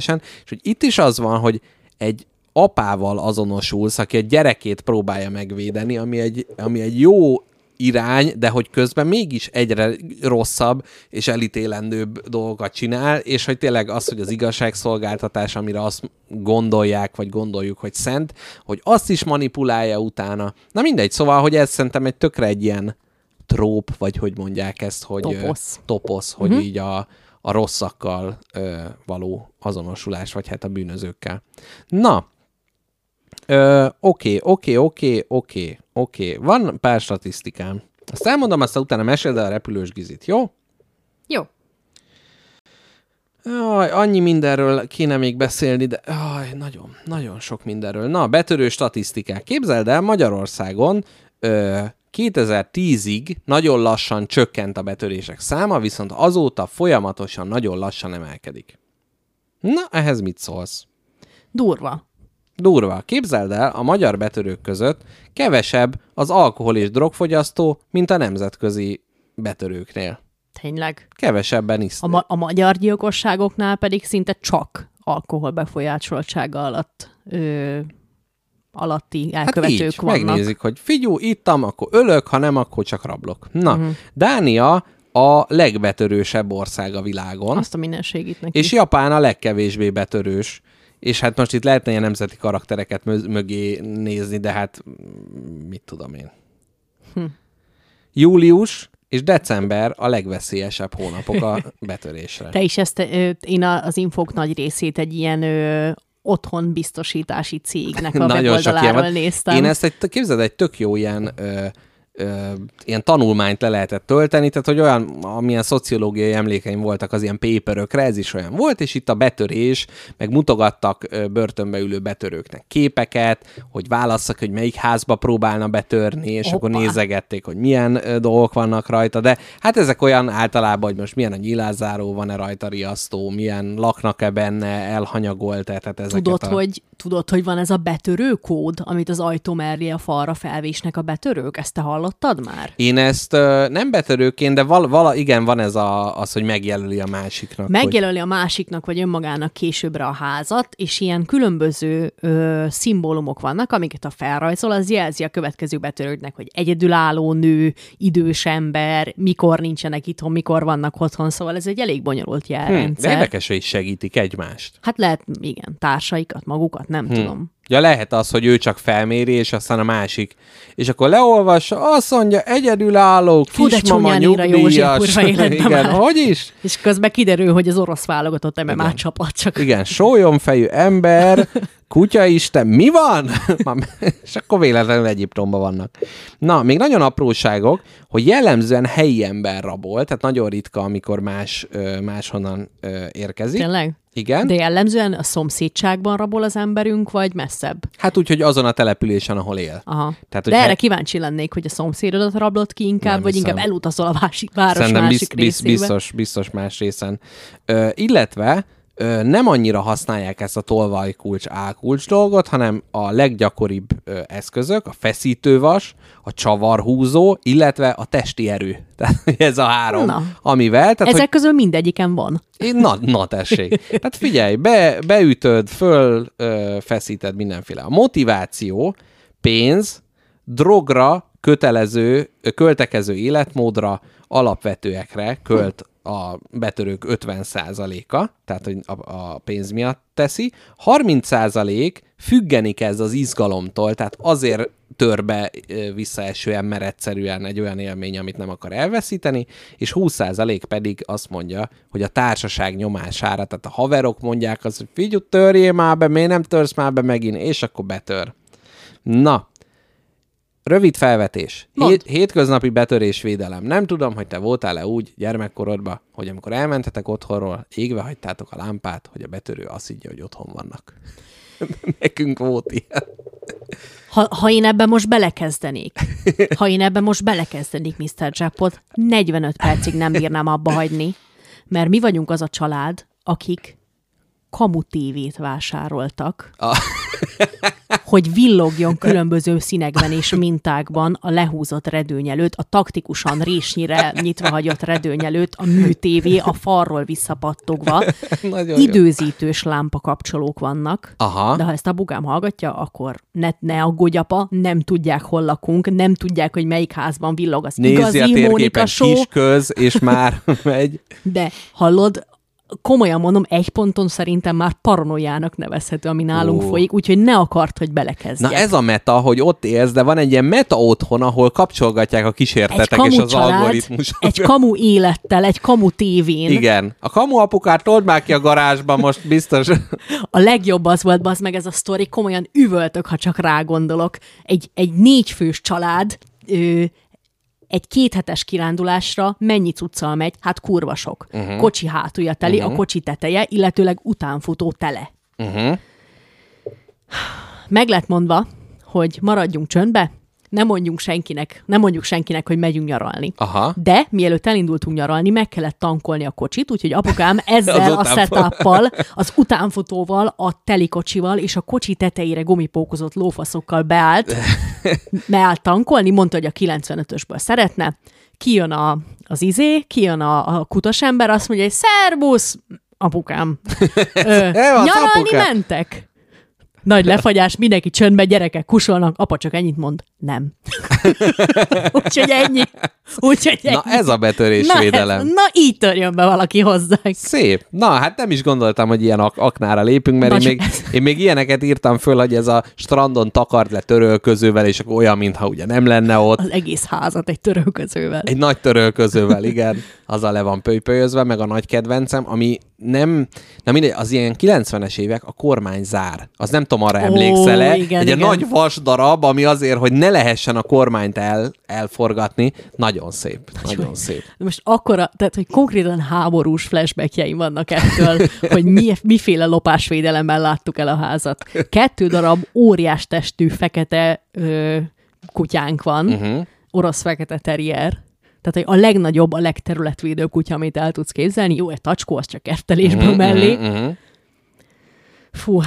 spoilermentesen, és hogy itt is az van, hogy egy apával azonosulsz, aki a gyerekét próbálja megvédeni, ami egy, ami egy jó irány, de hogy közben mégis egyre rosszabb és elítélendőbb dolgokat csinál, és hogy tényleg az, hogy az igazságszolgáltatás, amire azt gondolják, vagy gondoljuk, hogy szent, hogy azt is manipulálja utána. Na mindegy, szóval, hogy ez szerintem egy tökre egy ilyen tróp, vagy hogy mondják ezt, hogy Toposz. toposz hogy uh-huh. így a, a rosszakkal ö, való azonosulás, vagy hát a bűnözőkkel. Na, Oké, oké, oké, oké, oké. Van pár statisztikám. Azt elmondom, aztán utána meséld el a repülős gizit, jó? Jó. Jaj, annyi mindenről kéne még beszélni, de jaj, nagyon, nagyon sok mindenről. Na, betörő statisztikák. Képzeld el, Magyarországon ö, 2010-ig nagyon lassan csökkent a betörések száma, viszont azóta folyamatosan nagyon lassan emelkedik. Na, ehhez mit szólsz? Durva. Durva. Képzeld el, a magyar betörők között kevesebb az alkohol és drogfogyasztó, mint a nemzetközi betörőknél. Tényleg. Kevesebben A, isznak. ma- a magyar gyilkosságoknál pedig szinte csak alkohol befolyásoltsága alatt ö, alatti Hát elkövetők így, vannak. megnézik, hogy figyú, ittam, akkor ölök, ha nem, akkor csak rablok. Na, uh-huh. Dánia a legbetörősebb ország a világon, Azt a mindenségét neki. és Japán a legkevésbé betörős. És hát most itt lehetne ilyen nemzeti karaktereket mö- mögé nézni, de hát mm, mit tudom én. Hm. Július és december a legveszélyesebb hónapok a betörésre. Te is ezt, én az infók nagy részét egy ilyen otthon biztosítási cégnek a Nagyon sok ilyen néztem. Én ezt egy, képzeld, egy tök jó ilyen, ö, ö, ilyen tanulmányt le lehetett tölteni, tehát hogy olyan, amilyen szociológiai emlékeim voltak az ilyen paperökre, ez is olyan volt, és itt a betörés, meg mutogattak börtönbe ülő betörőknek képeket, hogy válasszak, hogy melyik házba próbálna betörni, és Hoppá. akkor nézegették, hogy milyen dolgok vannak rajta, de hát ezek olyan általában, hogy most milyen a nyilázáró, van-e rajta riasztó, milyen laknak-e benne, elhanyagolt-e, tehát ezeket Tudod, a... hogy, tudod, hogy van ez a betörőkód, amit az ajtó mellé a falra felvésnek a betörők? Ezt te hallottad már? Én ezt ö, nem betörőként, de val, vala, igen, van ez a, az, hogy megjelöli a másiknak. hogy... Megjelöli a másiknak vagy önmagának későbbre a házat, és ilyen különböző ö, szimbólumok vannak, amiket a felrajzol, az jelzi a következő betörődnek, hogy egyedülálló nő, idős ember, mikor nincsenek itthon, mikor vannak otthon, szóval ez egy elég bonyolult Hm, de jelrendszer. érdekes, hogy segítik egymást. Hát lehet, igen, társaikat, magukat, nem hmm. tudom. Ja, lehet az, hogy ő csak felméri, és aztán a másik. És akkor leolvassa, azt mondja, egyedülálló, kismama, nyugdíjas. életbe Igen, már. hogy is? És közben kiderül, hogy az orosz válogatott MMA csapat csak. Igen, sólyomfejű ember, kutyaisten, mi van? És akkor véletlenül Egyiptomban vannak. Na, még nagyon apróságok, hogy jellemzően helyi ember rabol, tehát nagyon ritka, amikor más, máshonnan érkezik. Tényleg? Igen. De jellemzően a szomszédságban rabol az emberünk, vagy messzebb? Hát úgy, hogy azon a településen, ahol él. Aha. Tehát, De erre he- kíváncsi lennék, hogy a szomszédodat rablott ki inkább, Nem vagy hiszem. inkább elutazol a másik város Szerintem másik biz, biz, részébe. biztos, biztos más részen. Ö, illetve ö, nem annyira használják ezt a tolvajkulcs A-kulcs dolgot, hanem a leggyakoribb ö, eszközök, a feszítővas, a csavarhúzó, illetve a testi erő. Tehát ez a három, Na. amivel... Tehát, Ezek hogy, közül mindegyiken van. na, na tessék. Tehát figyelj, be, beütöd, föl ö, feszíted mindenféle. A motiváció, pénz, drogra, kötelező, költekező életmódra, alapvetőekre költ a betörők 50%-a, tehát hogy a, a pénz miatt teszi, 30% függeni kezd az izgalomtól, tehát azért tör be visszaesően, meredszerűen egy olyan élmény, amit nem akar elveszíteni, és 20% pedig azt mondja, hogy a társaság nyomására, tehát a haverok mondják azt, hogy figyelj, törjél már be, miért nem törsz már be megint, és akkor betör. Na, Rövid felvetés. Mondd. Hét, hétköznapi betörésvédelem. Nem tudom, hogy te voltál-e úgy gyermekkorodban, hogy amikor elmentetek otthonról, égve hagytátok a lámpát, hogy a betörő azt higgye, hogy otthon vannak. Nekünk volt ilyen. Ha, ha én ebben most belekezdenék, ha én ebben most belekezdenék Mr. Jackpot, 45 percig nem bírnám abba hagyni, mert mi vagyunk az a család, akik kamu tévét vásároltak, A- hogy villogjon különböző színekben és mintákban a lehúzott redőny előtt, a taktikusan résnyire nyitva hagyott redőny előtt, a műtévé a falról visszapattogva. Nagyon jó. Időzítős lámpakapcsolók vannak. Aha. De ha ezt a bugám hallgatja, akkor ne, ne aggódj, apa, nem tudják, hol lakunk, nem tudják, hogy melyik házban villog az Nézi a igazi Mónika térképen show, kis köz, és már megy. de hallod, komolyan mondom, egy ponton szerintem már paranoiának nevezhető, ami nálunk Ó. folyik, úgyhogy ne akart, hogy belekezdjek. Na ez a meta, hogy ott élsz, de van egy ilyen meta otthon, ahol kapcsolgatják a kísértetek és az család, algoritmus. egy kamu élettel, egy kamu tévén. Igen. A kamu apukát told már ki a garázsba, most biztos. A legjobb az volt, az meg ez a sztori, komolyan üvöltök, ha csak rá gondolok. Egy, egy négyfős család ö, egy kéthetes kirándulásra mennyi cuccal megy? Hát kurva sok. Uh-huh. Kocsi hátulja teli, uh-huh. a kocsi teteje, illetőleg utánfutó tele. Uh-huh. Meg lett mondva, hogy maradjunk csöndbe, nem mondjunk senkinek, nem mondjuk senkinek, hogy megyünk nyaralni. Aha. De mielőtt elindultunk nyaralni, meg kellett tankolni a kocsit, úgyhogy apukám ezzel a setuppal, az utánfutóval, a teli kocsival és a kocsi tetejére gumipókozott lófaszokkal beállt, beállt tankolni, mondta, hogy a 95-ösből szeretne, kijön a, az izé, kijön a, a kutas ember, azt mondja, hogy szervusz, apukám. Ö, nyaralni apukám. mentek? Nagy lefagyás, mindenki csöndbe, gyerekek kusolnak, apa csak ennyit mond, nem. Úgyhogy ennyi. Úgyhogy ennyi. Na ez a betörésvédelem. Na, ez, na így törjön be valaki hozzánk. Szép. Na, hát nem is gondoltam, hogy ilyen ak- aknára lépünk, mert én még, én még ilyeneket írtam föl, hogy ez a strandon takart le törölközővel, és akkor olyan, mintha ugye nem lenne ott. Az egész házat egy törölközővel. Egy nagy törölközővel, igen. Azzal le van pölypölyözve, meg a nagy kedvencem, ami nem, na mindegy, az ilyen 90-es évek a kormány zár. Az nem tudom, arra emlékszel-e. igen, egy igen. nagy vas darab, ami azért, hogy ne lehessen a kormányt el, elforgatni. Nagyon szép. Nagyon szép. De most akkora, tehát, hogy konkrétan háborús flashbackjeim vannak ettől, hogy mi, miféle lopásvédelemben láttuk el a házat. Kettő darab óriás testű fekete ö, kutyánk van, uh-huh. orosz fekete terrier, tehát, a legnagyobb, a legterületvédő kutya, amit el tudsz képzelni. Jó, egy tacskó, az csak kertelésből uh-huh, mellé. Uh-huh. Fú,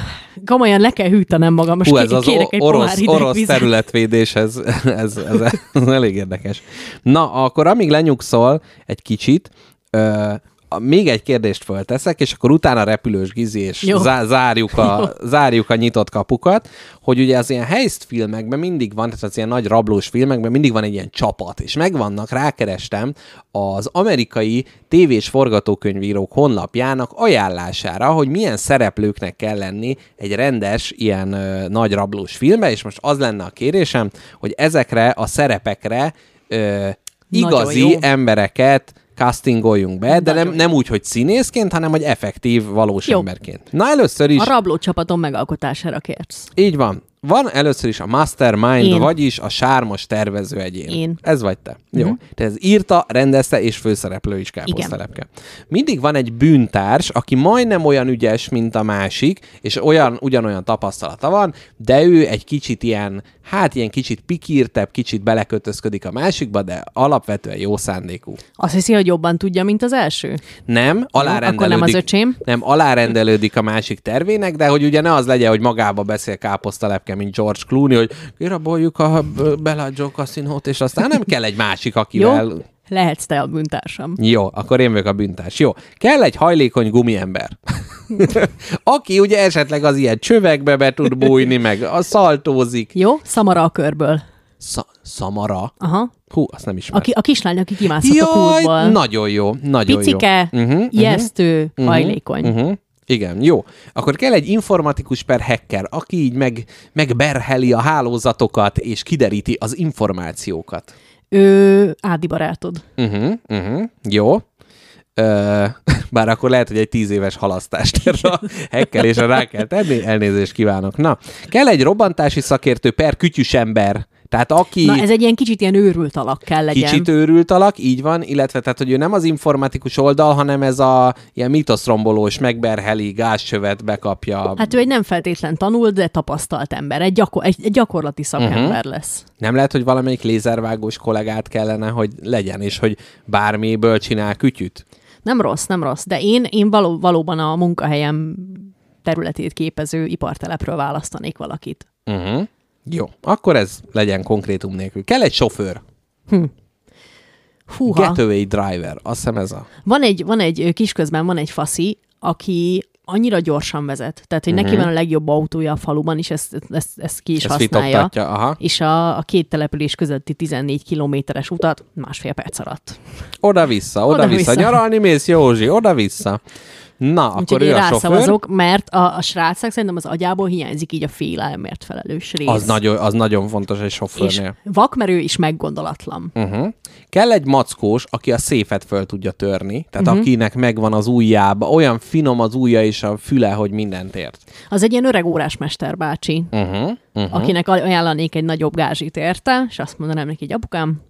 komolyan le kell hűtenem magam. Most Hú, ez az egy orosz, orosz vizet. területvédés, ez, ez, ez, ez elég érdekes. Na, akkor amíg lenyugszol egy kicsit, ö, a, még egy kérdést fölteszek, és akkor utána repülős Gizi, és Jó. zá, zárjuk, a, zárjuk a nyitott kapukat, hogy ugye az ilyen heist filmekben mindig van, tehát az ilyen nagy rablós filmekben mindig van egy ilyen csapat, és megvannak, rákerestem az amerikai tévés forgatókönyvírók honlapjának ajánlására, hogy milyen szereplőknek kell lenni egy rendes ilyen ö, nagy rablós filmbe, és most az lenne a kérésem, hogy ezekre a szerepekre ö, igazi jó. embereket castingoljunk be, de nem, nem úgy, hogy színészként, hanem hogy effektív, valós Jó. emberként. Na először is, A rabló csapatom megalkotására kérsz. így van. Van először is a mastermind, Én. vagyis a sármos tervező egyén. Én. Ez vagy te. Jó. Mhm. Te ez írta, rendezte, és főszereplő is káposztelepke. Mindig van egy bűntárs, aki majdnem olyan ügyes, mint a másik, és olyan, ugyanolyan tapasztalata van, de ő egy kicsit ilyen, hát ilyen kicsit pikírtebb, kicsit belekötözködik a másikba, de alapvetően jó szándékú. Azt hiszi, hogy jobban tudja, mint az első? Nem, alárendelődik. akkor nem az öcsém. Nem, alárendelődik a másik tervének, de hogy ugye ne az legyen, hogy magába beszél káposztalepke, mint George Clooney, hogy kiraboljuk a Bellagio kaszinót, és aztán nem kell egy másik, akivel... Jó. Lehetsz te a bűntársam. Jó, akkor én vagyok a bűntárs. Jó, kell egy hajlékony gumiember. Aki ugye esetleg az ilyen csövekbe be tud bújni, meg a szaltózik. Jó? Szamara a körből. Sz- szamara. Aha. Hú, azt nem ismerem. Aki, a kislány, aki kimászott a kútból. Jaj, nagyon jó, nagyon Picike, jó. Uh-huh, ijesztő, hajlékony. Uh-huh. Igen, jó. Akkor kell egy informatikus per hacker, aki így meg, megberheli a hálózatokat, és kideríti az információkat. Ő Ádi barátod. Uh-huh, uh-huh. Jó. Ö, bár akkor lehet, hogy egy tíz éves halasztást erre a hekkelésre rá kell tenni. Elnézést kívánok. Na, kell egy robbantási szakértő per kütyüs ember. Tehát aki... Na, ez egy ilyen kicsit ilyen őrült alak kell legyen. Kicsit őrült alak, így van, illetve tehát, hogy ő nem az informatikus oldal, hanem ez a ilyen mitoszrombolós, megberheli, gázsövet bekapja. Hát ő egy nem feltétlen tanult, de tapasztalt ember. Egy, gyakor- egy, egy gyakorlati szakember uh-huh. lesz. Nem lehet, hogy valamelyik lézervágós kollégát kellene, hogy legyen, és hogy bármiből csinál kütyüt? Nem rossz, nem rossz. De én, én való, valóban a munkahelyem területét képező ipartelepről választanék valakit. Uh-huh. Jó, akkor ez legyen konkrétum nélkül. Kell egy sofőr. Húha. Getaway driver. Azt hiszem ez a... Van egy, van egy kisközben van egy faszi, aki annyira gyorsan vezet. Tehát, hogy neki van a legjobb autója a faluban, és ezt, ezt, ezt ki is Mhm. Ezt használja. Aha. És a, a két település közötti 14 kilométeres utat másfél perc alatt. Oda-vissza, oda-vissza. Oda-vissza. Nyaralni mész, Józsi, oda-vissza. Na, akkor Úgyhogy ő én a sofőr. mert a, a srácnak szerintem az agyából hiányzik így a félelmért felelős rész. Az nagyon, az nagyon fontos egy és sofőrnél. vakmerő is meggondolatlan. Uh-huh. Kell egy mackós, aki a széfet föl tudja törni, tehát uh-huh. akinek megvan az ujjába, olyan finom az ujja és a füle, hogy mindent ért. Az egy ilyen öreg órás mesterbácsi, Uh-huh. Uh-huh. akinek ajánlanék egy nagyobb gázsit érte, és azt mondanám neki, hogy apukám,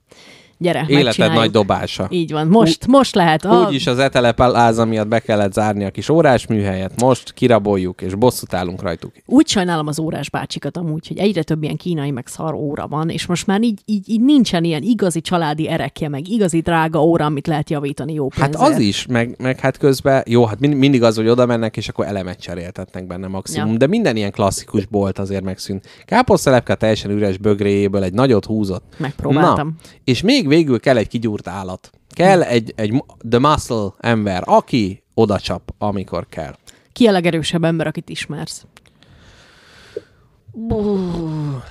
gyere, Életed nagy dobása. Így van, most, most lehet. A... Úgyis az etelepáza miatt be kellett zárni a kis órásműhelyet, most kiraboljuk, és bosszút állunk rajtuk. Úgy sajnálom az órás bácsikat amúgy, hogy egyre több ilyen kínai meg szar óra van, és most már így, így, így nincsen ilyen igazi családi erekje, meg igazi drága óra, amit lehet javítani jó Hát pénzért. az is, meg, meg hát közben, jó, hát mind, mindig az, hogy oda mennek, és akkor elemet cseréltetnek benne maximum, Ja. de minden ilyen klasszikus bolt azért megszűnt. Káposztelepke teljesen üres bögréjéből egy nagyot húzott. Megpróbáltam. Na, és még végül kell egy kigyúrt állat. Kell egy, egy the muscle ember, aki oda csap, amikor kell. Ki a legerősebb ember, akit ismersz?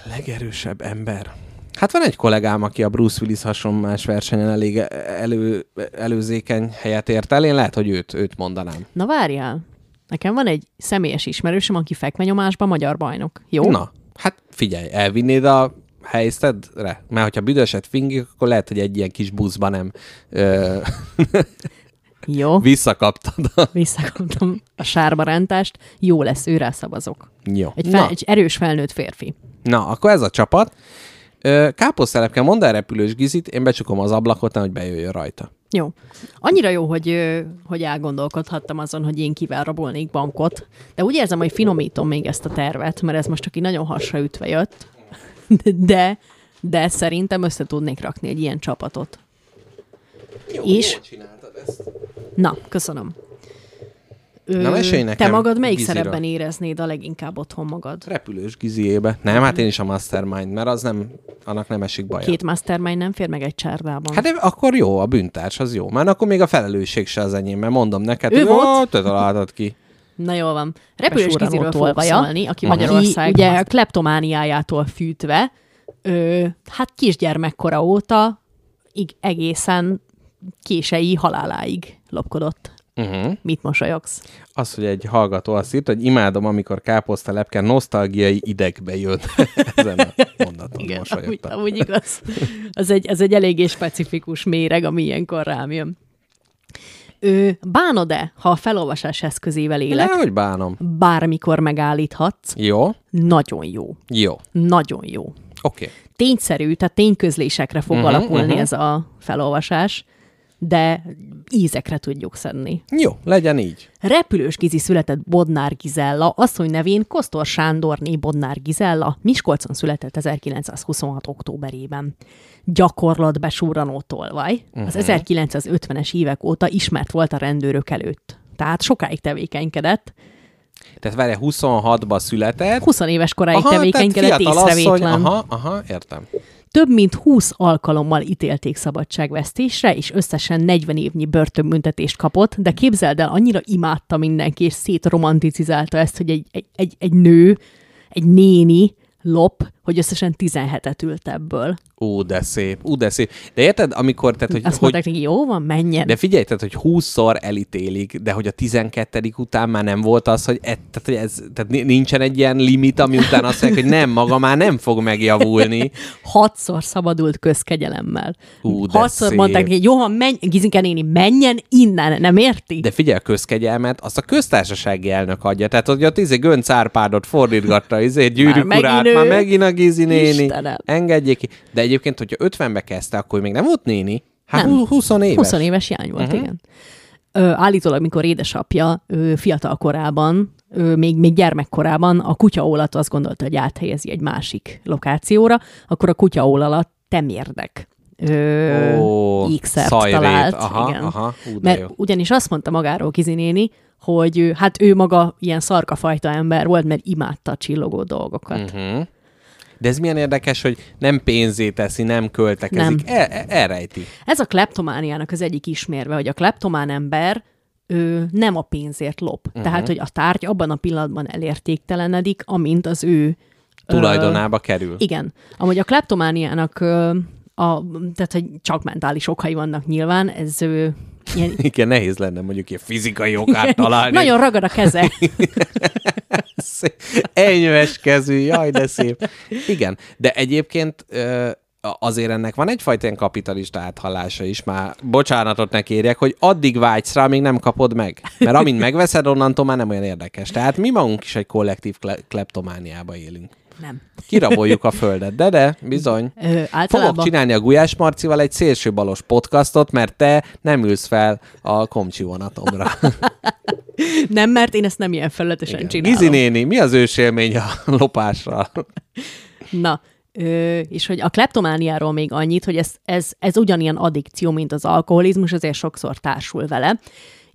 Legerősebb ember. Hát van egy kollégám, aki a Bruce Willis hasonlás versenyen elég elő, előzékeny helyet ért el. Én lehet, hogy őt, őt mondanám. Na várjál, nekem van egy személyes ismerősöm, aki fekvenyomásban magyar bajnok. Jó? Na, hát figyelj, elvinnéd a helyzetedre? Mert hogyha büdöset fingik, akkor lehet, hogy egy ilyen kis buszban nem ö, Jó, visszakaptad. A... visszakaptam a sárba rántást. Jó lesz, őrá szavazok. Jó. Egy, fel, Na, egy erős felnőtt férfi. na, akkor ez a csapat. Káposztelepke, mondd el repülős gizit, én becsukom az ablakot, hogy bejöjjön rajta. Jó. Annyira jó, hogy, hogy elgondolkodhattam azon, hogy én kivel rabolnék bankot, de úgy érzem, hogy finomítom még ezt a tervet, mert ez most csak így nagyon hasraütve jött, de, de szerintem össze tudnék rakni egy ilyen csapatot. Jó, És? jól csináltad ezt. Na, köszönöm. Ö, Na, mesélj Te nekem magad melyik Giziről. szerepben éreznéd a leginkább otthon magad? Repülős giziébe. Nem, hát én is a mastermind, mert az nem, annak nem esik baja. Két mastermind nem fér meg egy csárdában. Hát de akkor jó, a bűntárs az jó. Már akkor még a felelősség se az enyém, mert mondom neked, Ő hogy volt? te találtad ki. Na jól van. Repülős Giziről fogok tolvaja, szólni, aki. Magyarország ugye a kleptomániájától fűtve, ö, hát kisgyermekkora óta ig- egészen kései haláláig lopkodott. Uh-huh. Mit mosolyogsz? Az, hogy egy hallgató azt írt, hogy imádom, amikor káposzta lepken nosztalgiai idegbe jön. Ezen a mondaton Igen, amúgy, amúgy igaz. Az egy, az egy eléggé specifikus méreg, ami ilyenkor rám jön. Ő, bánod-e, ha a felolvasás eszközével élek, Nehogy bánom. bármikor megállíthatsz? Jó? Nagyon jó. Jó. Nagyon jó. Oké. Okay. Tényszerű, tehát tényközlésekre fog uh-huh, alakulni mhm. uh-huh. ez a felolvasás, de ízekre tudjuk szedni. Jó, legyen így. Repülős Gizi született Bodnár Gizella, asszony nevén Kosztor Sándorné Bodnár Gizella, Miskolcon született 1926. októberében. Gyakorlat besúranó tolvaj. Uh-huh. Az 1950-es évek óta ismert volt a rendőrök előtt. Tehát sokáig tevékenykedett. Tehát várj, 26-ba született. 20 éves koráig Aha, tevékenykedett fiatal asszony. észrevétlen. Aha, aha, értem. Több mint 20 alkalommal ítélték szabadságvesztésre, és összesen 40 évnyi börtönbüntetést kapott, de képzeld el, annyira imádta mindenki, és szétromanticizálta ezt, hogy egy, egy, egy, egy nő, egy néni lop, hogy összesen 17-et ült ebből. Ú, de szép, ú, de szép. De érted, amikor, tehát, hogy, Azt hogy mondták neki, jó van, menjen. de figyelj, tehát, hogy 20-szor elítélik, de hogy a 12 után már nem volt az, hogy, et, tehát, hogy ez, tehát ni- nincsen egy ilyen limit, ami után azt mondják, hogy nem, maga már nem fog megjavulni. Hatszor szabadult közkegyelemmel. Ú, de Hatszor szép. mondták neki, jó, menj, Gizinke néni, menjen innen, nem érti? De figyelj, a közkegyelmet azt a köztársasági elnök adja. Tehát, hogy ott izé Gönc Árpádot fordítgatta, izé gyűrűk megint urát, már megint a Gizi néni. Istenem. Engedjék ki. De egyébként, hogyha 50-be kezdte, akkor még nem volt néni. Hát Nem. nem. 20 éves. 20 éves jány volt, uh-huh. igen. Ö, állítólag, mikor édesapja ö, fiatal korában, ö, még, még gyermekkorában a kutyaólat azt gondolta, hogy áthelyezi egy másik lokációra, akkor a kutyaólalat temérdek. Ö, szajrét. talált. Aha, igen. aha, ú, Mert jó. ugyanis azt mondta magáról Kizi néni, hogy hát ő maga ilyen szarkafajta ember volt, mert imádta a csillogó dolgokat. Uh-huh. De ez milyen érdekes, hogy nem pénzé teszi, nem költekezik, Nem. El, el, elrejti. Ez a kleptomániának az egyik ismérve, hogy a kleptomán ember ő nem a pénzért lop. Uh-huh. Tehát, hogy a tárgy abban a pillanatban elértéktelenedik, amint az ő... Tulajdonába kerül. Ö, igen. Amúgy a kleptomániának ö, a, tehát, hogy csak mentális okai vannak nyilván, ez ö, ilyen, Igen, nehéz lenne mondjuk ilyen fizikai okát találni. nagyon ragad a keze. Szép. Kezű, jaj, de szép. Igen, de egyébként azért ennek van egyfajta ilyen kapitalista áthallása is, már bocsánatot ne kérjek, hogy addig vágysz rá, amíg nem kapod meg. Mert amint megveszed, onnantól már nem olyan érdekes. Tehát mi magunk is egy kollektív kle- kleptomániába élünk. Nem. Kiraboljuk a földet, de de, bizony. Ö, Fogok általában... csinálni a Gulyás Marcival egy szélső balos podcastot, mert te nem ülsz fel a komcsi vonatomra. Nem, mert én ezt nem ilyen felületesen Igen. csinálom. Gizi néni, mi az ősélmény a lopással? Na, ö, és hogy a kleptomániáról még annyit, hogy ez, ez, ez ugyanilyen addikció, mint az alkoholizmus, ezért sokszor társul vele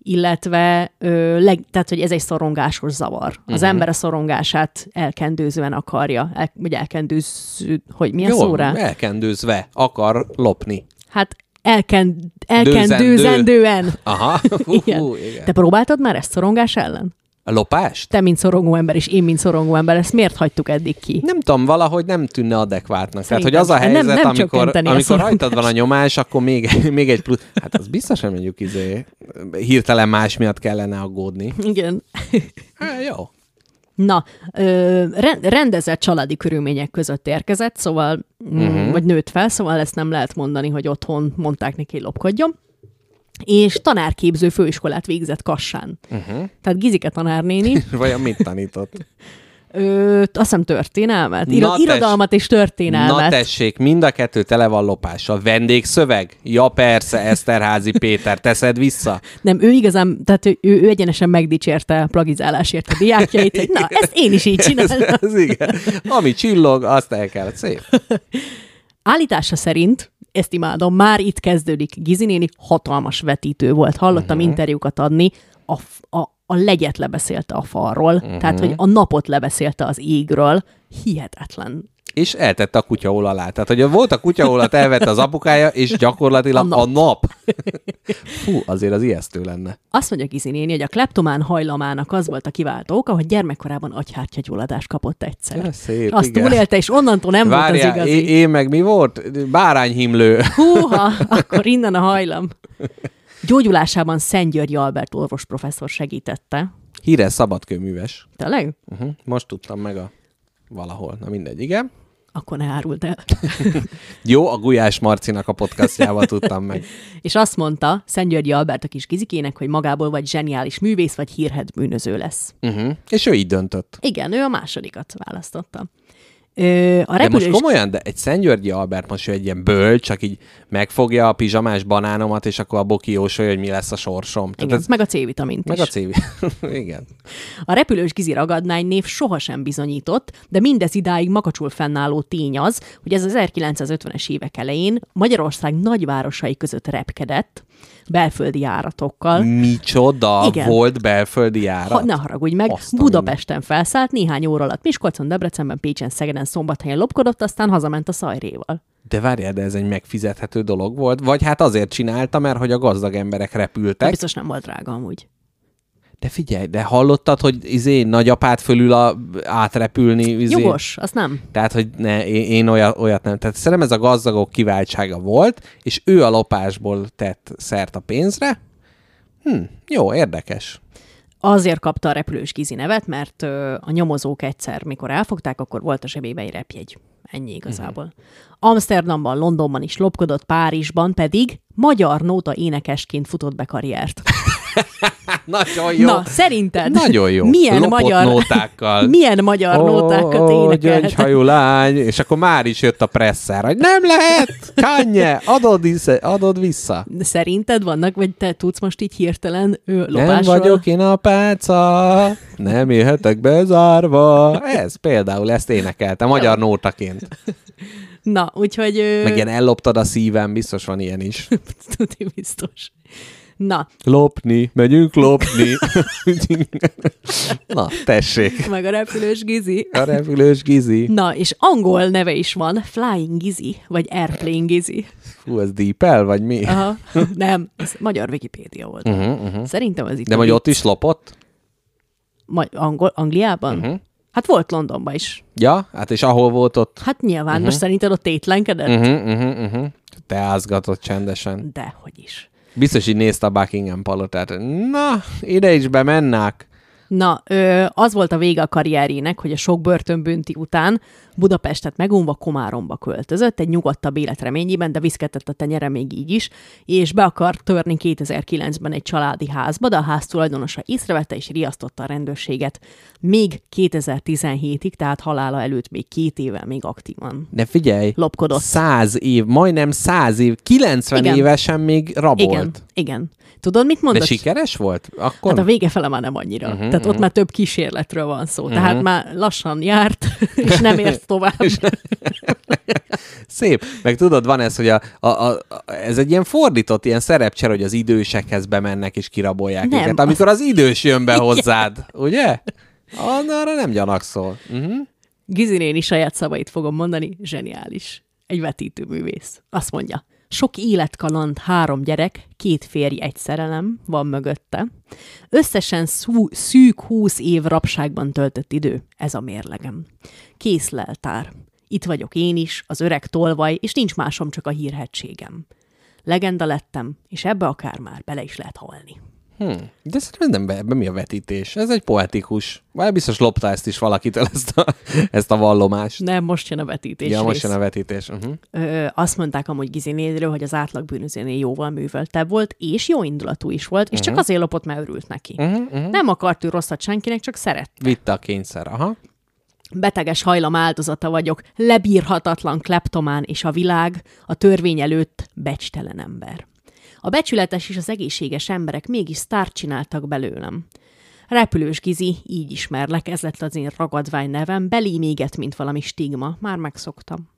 illetve ö, leg, tehát, hogy ez egy szorongásos zavar. Az uh-huh. ember a szorongását elkendőzően akarja, el, vagy elkendőző, hogy mi a szó rá? elkendőzve akar lopni. Hát elkend, elkendőzendően. Aha, hú, Igen. igen. Te próbáltad már ezt szorongás ellen? A lopást? Te, mint szorongó ember, és én, mint szorongó ember, ezt miért hagytuk eddig ki? Nem tudom, valahogy nem tűnne adekvátnak. Tehát, hogy Szerintem az a sem. Nem- helyzet, nem amikor, amikor rajtad van a nyomás, akkor még, még egy plusz. Hát az biztos, hogy mondjuk izé, hirtelen más miatt kellene aggódni. Igen. Hát jó. Na, ö, re- rendezett családi körülmények között érkezett, szóval, uh-huh. vagy nőtt fel, szóval ezt nem lehet mondani, hogy otthon mondták neki, lopkodjon. És tanárképző főiskolát végzett Kassán. Uh-huh. Tehát Gizike tanárnéni, Vajon mit tanított? ö, azt hiszem történelmet, Na Iro- tess- irodalmat és történelmet. Na tessék, mind a kettő tele van lopással. Vendégszöveg? Ja persze, Eszterházi Péter, teszed vissza? Nem, ő igazán, tehát ő, ő egyenesen megdicsérte a plagizálásért a diákjait, hogy na, ezt én is így Ez, csinálom. ez igen. Ami csillog, azt el kell. Szép. Állítása szerint, ezt imádom, már itt kezdődik. Gizi néni hatalmas vetítő volt. Hallottam uh-huh. interjúkat adni. A, a, a legyet lebeszélte a falról, Mhm. uh-huh. tehát, hogy a napot lebeszélte az égről. Hihetetlen. És eltette a kutyaól alá. Tehát, hogy volt a kutyaólat, elvette az apukája, és gyakorlatilag A nap. nap. A nap. Fú, azért az ijesztő lenne. Azt mondja Gizi néni, hogy a kleptomán hajlamának az volt a kiváltó oka, hogy gyermekkorában agyhártyagyulladást kapott egyszer. Ja, szép, Azt igen. túlélte, és onnantól nem volt Várjál, az igazi. én, én meg mi volt? Bárányhimlő. Húha, akkor innen a hajlam. Gyógyulásában Szent György Albert orvos professzor segítette. Híres szabadkőműves. Tényleg? Uh-huh. Most tudtam meg a valahol. Na mindegy, igen. Akkor ne árult el. Jó, a Gulyás Marcinak a podcastjával tudtam meg. És azt mondta Szent Györgyi Albert a kis gizikének, hogy magából vagy zseniális művész, vagy hírhet bűnöző lesz. Uh-huh. És ő így döntött. Igen, ő a másodikat választotta. Ö, a De most repülős... komolyan, de egy Szentgyörgyi Albert most ő egy ilyen bölcs, csak így megfogja a pizsamás banánomat, és akkor abból kijósolja, hogy mi lesz a sorsom. Tehát Igen, ez, meg a C-vitamint meg is. a CV. Igen. A repülős Gizi ragadnány név sohasem bizonyított, de mindez idáig makacsul fennálló tény az, hogy ez az 1950-es évek elején Magyarország nagyvárosai között repkedett, belföldi járatokkal. Micsoda Igen. volt belföldi járat? Ha, ne haragudj meg, Azt a Budapesten felszállt, néhány óra alatt Miskolcon, Debrecenben, Pécsen, Szegeden, Szombathelyen lopkodott, aztán hazament a szajréval. De várjál, de ez egy megfizethető dolog volt? Vagy hát azért csinálta, mert hogy a gazdag emberek De repültek. biztos nem volt drága amúgy. De figyelj, de hallottad, hogy izé nagyapát fölül a, átrepülni? Izé? Jogos, azt nem. Tehát, hogy ne, én, én olyat, olyat nem. Tehát szerintem ez a gazdagok kiváltsága volt, és ő a lopásból tett szert a pénzre. Hm, jó, érdekes. Azért kapta a repülős Gizi nevet, mert a nyomozók egyszer, mikor elfogták, akkor volt a zsebébe egy repjegy. Ennyi igazából. Mhm. Amsterdamban, Londonban is lopkodott, Párizsban pedig magyar nóta énekesként futott be karriert. Nagyon jó. Na, szerinted Nagyon jó. milyen Lopott magyar, nótákkal. milyen magyar nótákat Ó, énekelt? gyöngyhajú lány, és akkor már is jött a presszer, hogy nem lehet, kánye, adod, isze, adod vissza. Szerinted vannak, vagy te tudsz most így hirtelen ő, Nem lopásról? vagyok én a páca, nem élhetek bezárva. Ez például, ezt énekelte magyar nótaként. Na, úgyhogy... Meg ilyen elloptad a szívem, biztos van ilyen is. Tudni biztos. Na, Lopni, megyünk lopni. Na, tessék. meg a repülős Gizi. A repülős Gizi. Na, és angol neve is van, Flying Gizi, vagy Airplane Gizi. Fú, ez dípel, vagy mi? Aha. Nem, ez magyar Wikipédia volt. Uh-huh, uh-huh. Szerintem ez itt De vicc. ott is lopott? Ma- Angol- Angliában? Uh-huh. Hát volt Londonban is. Ja, hát és ahol volt ott? Hát nyilván, uh-huh. most szerinted ott tétlenkedett? Uh-huh, uh-huh, uh-huh. Te ázgatott csendesen. Dehogy is. Biztos, hogy nézte a Buckingham palotát. Na, ide is bemennek. Na, ö, az volt a vége a karrierjének, hogy a sok börtönbünti után Budapestet megunva Komáromba költözött, egy nyugodtabb élet reményében, de viszketett a tenyere még így is, és be akart törni 2009-ben egy családi házba, de a ház tulajdonosa észrevette és riasztotta a rendőrséget. Még 2017-ig, tehát halála előtt még két évvel még aktívan. De figyelj, Lopkodott. száz év, majdnem száz év, 90 Igen. évesen még rabolt. Igen, igen. Tudod, mit De mondott? sikeres volt? Akkor? Hát a vége fele már nem annyira. Uh-huh, Tehát ott már több kísérletről van szó. Uh-huh. Tehát már lassan járt, és nem ért tovább. Szép. Meg tudod, van ez, hogy a, a, a, ez egy ilyen fordított, ilyen szerepcser, hogy az idősekhez bemennek és kirabolják Nem. őket, amikor az idős jön be hozzád, ugye? Arra nem gyanakszol. Uh-huh. Gizi néni saját szavait fogom mondani, zseniális. Egy vetítőművész. Azt mondja, sok életkaland, három gyerek, két férj, egy szerelem van mögötte. Összesen szú, szűk húsz év rabságban töltött idő, ez a mérlegem. Kész leltár. Itt vagyok én is, az öreg tolvaj, és nincs másom, csak a hírhetségem. Legenda lettem, és ebbe akár már bele is lehet halni. Hm. De szerintem nem be, ebben mi a vetítés. Ez egy poetikus. Vagy biztos lopta ezt is valakitől, ezt a, ezt a vallomást. Nem, most jön a vetítés ja, most rész. jön a vetítés. Uh-huh. Ö, azt mondták amúgy Gizinédről, hogy az átlag bűnözőnél jóval műveltebb volt, és jó indulatú is volt, és csak azért lopott, mert örült neki. Uh-huh, uh-huh. Nem akart ő rosszat senkinek, csak szeret. Vitte a kényszer. Aha. Beteges hajlam áldozata vagyok, lebírhatatlan kleptomán, és a világ a törvény előtt becstelen ember. A becsületes és az egészséges emberek mégis sztárt csináltak belőlem. Repülős Gizi, így ismerlek, ez lett az én ragadvány nevem, belém éget, mint valami stigma, már megszoktam.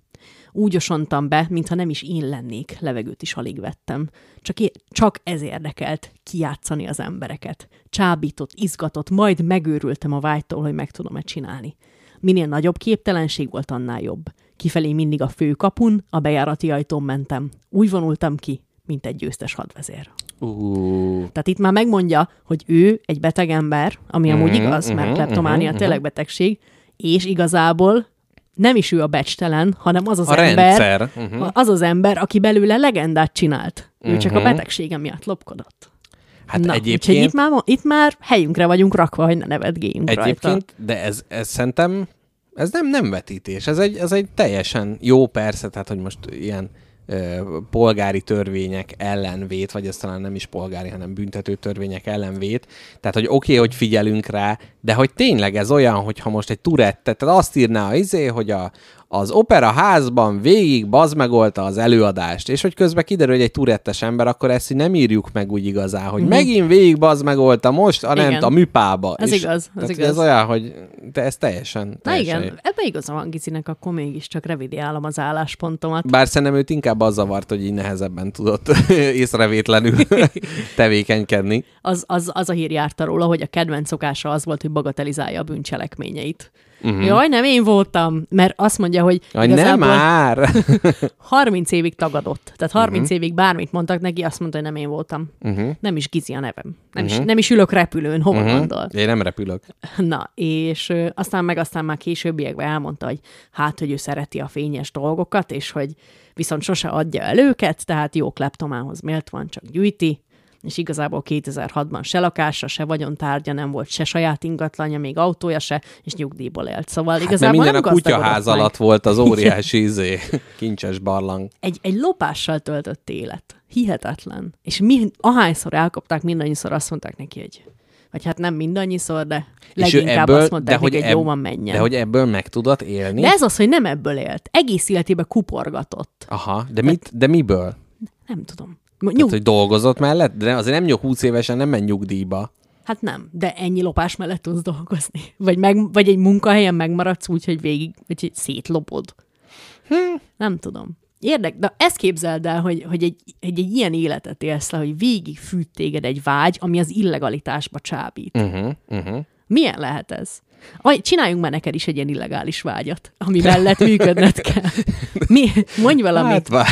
Úgy osontam be, mintha nem is én lennék, levegőt is alig vettem. Csak, é- csak ez érdekelt, kijátszani az embereket. Csábított, izgatott, majd megőrültem a vágytól, hogy meg tudom-e csinálni. Minél nagyobb képtelenség volt, annál jobb. Kifelé mindig a főkapun, a bejárati ajtón mentem. Úgy vonultam ki, mint egy győztes hadvezér. Uh, Tehát itt már megmondja, hogy ő egy beteg ember, ami amúgy Mhm, igaz, mert mhm, kleptománia mhm, tényleg betegség, és igazából nem is ő a becstelen, hanem az az a ember, rendszer. Uh-huh. az az ember, aki belőle legendát csinált. Ő csak a Mhm. betegsége miatt lopkodott. Hát Na, úgyhogy egyébként, itt már, itt már helyünkre vagyunk rakva, hogy ne nevetgéljünk rajta. egyébként de ez, ez szerintem, ez nem, nem vetítés, ez egy, ez egy teljesen jó persze, tehát hogy most ilyen polgári törvények ellen vét, vagy ez talán nem is polgári, hanem büntető törvények ellen vét. Tehát, hogy oké, okay, hogy figyelünk rá, de hogy tényleg ez olyan, hogyha most egy turettet, tehát azt írná az izé, hogy a, az opera házban végig bazmegolta az előadást, és hogy közben kiderül, hogy egy turettes ember, akkor ezt így nem írjuk meg úgy igazán, hogy uh-huh. megint végig bazmegolta most a, nem, a műpába. Ez és, igaz, ez igaz. Ez olyan, hogy de ez teljesen, Na teljesen igen, ebbe igaza van Gizinek, akkor mégiscsak revidiálom az álláspontomat. Bár szerintem őt inkább az zavart, hogy így nehezebben tudott észrevétlenül tevékenykedni. Az, az, az a hír járta róla, hogy a kedvenc szokása az volt, hogy bagatelizálja a bűncselekményeit. Uh-huh. Jaj, nem én voltam, mert azt mondja, hogy Jaj, nem már! 30 évig tagadott. Tehát 30 uh-huh. évig bármit mondtak neki, azt mondta, hogy nem én voltam. uh-huh. Nem is Gizi a nevem. Nem, uh-huh. is, nem is ülök repülőn, hova uh-huh. gondol? Én nem repülök. Na, és ö, aztán meg aztán már későbbiekben elmondta, hogy hát, hogy ő szereti a fényes dolgokat, és hogy viszont sose adja el őket, tehát jó kleptomához méltóan csak gyűjti, és igazából 2006-ban se lakása, se vagyontárgya nem volt, se saját ingatlanja, még autója se, és nyugdíjból élt. Szóval Hát igazából minden nem a kutyaház meg. alatt volt az óriási izé, kincses barlang. Egy, egy lopással töltött élet. Hihetetlen. És mi, ahányszor elkapták, mindannyiszor azt mondták neki, hogy vagy hát nem mindannyiszor, de leginkább ebből- azt mondták de hogy hogy jó ebb- van, menjen. De hogy ebből meg tudott élni? De ez az, hogy nem ebből élt. Egész életében kuporgatott. Aha, de, mit, de miből? Nem tudom. Tehát, Nyug... hogy dolgozott mellett? De azért nem nyug 20 évesen, nem ment nyugdíjba. Hát nem, de ennyi lopás mellett tudsz dolgozni. Vagy, meg, vagy egy munkahelyen megmaradsz úgy, hogy végig, hogy szétlopod. Hm. Nem tudom. Érdek, de ezt képzeld el, hogy, hogy egy, egy, egy ilyen életet élsz le, hogy végig fűt téged egy vágy, ami az illegalitásba csábít. Uh-huh, uh-huh. Milyen lehet ez? Aj, csináljunk már neked is egy ilyen illegális vágyat, ami mellett működned kell. Mi? Mondj valamit. Hát vár.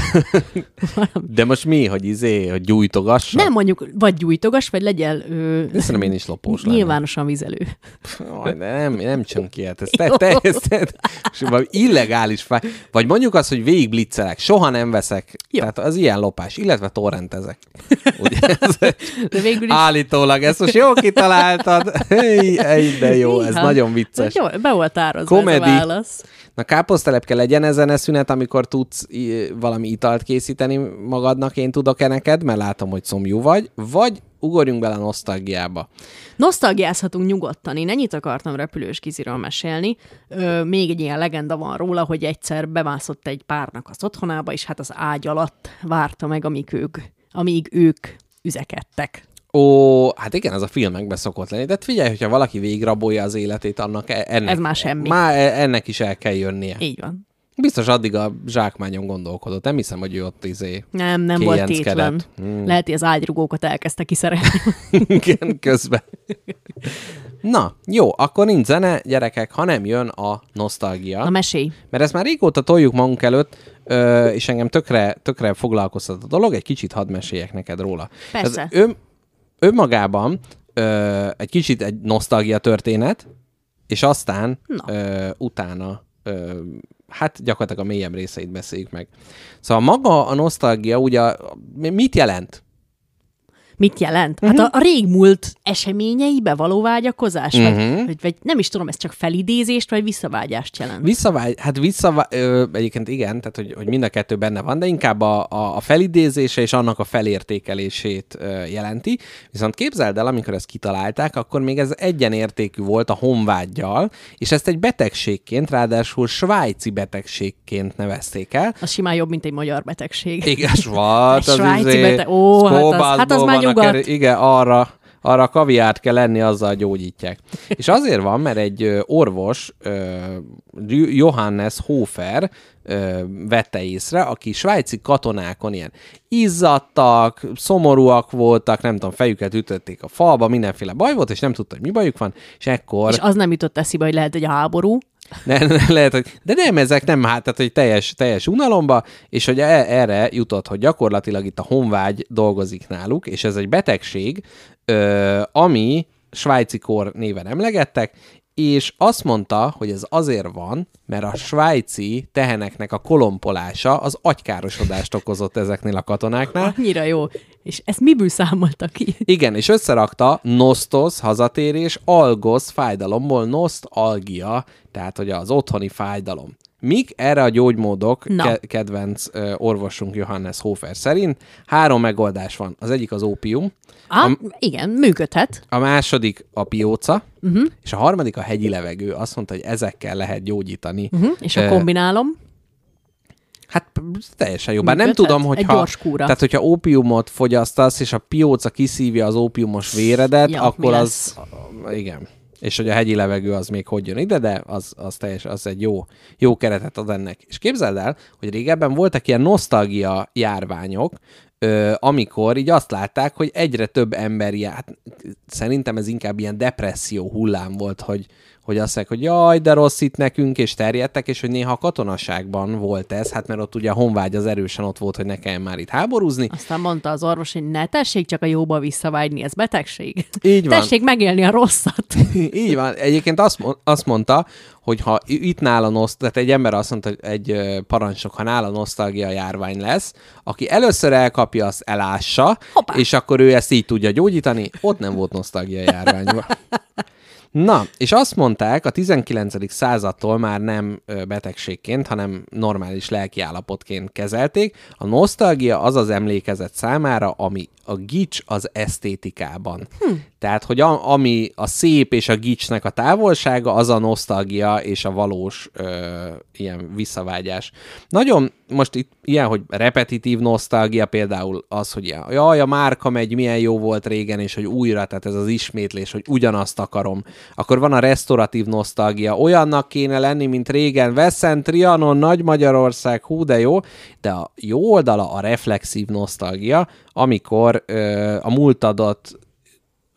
De most mi, hogy izé, hogy gyújtogassa? nem mondjuk, vagy gyújtogas, vagy legyél ö, De szerintem én is lopós lennék. nyilvánosan vizelő. Aj, de nem, nem csak ki, hát ez te, te, ez te, és valami illegális fáj. Vagy mondjuk azt, hogy végig blitzelek, soha nem veszek. Jó. Tehát az ilyen lopás, illetve torrentezek. Ugye? Ez, De végül is állítólag, ezt most jól kitaláltad. Hey, hey, de jó, ez Néha. Nagyon vicces. Jó, be volt ározva Komedi. ez a válasz. Na káposztelepke legyen ezen a szünet, amikor tudsz valami italt készíteni magadnak, én tudok-e neked, mert látom, hogy szomjú vagy, vagy ugorjunk bele a nosztalgiába. Nosztalgiázhatunk nyugodtan. Én ennyit akartam repülős kiziről mesélni. Ö, még egy ilyen legenda van róla, hogy egyszer bemászott egy párnak az otthonába, és hát az ágy alatt várta meg, amíg ők, amíg ők üzekedtek. Ó, hát igen, ez a filmekben szokott lenni. De figyelj, hogyha valaki végigrabolja az életét, annak e- ennek, Ez már semmi. Már e- ennek is el kell jönnie. Így van. Biztos addig a zsákmányon gondolkodott. Nem hiszem, hogy ő ott izé Nem, nem volt tétlen. Hmm. Lehet, hogy az ágyrugókat elkezdte kiszerelni. igen, közben. Na, jó, akkor nincs zene, gyerekek, ha nem jön a nosztalgia. Na mesélj. Mert ezt már régóta toljuk magunk előtt, ö, és engem tökre, tökre foglalkoztat a dolog, egy kicsit hadd meséljek neked róla. Persze. Ez ön, önmagában ö, egy kicsit egy nosztalgia történet, és aztán Na. ö, utána ö, hát gyakorlatilag a mélyebb részeit beszéljük meg. Szóval maga a nosztalgia ugye mit jelent? Mit jelent? Mhm. Hát a, a régmúlt eseményeibe való vágyakozás? Mhm. Vagy, vagy, vagy nem is tudom, ez csak felidézést, vagy visszavágyást jelent? Visszavágy, hát visszavá... Ö, egyébként igen, tehát hogy, hogy mind a kettő benne van, de inkább a, a, a felidézése és annak a felértékelését ö, jelenti. Viszont képzeld el, amikor ezt kitalálták, akkor még ez egyenértékű volt a honvágyjal, és ezt egy betegségként, ráadásul svájci betegségként nevezték el. Az simán jobb, mint egy magyar betegség. Volt. Egy svájci beteg- ó, hát az- hát az már nyugat. Igen, arra, arra kaviárt kell lenni, azzal gyógyítják. És azért van, mert egy orvos, Johannes Hofer, vette észre, aki svájci katonákon ilyen izzadtak, szomorúak voltak, nem tudom, fejüket ütötték a falba, mindenféle baj volt, és nem tudta, hogy mi bajuk van, és ekkor... És az nem jutott eszébe, hogy lehet egy háború. Ne, ne, lehet, hogy, de nem, ezek nem, hát, tehát, hogy teljes, teljes unalomba, és hogy e- erre jutott, hogy gyakorlatilag itt a honvágy dolgozik náluk, és ez egy betegség, ö, ami svájci kor néven emlegettek, és azt mondta, hogy ez azért van, mert a svájci teheneknek a kolompolása az agykárosodást okozott ezeknél a katonáknál, Annyira jó. És ezt miből számolta ki? igen, és összerakta nosztos, hazatérés, algosz, fájdalomból, noszt, algia, tehát hogy az otthoni fájdalom. Mik erre a gyógymódok Na. ke- kedvenc ö, orvosunk Johannes Hofer szerint? Három megoldás van. Az egyik az ópium, Á, igen, működhet. a második a pióca, uh-huh. és a harmadik a hegyi levegő. Azt mondta, hogy ezekkel lehet gyógyítani. Uh-huh. És ha kombinálom, Hát teljesen jó. Bár nem tudom, hogy kúra. Tehát, hogyha ópiumot fogyasztasz, és a pióca kiszívja az ópiumos véredet, Ja, akkor az... Igen. És hogy a hegyi levegő az még hogy jön ide, de az, az teljes, az egy jó, jó keretet ad ennek. És képzeld el, hogy régebben voltak ilyen nosztalgia járványok, ö, amikor így azt látták, hogy egyre több ember, hát szerintem ez inkább ilyen depresszió hullám volt, hogy, hogy azt mondják, hogy jaj, de rossz itt nekünk, és terjedtek, és hogy néha a katonaságban volt ez, hát mert ott ugye a honvágy az erősen ott volt, hogy ne kelljen már itt háborúzni. aztán mondta az orvos, hogy ne tessék csak a jóba visszavágyni, ez betegség. Így van. Tessék megélni a rosszat. Így van. Egyébként azt, azt mondta, hogy ha itt nála noszt, tehát egy ember azt mondta, hogy egy parancsnok, ha nála nosztalgia járvány lesz, aki először elkapja, azt elássa, Hoppá. és akkor ő ezt így tudja gyógyítani, ott nem volt nosztalgia járvány. Na, és azt mondták, a 19. századtól már nem betegségként, hanem normális lelkiállapotként kezelték. A nosztalgia az az emlékezet számára, ami a gics az esztétikában. Hm. Tehát, hogy a, ami a szép és a gicsnek a távolsága, az a nosztalgia és a valós ö, ilyen visszavágyás. Nagyon, most itt ilyen, hogy repetitív nosztalgia például az, hogy ilyen, jaj, a márka megy, milyen jó volt régen, és hogy újra, tehát ez az ismétlés, hogy ugyanazt akarom. Akkor van a restauratív nosztalgia, olyannak kéne lenni, mint régen, Veszent, Trianon, Nagy Magyarország, hú de jó, de a jó oldala a reflexív nosztalgia, amikor ö, a múltadat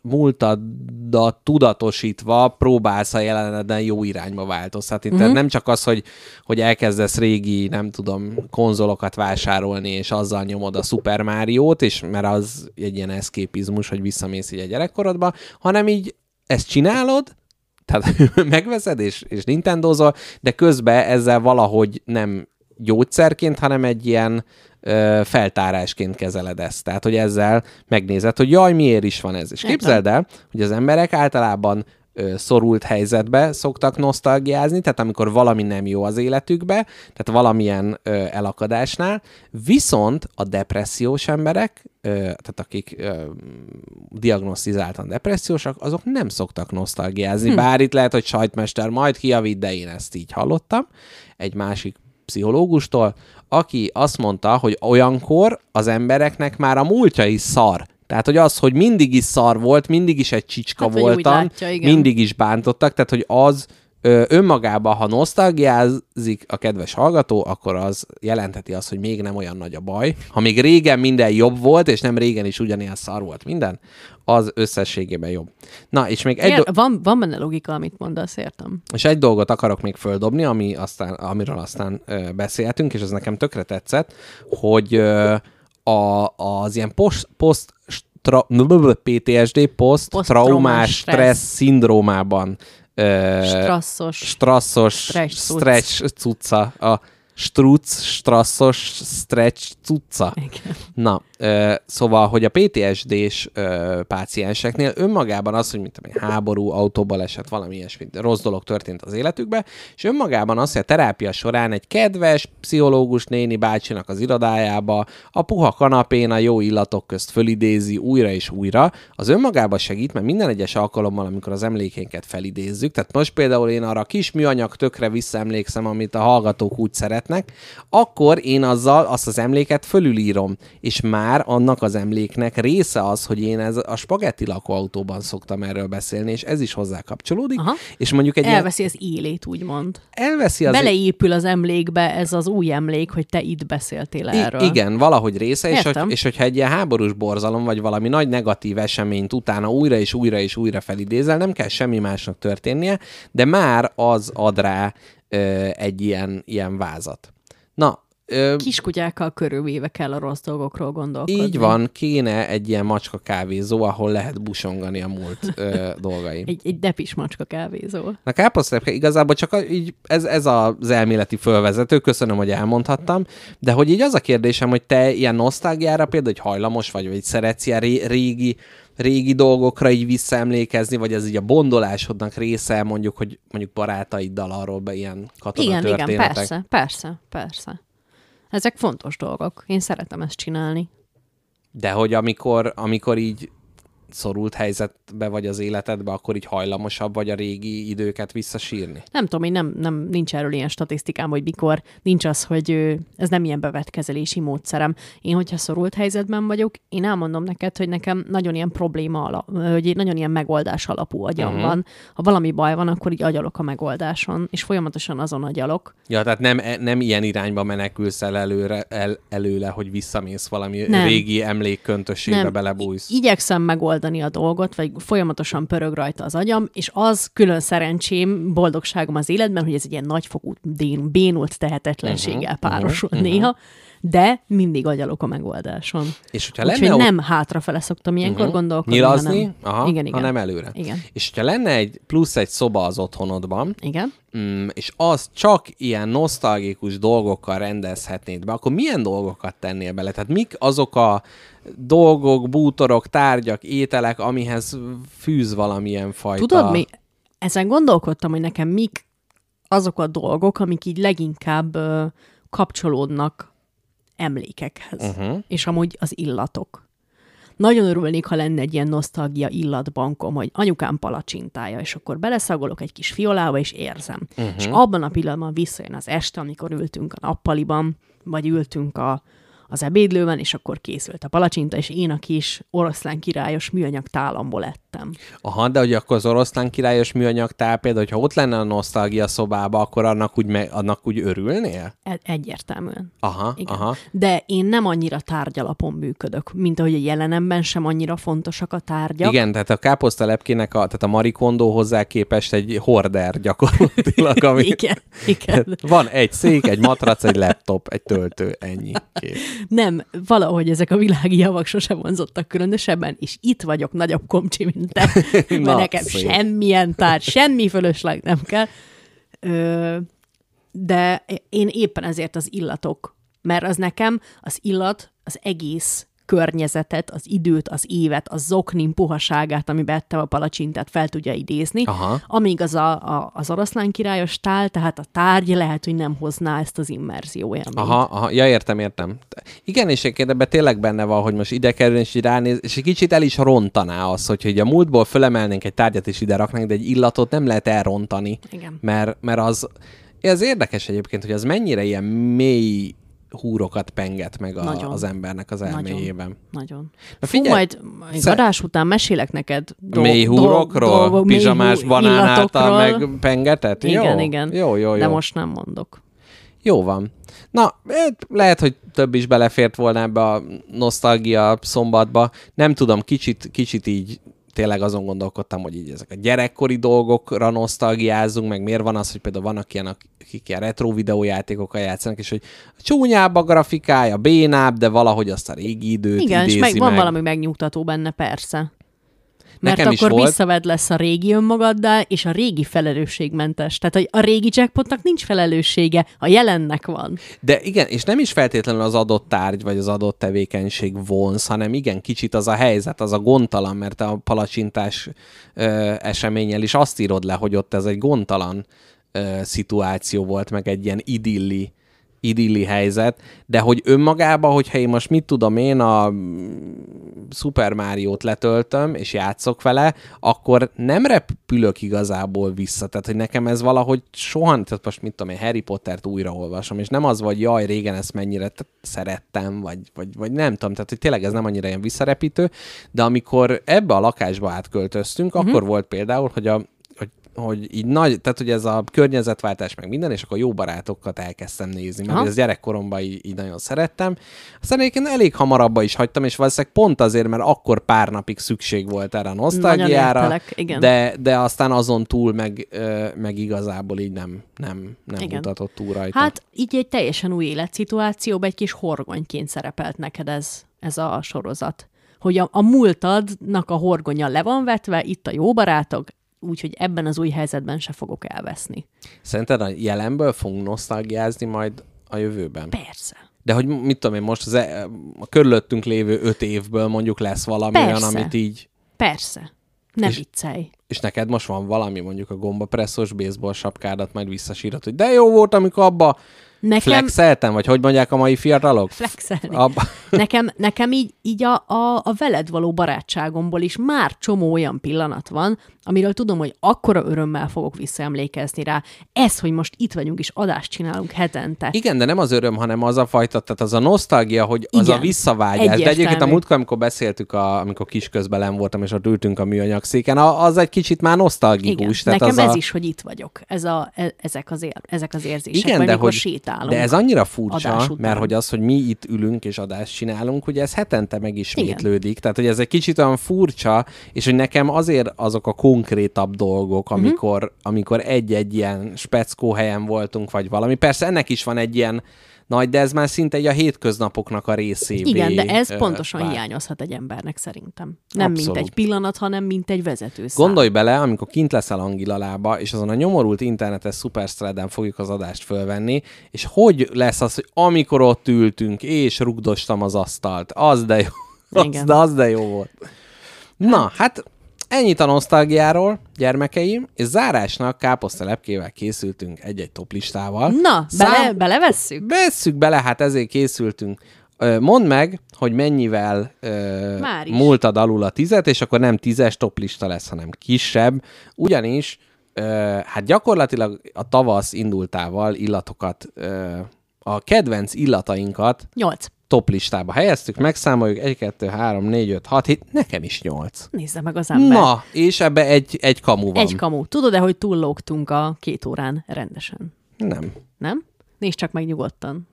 múltadat tudatosítva próbálsz a jeleneden jó irányba változtatni. Uh-huh. Tehát nem csak az, hogy, hogy elkezdesz régi, nem tudom, konzolokat vásárolni, és azzal nyomod a Super Mario-t, és mert az egy ilyen eszképizmus, hogy visszamész így a gyerekkorodba, hanem így ezt csinálod, tehát megveszed és, és Nintendozol, de közben ezzel valahogy nem gyógyszerként, hanem egy ilyen feltárásként kezeled ezt. Tehát, hogy ezzel megnézed, hogy jaj, miért is van ez. És képzeld el, hogy az emberek általában szorult helyzetbe szoktak nosztalgiázni, tehát amikor valami nem jó az életükbe, tehát valamilyen ö, elakadásnál, viszont a depressziós emberek, ö, tehát akik ö, diagnosztizáltan depressziósak, azok nem szoktak nosztalgiázni, hm. bár itt lehet, hogy sajtmester majd kijavít, de én ezt így hallottam egy másik pszichológustól, aki azt mondta, hogy olyankor az embereknek már a múltja is szar. Tehát, hogy az, hogy mindig is szar volt, mindig is egy csicska Hát, voltam, látja, igen. mindig is bántottak, tehát, hogy az önmagában, ha nosztalgiázik a kedves hallgató, akkor az jelentheti azt, hogy még nem olyan nagy a baj. Ha még régen minden jobb volt, és nem régen is ugyanilyen szar volt minden, az összességében jobb. Na, és még egy, do- van, van benne logika, amit mondasz, értem. és egy dolgot akarok még földobni, ami aztán, amiről aztán ö, beszélhetünk, és ez nekem tökre tetszett, hogy ö, a, az ilyen post, post stra, PTSD, Poszttraumás traumás stressz. szindrómában Strasszos. strasszos Stretch stretch cucca, a struc, strasszos stretch cucca. Igen. Na, szóval, hogy a PTSD-s pácienseknél önmagában az, hogy mint én, háború, autóbaleset, valami ilyesmi rossz dolog történt az életükben, és önmagában az, hogy a terápia során egy kedves pszichológus néni bácsinak az irodájába, a puha kanapén a jó illatok közt fölidézi újra és újra, az önmagában segít, mert minden egyes alkalommal, amikor az emlékénket felidézzük, tehát most például én arra a kis műanyag tökre visszaemlékszem, amit a hallgatók úgy szeretnek, szeretnek, akkor én azzal azt az emléket fölülírom, és már annak az emléknek része az, hogy én ez a spagetti lakóautóban szoktam erről beszélni, és ez is hozzá kapcsolódik, Aha. és mondjuk egy ilyen, Elveszi az élét, úgymond. elveszi az Beleépül az emlékbe ez az új emlék, hogy te itt beszéltél erről. I- igen, valahogy része, és, hogy, és hogyha egy ilyen háborús borzalom, vagy valami nagy negatív eseményt utána újra és újra és újra felidézel, nem kell semmi másnak történnie, de már az ad rá egy ilyen, ilyen vázat. Na, ö, Kiskutyákkal körülvéve kell a rossz dolgokról gondolkodni. így van, kéne egy ilyen macska kávézó, ahol lehet busongani a múlt ö, dolgaim. Egy, egy depis macska kávézó. Na káposztelepke igazából csak a, így, ez, ez az elméleti fölvezető, köszönöm, hogy elmondhattam, de hogy így az a kérdésem, hogy te ilyen nosztalgiára például, hogy hajlamos vagy, vagy szeretsz ilyen ré, régi, régi dolgokra így visszaemlékezni, vagy ez így a bondolásodnak része, mondjuk, hogy mondjuk barátaiddal arról be ilyen katona Igen, igen, persze, persze, persze. Ezek fontos dolgok. Én szeretem ezt csinálni. De hogy amikor, amikor így szorult helyzetbe vagy az életedbe, akkor így hajlamosabb vagy a régi időket visszasírni? Nem tudom, én nem, nem, nincs erről ilyen statisztikám, hogy mikor, nincs az, hogy ez nem ilyen bevetkezelési módszerem. Én, hogyha szorult helyzetben vagyok, én elmondom neked, hogy nekem nagyon ilyen probléma alap, hogy nagyon ilyen megoldás alapú agyam uh-huh. van. Ha valami baj van, akkor így agyalok a megoldáson, és folyamatosan azon agyalok. Ja, tehát nem, nem ilyen irányba menekülsz el, előre, el előle, hogy visszamész valami nem. Régi emlékköntösségbe belebújsz. Igyekszem megoldani a dolgot, vagy folyamatosan pörög rajta az agyam, és az külön szerencsém, boldogságom az életben, hogy ez egy ilyen nagyfokú bénult tehetetlenséggel Mhm, uh-huh, párosul uh-huh, néha, de mindig agyalok a megoldáson. És hogyha Úgyhogy lenne ott nem hátrafele szoktam ilyenkor uh-huh. gondolkodni, nyilazni, hanem... aha, igen, igen. hanem előre. Igen. És hogyha lenne egy plusz egy szoba az otthonodban, Igen. mm, és az csak ilyen nosztalgikus dolgokkal rendezhetnéd be, akkor milyen dolgokat tennél bele? Tehát mik azok a dolgok, bútorok, tárgyak, ételek, amihez fűz valamilyen fajta... Tudod mi? Ezen gondolkodtam, hogy nekem mik azok a dolgok, amik így leginkább ö, kapcsolódnak emlékekhez. Uh-huh. És amúgy az illatok. Nagyon örülnék, ha lenne egy ilyen nosztalgia illatbankom, hogy anyukám palacsintája, és akkor beleszagolok egy kis fiolába, és érzem. Uh-huh. És abban a pillanatban visszajön az este, amikor ültünk a nappaliban, vagy ültünk a, az ebédlőben, és akkor készült a palacsinta, és én a kis oroszlán királyos műanyag tálamból ettem. Aha, de hogy akkor az oroszlán királyos műanyag tál például, hogyha ott lenne a nosztalgia szobába, akkor annak úgy, me- annak úgy örülnél? E- egyértelműen. Aha, Igen. aha. De én nem annyira tárgyalapon működök, mint ahogy a jelenemben sem annyira fontosak a tárgyak. Igen, tehát a káposztalepkének, a, tehát a marikondó hozzá képest egy horder gyakorlatilag, ami... Igen, igen. Van egy szék, egy matrac, egy laptop, egy töltő, ennyi. Kész. Nem, valahogy ezek a világi javak sose vonzottak különösebben, és itt vagyok nagyobb komcsi, mint te, mert Na, nekem szép. semmilyen tárgy, semmi fölösleg nem kell. Ö, de én éppen ezért az illatok, mert az nekem az illat az egész környezetet, az időt, az évet, a zoknim puhaságát, amiben ettem a palacsintát, fel tudja idézni. Aha. Amíg az a, a, az oroszlán királyos tál, tehát a tárgy lehet, hogy nem hozná ezt az immerzió élményt. Aha, aha, ja értem, értem. Igen, és egyébként ebben tényleg benne van, hogy most ide kerül, és így ránéz, és egy kicsit el is rontaná az, hogy, hogy a múltból fölemelnénk egy tárgyat, és ide raknánk, de egy illatot nem lehet elrontani. Igen. Mert, mert az, ez érdekes egyébként, hogy az mennyire ilyen mély húrokat penget meg a, Nagyon. az embernek az elméjében. Nagyon. Na Fú, figyelj, majd egy szer- adás után mesélek neked dolg- mély húrokról, dolgok, mély pizsamás hú- banán által meg pengetett? Igen, jó? igen. Jó, jó, jó. De most nem mondok. Jó van. Na, hát lehet, hogy több is belefért volna ebbe a nosztalgia szombatba. Nem tudom, kicsit, kicsit így tényleg azon gondolkodtam, hogy így ezek a gyerekkori dolgokra nosztalgiázunk, meg miért van az, hogy például vannak ilyen, akik ilyen retro videójátékokkal játszanak, és hogy csúnyább a grafikája, bénább, de valahogy azt a régi időt Igen, és idézi meg, van meg. valami megnyugtató benne, persze. Mert Nekem akkor volt. visszaved lesz a régi önmagaddal, és a régi felelősségmentes. Tehát hogy a régi jackpotnak nincs felelőssége, a jelennek van. De igen, és nem is feltétlenül az adott tárgy vagy az adott tevékenység vonz, hanem igen, kicsit az a helyzet, az a gondtalan, mert a palacsintás ö, eseménnyel is azt írod le, hogy ott ez egy gondtalan ö, szituáció volt, meg egy ilyen idilli, idilli helyzet, de hogy önmagában, hogyha én most mit tudom én, a Super Mario-t letöltöm, és játszok vele, akkor nem repülök igazából vissza. Tehát, hogy nekem ez valahogy soha, tehát most mit tudom én, Harry Pottert újraolvasom, és nem az, vagy jaj, régen ezt mennyire szerettem, vagy, vagy, vagy nem tudom, tehát, hogy tényleg ez nem annyira ilyen visszarepítő, de amikor ebbe a lakásba átköltöztünk, uh-huh. akkor volt például, hogy a hogy, így nagy, tehát hogy ez a környezetváltás meg minden, és akkor jó barátokat elkezdtem nézni, mert ez gyerekkoromban így, így nagyon szerettem. Aztán egyébként elég hamar abba is hagytam, és valószínűleg pont azért, mert akkor pár napig szükség volt erre a nosztalgiára, de, de aztán azon túl meg, meg igazából így nem, nem, nem Igen. mutatott túl rajta. Hát így egy teljesen új életszituációban egy kis horgonyként szerepelt neked ez, ez a sorozat. Hogy a, a múltadnak a horgonya le van vetve, itt a jó barátok, úgyhogy ebben az új helyzetben se fogok elveszni. Szerinted a jelenből fogunk nosztalgiázni majd a jövőben? Persze. De hogy mit tudom én, most az, e- a körülöttünk lévő öt évből mondjuk lesz valami Persze. olyan, amit így Persze. Ne És- viccelj. és neked most van valami, mondjuk a gombapresszos baseball sapkádat majd visszasírod, hogy de jó volt, amikor abba Nekem flexeltem, vagy hogy mondják a mai fiatalok? flexelni. Abba. Nekem, nekem így, így a, a, a veled való barátságomból is már csomó olyan pillanat van, amiről tudom, hogy akkora örömmel fogok visszaemlékezni rá. Ez, hogy most itt vagyunk és adást csinálunk hetente. Igen, de nem az öröm, hanem az a fajta, tehát az a nosztalgia, hogy az Igen. a visszavágyás. De egyébként a Egyértelmű. múltkor, amikor beszéltük, a, amikor kisközben voltam, és ott ültünk a műanyag széken, az egy kicsit már nosztalgikus. Igen, nekem az ez a... is, hogy itt vagyok. Ez a, e, ezek, az ér, ezek az érzések, Igen, de, hogy, sétálunk. de ez annyira furcsa, mert hogy az, hogy mi itt ülünk és adást csinálunk, hogy ez hetente megismétlődik. Tehát, hogy ez egy kicsit olyan furcsa, és hogy nekem azért azok a konkrétabb dolgok, Mhm. amikor, uh-huh. amikor egy-egy ilyen speckó helyen voltunk, vagy valami. Persze ennek is van egy ilyen nagy, de ez már szinte egy a hétköznapoknak a részévé. Igen, de ez ö, pontosan vált. hiányozhat egy embernek szerintem. Nem Abszolút. mint egy pillanat, hanem mint egy vezetőszám. Gondolj bele, amikor kint leszel Angilalába, és azon a nyomorult internetes Superstrádán fogjuk az adást fölvenni, és hogy lesz az, hogy amikor ott ültünk, és rugdostam az asztalt, az de jó, az, de, az de jó volt. Na, hát ennyit a nosztalgiáról, gyermekeim, és zárásnak káposztelepkével készültünk egy-egy toplistával. Na, bele, Szám- belevesszük? Vesszük bele, hát ezért készültünk. Mondd meg, hogy mennyivel ö, múltad alul a tizet, és akkor nem tízes toplista lesz, hanem kisebb. Ugyanis, ö, hát gyakorlatilag a tavasz indultával illatokat, ö, a kedvenc illatainkat Nyolc. Toplistába helyeztük, megszámoljuk 1, 2, 3, 4, 5, 6, 7, nekem is 8. Nézze meg az ember. Na, és ebbe egy, egy kamu van. Egy kamu. Tudod-e, hogy túllógtunk a két órán rendesen? Nem. Nem? Nézd csak meg nyugodtan.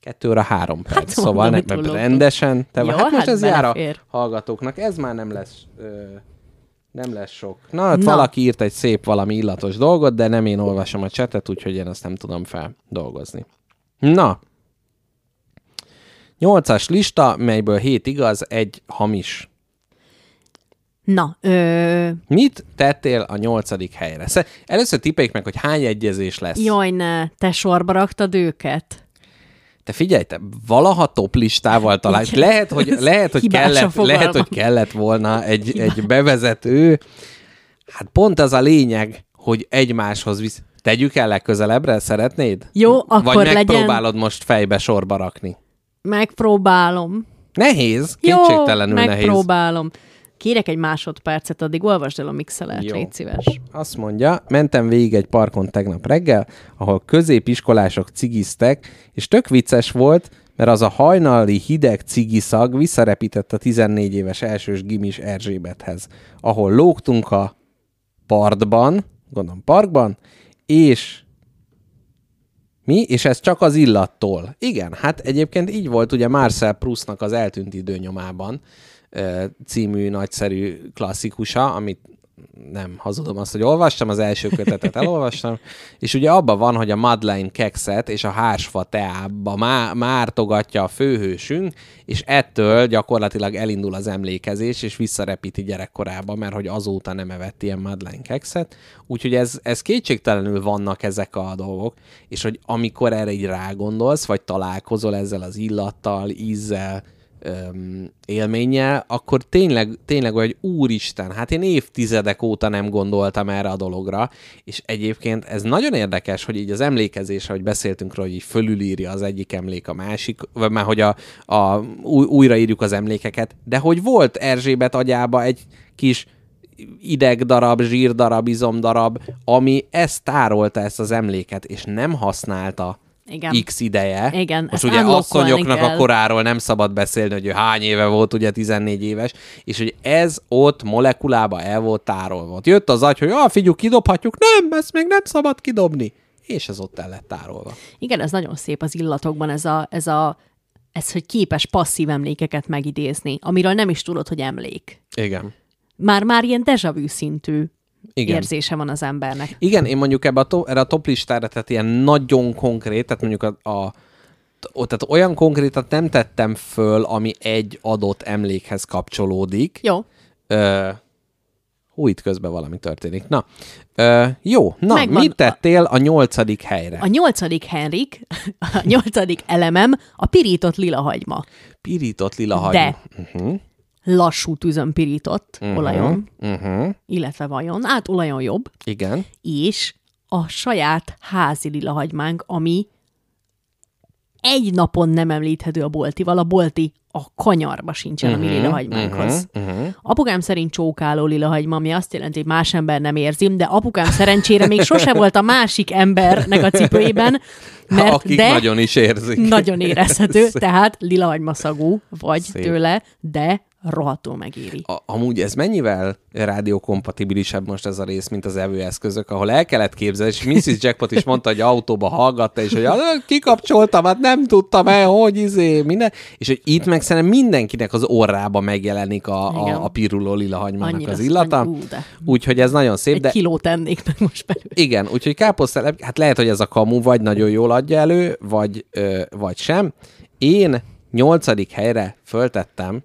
2 óra 3 perc, Hát szóval mondom, ne, hogy túllógtunk. rendesen. Te Jó, hát most hát ez jár a hallgatóknak. Ez már nem lesz, ö, nem lesz sok. Na, hát Na. valaki írt egy szép valami illatos dolgot, de nem én olvasom a csetet, úgyhogy én azt nem tudom feldolgozni. Na, nyolcas lista, melyből hét igaz, egy hamis. Na, ö... Mit tettél a nyolcadik helyre? Először tippeljük meg, hogy hány egyezés lesz. jaj ne, te sorba raktad őket? Te figyelj, te valaha top listával talál. Igen. Lehet, hogy, lehet, hogy, kellett, lehet, hogy kellett volna egy, egy bevezető. Hát pont az a lényeg, hogy egymáshoz visz. Tegyük el legközelebbre, szeretnéd? Jó, akkor Vagy legyen. megpróbálod most fejbe sorba rakni? Megpróbálom. Nehéz, Jó, kétségtelenül nehéz. megpróbálom. Kérek egy másodpercet, addig olvasd el a mixelert, Jó. légy szíves. Azt mondja, mentem végig egy parkon tegnap reggel, ahol középiskolások cigiztek, és tök vicces volt, mert az a hajnali hideg cigiszag visszarepített a 14 éves elsős gimis Erzsébethez, ahol lógtunk a partban, gondolom parkban, és mi? És ez csak az illattól. Igen, hát egyébként így volt ugye Marcel Proustnak az Eltűnt időnyomában című nagyszerű klasszikusa, amit nem hazudom azt, hogy olvastam, az első kötetet elolvastam, és ugye abban van, hogy a Madeleine kekszet és a hársfa teába má- mártogatja a főhősünk, és ettől gyakorlatilag elindul az emlékezés, és visszarepíti gyerekkorába, mert hogy azóta nem evett ilyen Madeleine kekszet. Úgyhogy ez, ez kétségtelenül vannak ezek a dolgok, és hogy amikor erre így rágondolsz, vagy találkozol ezzel az illattal, ízzel, öm, élménnyel, akkor tényleg, tényleg olyan, hogy úristen, hát én évtizedek óta nem gondoltam erre a dologra, és egyébként ez nagyon érdekes, hogy így az emlékezésre, hogy beszéltünk róla, hogy így fölülírja az egyik emlék a másik, vagy már hogy a, a, új, újraírjuk az emlékeket, de hogy volt Erzsébet agyába egy kis idegdarab, zsírdarab, izomdarab, ami ezt tárolta, ezt az emléket, és nem használta Igen. X ideje. Igen, Most ugye asszonyoknak kell. a koráról nem szabad beszélni, hogy ő hány éve volt, ugye 14 éves, és hogy ez ott molekulába el volt tárolva. Ott jött az agy, hogy ah, figyelj, kidobhatjuk, nem, ezt még nem szabad kidobni. És ez ott el lett tárolva. Igen, ez nagyon szép az illatokban, ez a, ez a ez, hogy képes passzív emlékeket megidézni, amiről nem is tudod, hogy emlék. Igen. Már, már ilyen deja vu szintű Igen. érzése van az embernek. Igen, én mondjuk ebbe a to- erre a top listára, tehát ilyen nagyon konkrét, tehát mondjuk a, a tehát olyan konkrétat nem tettem föl, ami egy adott emlékhez kapcsolódik. Jó, Ö, hú, itt közben valami történik. Na, ö, jó, na, Megvan mit tettél a nyolcadik helyre? a nyolcadik Henrik, a nyolcadik elemem a pirított lilahagyma. Pirított lila De hagyma. Uh-huh, lassú tűzön pirított uh-huh. olajon, uh-huh, illetve vajon, át olajon jobb, igen. és a saját házi lilahagymánk, ami egy napon nem említhető a boltival, a bolti a kanyarba sincsen a mi lilahagymánkhoz. Uh-huh. Apukám szerint csókáló lilahagyma, ami azt jelenti, hogy más ember nem érzi, de apukám szerencsére még sose volt a másik embernek a cipőjében, mert Akik de nagyon is érzik. nagyon érezhető, tehát lilahagyma szagú vagy Szép. tőle, de rohadtul megéri. A, amúgy ez mennyivel rádiókompatibilisebb most ez a rész, mint az evőeszközök, ahol el kellett képzelni, és Mrs. Jackpot is mondta, hogy autóba hallgatta, és hogy "Ah, kikapcsoltam, hát nem tudtam el, hogy izé, minden, és hogy itt meg szerintem mindenkinek az orrába megjelenik a, Igen. a, a piruló lila hagymának Annyira az illata, annyi- ú, de. úgyhogy ez nagyon szép, Egy de kilót tennék meg most belőle. igen, úgyhogy káposztelepke, hát lehet, hogy ez a kamu vagy nagyon jól adja elő, vagy, ö, vagy sem. Én nyolcadik helyre föltettem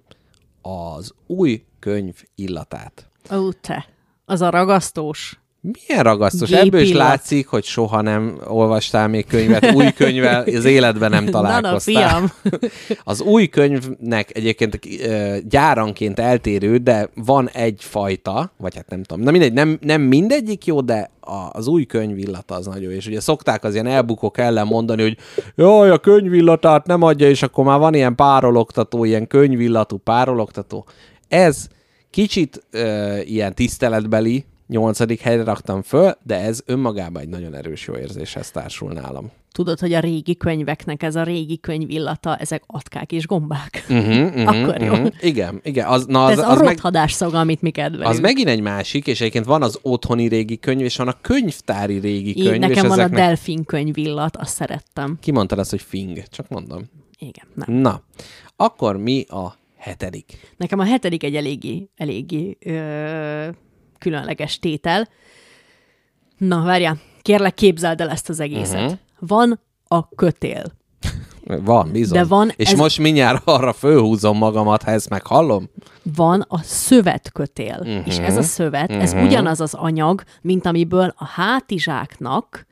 az új könyv illatát. Ó, te. Az a ragasztós. Milyen ragasztos. Gép Ebből is látszik, hogy soha nem olvastál még könyvet, új könyvvel, az életben nem Na, na, találkoztál. fiam. Az új könyvnek egyébként ö, gyáranként eltérő, de van egyfajta, vagy hát nem tudom, na mindegy, nem, nem mindegyik jó, de az új könyv illata az nagyon. És ugye szokták az ilyen elbukók ellen mondani, hogy jaj, a könyvillatát nem adja, és akkor már van ilyen párologtató, ilyen könyvillatú párologtató. Ez kicsit ö, ilyen tiszteletbeli, nyolcadik helyre raktam föl, de ez önmagában egy nagyon erős jó érzéshez társul nálam. Tudod, hogy a régi könyveknek ez a régi könyv illata, ezek atkák és gombák. Uh-huh, uh-huh, Akkor jó. Uh-huh. Igen, igen. Az, na, Ez az, a az, meg, rothadás szaga, amit mi kedvelünk. az megint egy másik, és egyébként van az otthoni régi könyv, és van a könyvtári régi Így, könyv. nekem és van ezeknek... a delfin könyv illat, azt szerettem. Ki mondta ezt, hogy fing? Csak mondom. Igen, nem. Na, akkor mi a hetedik? Nekem a hetedik egy eléggé, eléggé ö, különleges tétel. Na, várjál, kérlek képzeld el ezt az egészet. Mhm. Uh-huh. Van a kötél. Van, bizony. De van és ez- most mindjárt arra fölhúzom magamat, ha ezt meghallom. Van a szövetkötél. Uh-huh. És ez a szövet, uh-huh. ez ugyanaz az anyag, mint amiből a hátizsáknak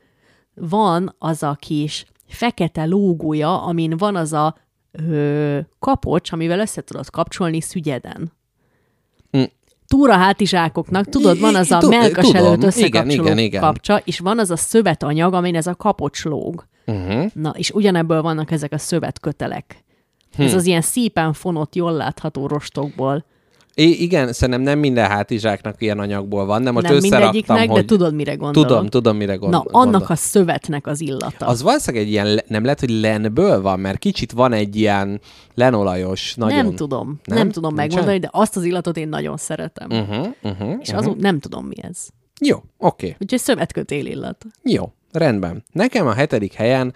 van az a kis fekete lógója, amin van az a ö, kapocs, amivel össze tudod kapcsolni szügyeden. Túra hátizsákoknak, tudod, van az a melkas előtt összekapcsoló igen, igen. kapcsa, és van az a szövetanyag, amin ez a kapocs lóg. Uh-huh. Na, és ugyanebből vannak ezek a szövetkötelek. Hm. Ez az ilyen szépen fonott, jól látható rostokból. I- igen, szerintem nem minden hátizsáknak ilyen anyagból van, de most nem összeraktam, hogy... de tudod, mire gondolok. Tudom, tudom, mire Na, gondol. annak a szövetnek az illata. Az valószínűleg egy ilyen, nem lehet, hogy lenből van, mert kicsit van egy ilyen lenolajos, nagyon... Nem tudom, nem, Nem? tudom Nincsen? megmondani, de azt az illatot én nagyon szeretem. Uh, Uh-huh, uh-huh. és azon nem tudom, mi ez. Jó, oké. Úgyhogy szövetkötél illat. Jó, rendben. Nekem a hetedik helyen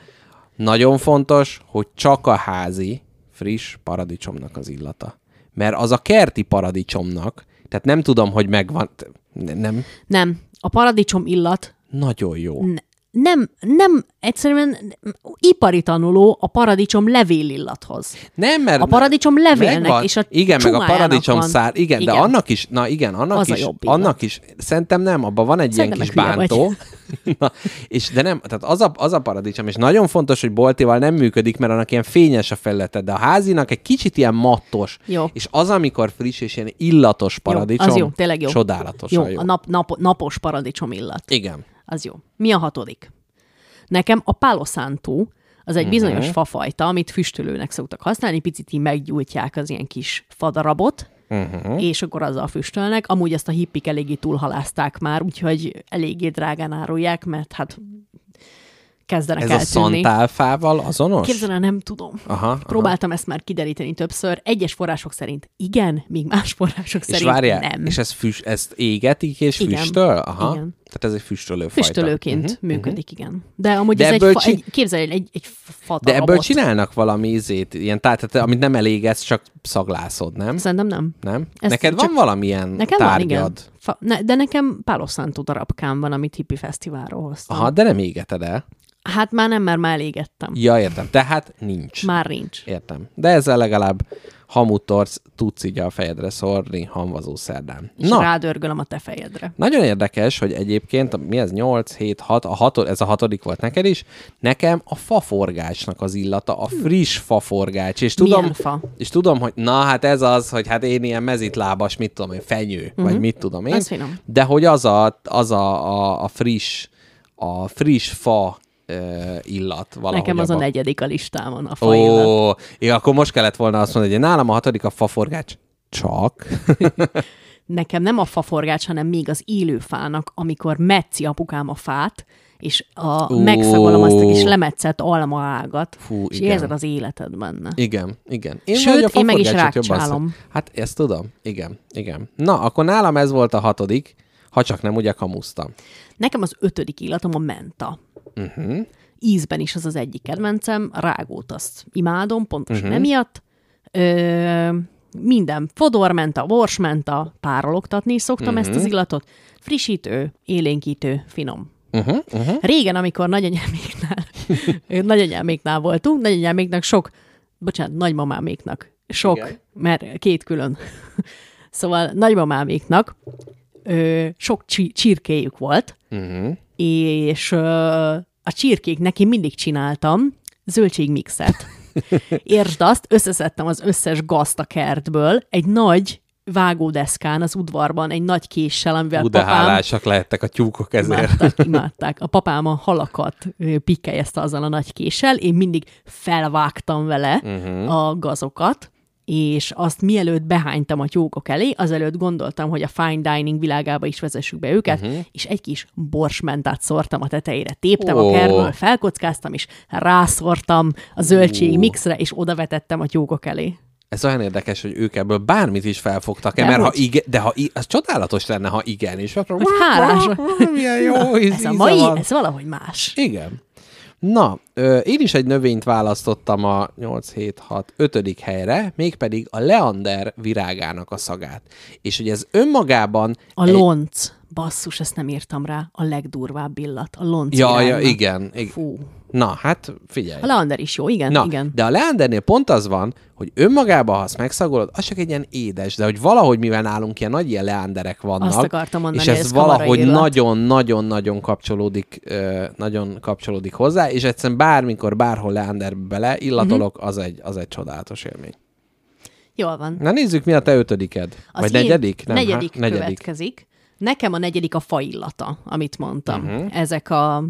nagyon fontos, hogy csak a házi, friss paradicsomnak az illata. Mert az a kerti paradicsomnak, tehát nem tudom, hogy megvan, ne- nem, Nem, a paradicsom illat. Nagyon jó. Ne, nem, nem egyszerűen ipari tanuló a paradicsom levélillathoz. Nem, mert... A paradicsom levélnek megvan. és a Igen, meg a paradicsom van. szár, igen, igen, de annak is, na igen, annak Az is, jobb illat. annak is, szerintem nem, abban van egy Szerintem ilyen kis bántó, na, és de nem, tehát az a, az a paradicsom, és nagyon fontos, hogy boltival nem működik, mert annak ilyen fényes a felülete, de a házinak egy kicsit ilyen mattos, Jó. és az, amikor friss és ilyen illatos paradicsom, az jó, tényleg jó. csodálatosan Jó, jó. a nap, nap, napos paradicsom illat. Igen. Az jó. Mi a hatodik? Nekem a Palo Santo, az egy bizonyos fafajta, amit füstölőnek szoktak használni, picit így meggyújtják az ilyen kis fadarabot, uh-huh. és akkor azzal füstölnek. Amúgy ezt a hippik eléggé túlhalázták már, úgyhogy eléggé drágán árulják, mert hát kezdenek Ez a eltűnni. szantálfával azonos? Képzeld el, nem tudom. Aha, aha. Próbáltam ezt már kideríteni többször. Egyes források szerint igen, míg más források És szerint várjál, nem. és ez füst, ezt égetik és Igen. füstöl? Aha. Igen. Tehát ez egy füstölő fajta. Füstölőként uh-huh, működik, igen. De amúgy De ez egy, ebből fa, csi- egy, képzelj el, egy, egy fa De ebből csinálnak valami ízét, ilyen, tehát, tehát amit nem elégesz, csak szaglászod, nem? Szerintem nem. Nem? Ez Neked van valamilyen Nekem van, tárgyad? igen. Fa, ne, de nekem Palo Santo darabkám van, amit hippi fesztiválról hoztam. Aha, de nem égeted el. Hát már nem, mert már elégettem. Ja, értem. Tehát nincs. Már nincs. Értem. De ezzel legalább hamutorsz tudsz így a fejedre szórni hamvazó szerdán. És Na, rádörgölöm a te fejedre. Nagyon érdekes, hogy egyébként, mi ez, 8, 7, 6, a hatod, ez a hatodik volt neked is, nekem a faforgácsnak az illata, a friss faforgács, és tudom, Milyen fa? és tudom, hogy na, hát ez az, hogy hát én ilyen mezitlábas, mit tudom én, fenyő, uh-huh. vagy mit tudom én, Mhm. de hogy az a, az a, a, a friss, a friss fa uh, illat valahogy. Nekem az a abba- negyedik a listámon, a fa illat. Ó, akkor most kellett volna azt mondani, hogy nálam a hatodik a faforgács. Csak. Nekem nem a faforgács, hanem még az élő fának, amikor metszi apukám a fát, és a, Ó. megszagolom azt a kis lemetszett alma ágat, Fú, és igen. érzed az életed benne. Igen, igen. Én Sőt, a én meg is rákcsálom. Hát ezt tudom. Igen, igen. Na, akkor nálam ez volt a hatodik, ha csak nem ugye kamusztam. Nekem az ötödik illatom a menta. Uh-huh. Ízben is az az egyik kedvencem, rágót azt imádom, pontosan uh-huh. emiatt. Ö, minden, fodormenta, borsmenta, párologtatni is szoktam uh-huh. ezt az illatot. Frissítő, élénkítő, finom. Uh-huh, uh-huh. Régen, amikor nagyanyáméknál, nagyanyáméknál voltunk, nagyanyáméknak sok, bocsánat, nagymamáméknak sok. Igen. mert két külön. szóval nagymamáméknak ö, sok csi- csirkéjük volt, Uh-huh. És a csirkék neki mindig csináltam zöldségmixet. Értsd azt, összeszedtem az összes gazt a kertből, egy nagy vágódeszkán az udvarban, egy nagy késsel, amivel Hú, de papám hálásak lehettek a tyúkok ezért. imádták, imádták. A papám a halakat pikkelyezte azzal a nagy késsel, én mindig felvágtam vele uh-huh. a gazokat, és azt mielőtt behánytam a tyúkok elé, azelőtt gondoltam, hogy a fine dining világába is vezessük be őket, uh-huh. és egy kis borsmentát szórtam a tetejére. Téptem Ó. a kertből, felkockáztam, és rászortam a zöldség mixre, és oda vetettem a tyúkok elé. Ez olyan érdekes, hogy ők ebből bármit is felfogtak-e, mert ha hogy? igen, de ha i- az csodálatos lenne, ha igen, és akkor Hogy hálás. milyen jó íz, Ez a mai, van. ez valahogy más. Igen. Na, én is egy növényt választottam a 8, 7, 6, 5. helyre, mégpedig a leander virágának a szagát. És hogy ez önmagában... A egy- lonc. Basszus, ezt nem írtam rá. A legdurvább illat. A lonc Ja, ja, virágnak. igen, igen. Fú. Na, hát figyelj. A leander is jó, igen, Na, igen. de a leandernél pont az van, hogy önmagában, ha azt megszagolod, az csak egy ilyen édes, de hogy valahogy, mivel nálunk ilyen nagy ilyen leanderek vannak, Azt akartam mondani, és ez ez valahogy nagyon-nagyon-nagyon kapcsolódik, ö, nagyon kapcsolódik hozzá, és egyszerűen bármikor, bárhol leanderbe bele illatolok, Mhm. az, egy, az egy csodálatos élmény. Jól van. Na nézzük, mi a te ötödiked. Az Vagy negyedik? Nem, negyedik ha? negyedik. következik. Nekem a negyedik a faillata, amit mondtam. Uh-huh. Ezek a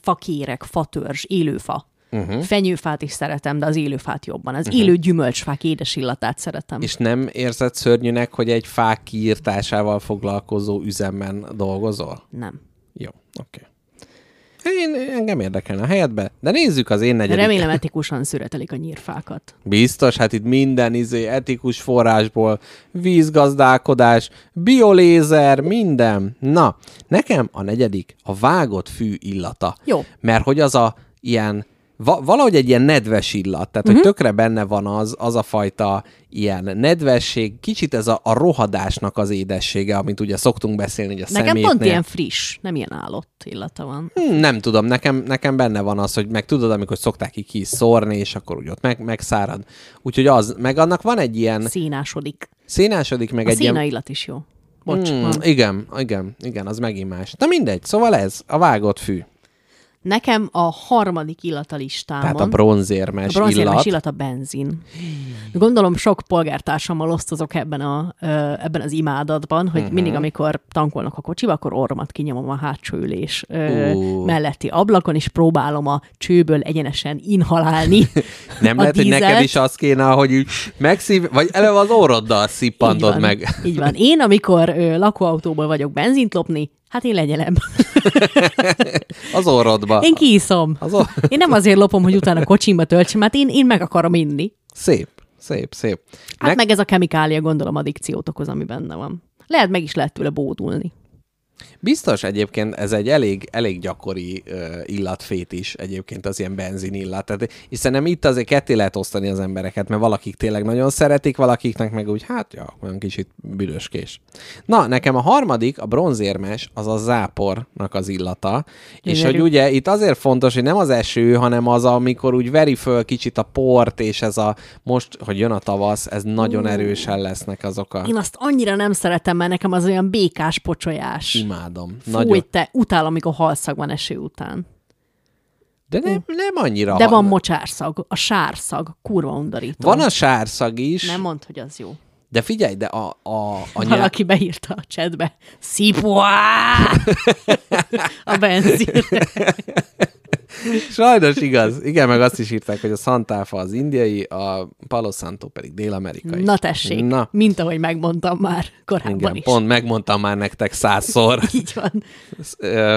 fakérek, fatörzs, élőfa. Uh-huh. Fenyőfát is szeretem, de az élőfát jobban. Az uh-huh. élő gyümölcsfák édes illatát szeretem. És nem érzed szörnyűnek, hogy egy fák kiírtásával foglalkozó üzemben dolgozol? Nem. Jó, oké. Én, engem érdekelne a helyedbe, de nézzük az én negyedik. Remélem etikusan szüretelik a nyírfákat. Biztos, hát itt minden izé etikus forrásból, vízgazdálkodás, biolézer, minden. Na, nekem a negyedik a vágott fű illata. Jó. Mert hogy az a ilyen Va- valahogy egy ilyen nedves illat, tehát Mhm. uh-huh. hogy tökre benne van az, az a fajta ilyen nedvesség, kicsit ez a, a rohadásnak az édessége, amit ugye szoktunk beszélni, hogy a Nekem szemétnél. pont ilyen friss, nem ilyen állott illata van. Hm, Nem tudom, nekem, nekem benne van az, hogy meg tudod, amikor szokták ki, ki szórni, és akkor úgy ott meg, megszárad. Úgyhogy az, meg annak van egy ilyen Színásodik. szénásodik, meg A egy szína ilyen... illat is jó. Bocs, Hmm, van. igen, igen, igen, az megint más. Na mindegy, szóval ez, a vágott fű. Nekem a harmadik illat a listámon. Tehát a bronzérmes, a bronzérmes illat. illat a benzin. Gondolom sok polgártársammal osztozok ebben, a, ebben az imádatban, hogy uh-huh. mindig, amikor tankolnak a kocsiba, akkor orromat kinyomom a hátsó ülés Ú. melletti ablakon, és próbálom a csőből egyenesen inhalálni Nem lehet, hogy neked dízelt. is az kéne, hogy így megszív, vagy eleve az orroddal Így szippantod van, meg. Így van. Én, amikor ö, lakóautóból vagyok benzint lopni, hát én legyelem. Az orrodba. Én kiiszom. Az or... Én nem azért lopom, hogy utána kocsimba töltsem, hát én, én meg akarom inni. Szép, szép, szép. Hát Nek- meg ez a kemikália, gondolom, addikciót okoz, ami benne van. Lehet meg is lehet tőle bódulni. Biztos egyébként ez egy elég, elég gyakori uh, illatfét is egyébként az ilyen benzin illat. Tehát, és szerintem itt azért ketté lehet osztani az embereket, mert valakik tényleg nagyon szeretik, valakiknek meg úgy, hát ja, olyan kicsit büdöskés. Na, nekem a harmadik, a bronzérmes, az a zápornak az illata. És Gyönyörű. hogy ugye itt azért fontos, hogy nem az eső, hanem az, amikor úgy veri föl kicsit a port, és ez a most, hogy jön a tavasz, ez nagyon erősen lesznek azok a... Én azt annyira nem szeretem, mert nekem az olyan békás pocsolyás. Imádom. Fúj, Nagyon. te, utálom, amikor halszag van eső után. De nem, nem annyira. De van mocsárszag, a sárszag, kurva undorító. Van a sárszag is, Nem mondd, hogy az jó. De figyelj, de a, a, a nyelv... Valaki beírta a chatbe. Szipuá! a benzin. Sajnos igaz. Igen, meg azt is írták, hogy a Santáfa az indiai, a Palo Santo pedig dél-amerikai. Na tessék, Na, mint ahogy megmondtam már korábban igen, is. pont megmondtam már nektek százszor. Így van.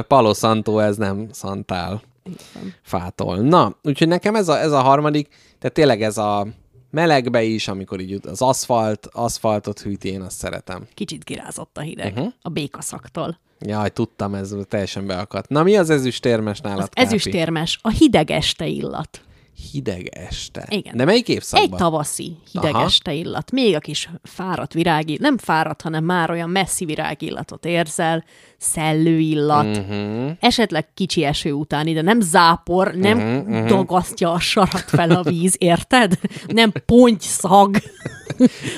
Palo Santo, ez nem Santál fától. Na, úgyhogy nekem ez a, ez a harmadik, tehát tényleg ez a melegbe is, amikor így az aszfalt, aszfaltot hűti, én azt szeretem. Kicsit kirázott a hideg uh-huh. a békaszaktól. Jaj, tudtam, ez teljesen beakadt. Na, mi az ezüstérmes nálad, Az Kápi? ezüstérmes, a hideg este illat. Hideg este. Igen. De melyik évszakban? Egy tavaszi hideg Aha. este illat. Még a kis fáradt virági, nem fáradt, hanem már olyan messzi virágillatot érzel, szellő illat, Mhm. uh-huh. esetleg kicsi eső utáni, de nem zápor, nem uh-huh, dagasztja a sarat fel a víz, érted? Nem pontyszag.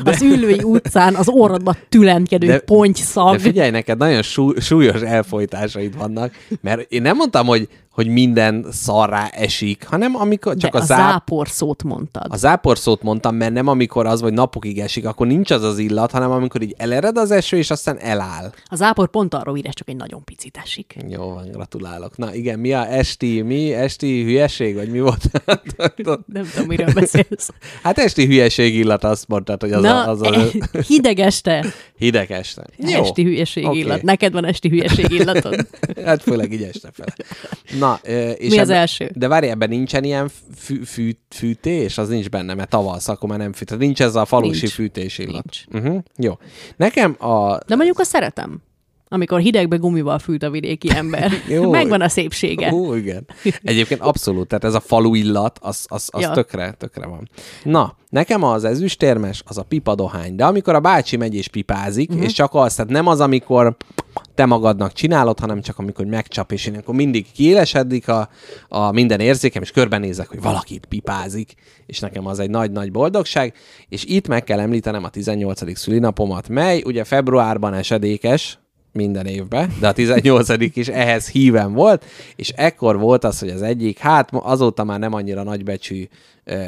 Az ülői utcán az orrodba tülemkedő De- pontyszag. De figyelj, neked nagyon sú- súlyos elfolytásaid vannak, mert én nem mondtam, hogy, hogy minden szarrá esik, hanem amikor csak de a, a záp, zápor szót mondtad. a zápor szót mondtam, mert nem amikor az, vagy napokig esik, akkor nincs az az illat, hanem amikor így elered az eső, és aztán eláll. A zápor pont arról íres, csak egy nagyon picit esik. Jó van, gratulálok. Na igen, mi a esti, mi esti hülyeség, vagy mi volt? Nem tudom, miről beszélsz. hát esti hülyeség illat, azt mondtad, hogy az, Na, a, az a hideg este. hideg este. Jó. Esti hülyeség Oké. illat. Neked van esti hülyeség illatod. Hát főleg így este fele. Na, ö, és Mi az ebben- első? De várj, ebben nincsen ilyen fű, fű, fűtés? Az nincs benne, mert tavasz, akkor már nem fűt. Nincs ez a falusi Nincs. fűtés illat. Nincs. Uh-huh. Jó. Nekem a... De mondjuk azt szeretem. Amikor hidegbe gumival fűt a vidéki ember. Jó. Megvan a szépsége. Ó, igen. Egyébként abszolút, tehát ez a falu illat, az, az, az Ja. tökre, tökre van. Na, nekem az ezüstérmes, az a pipadohány. De amikor a bácsi megy és pipázik, uh-huh. és csak az, tehát nem az, amikor te magadnak csinálod, hanem csak amikor megcsap, és én akkor mindig kiélesedik a, a minden érzékem, és körbenézek, hogy valaki itt pipázik, és nekem az egy nagy-nagy boldogság, és itt meg kell említenem a 18. szülinapomat, mely ugye februárban esedékes, minden évben, de a 18. is ehhez híven volt, és ekkor volt az, hogy az egyik, hát azóta már nem annyira nagybecsű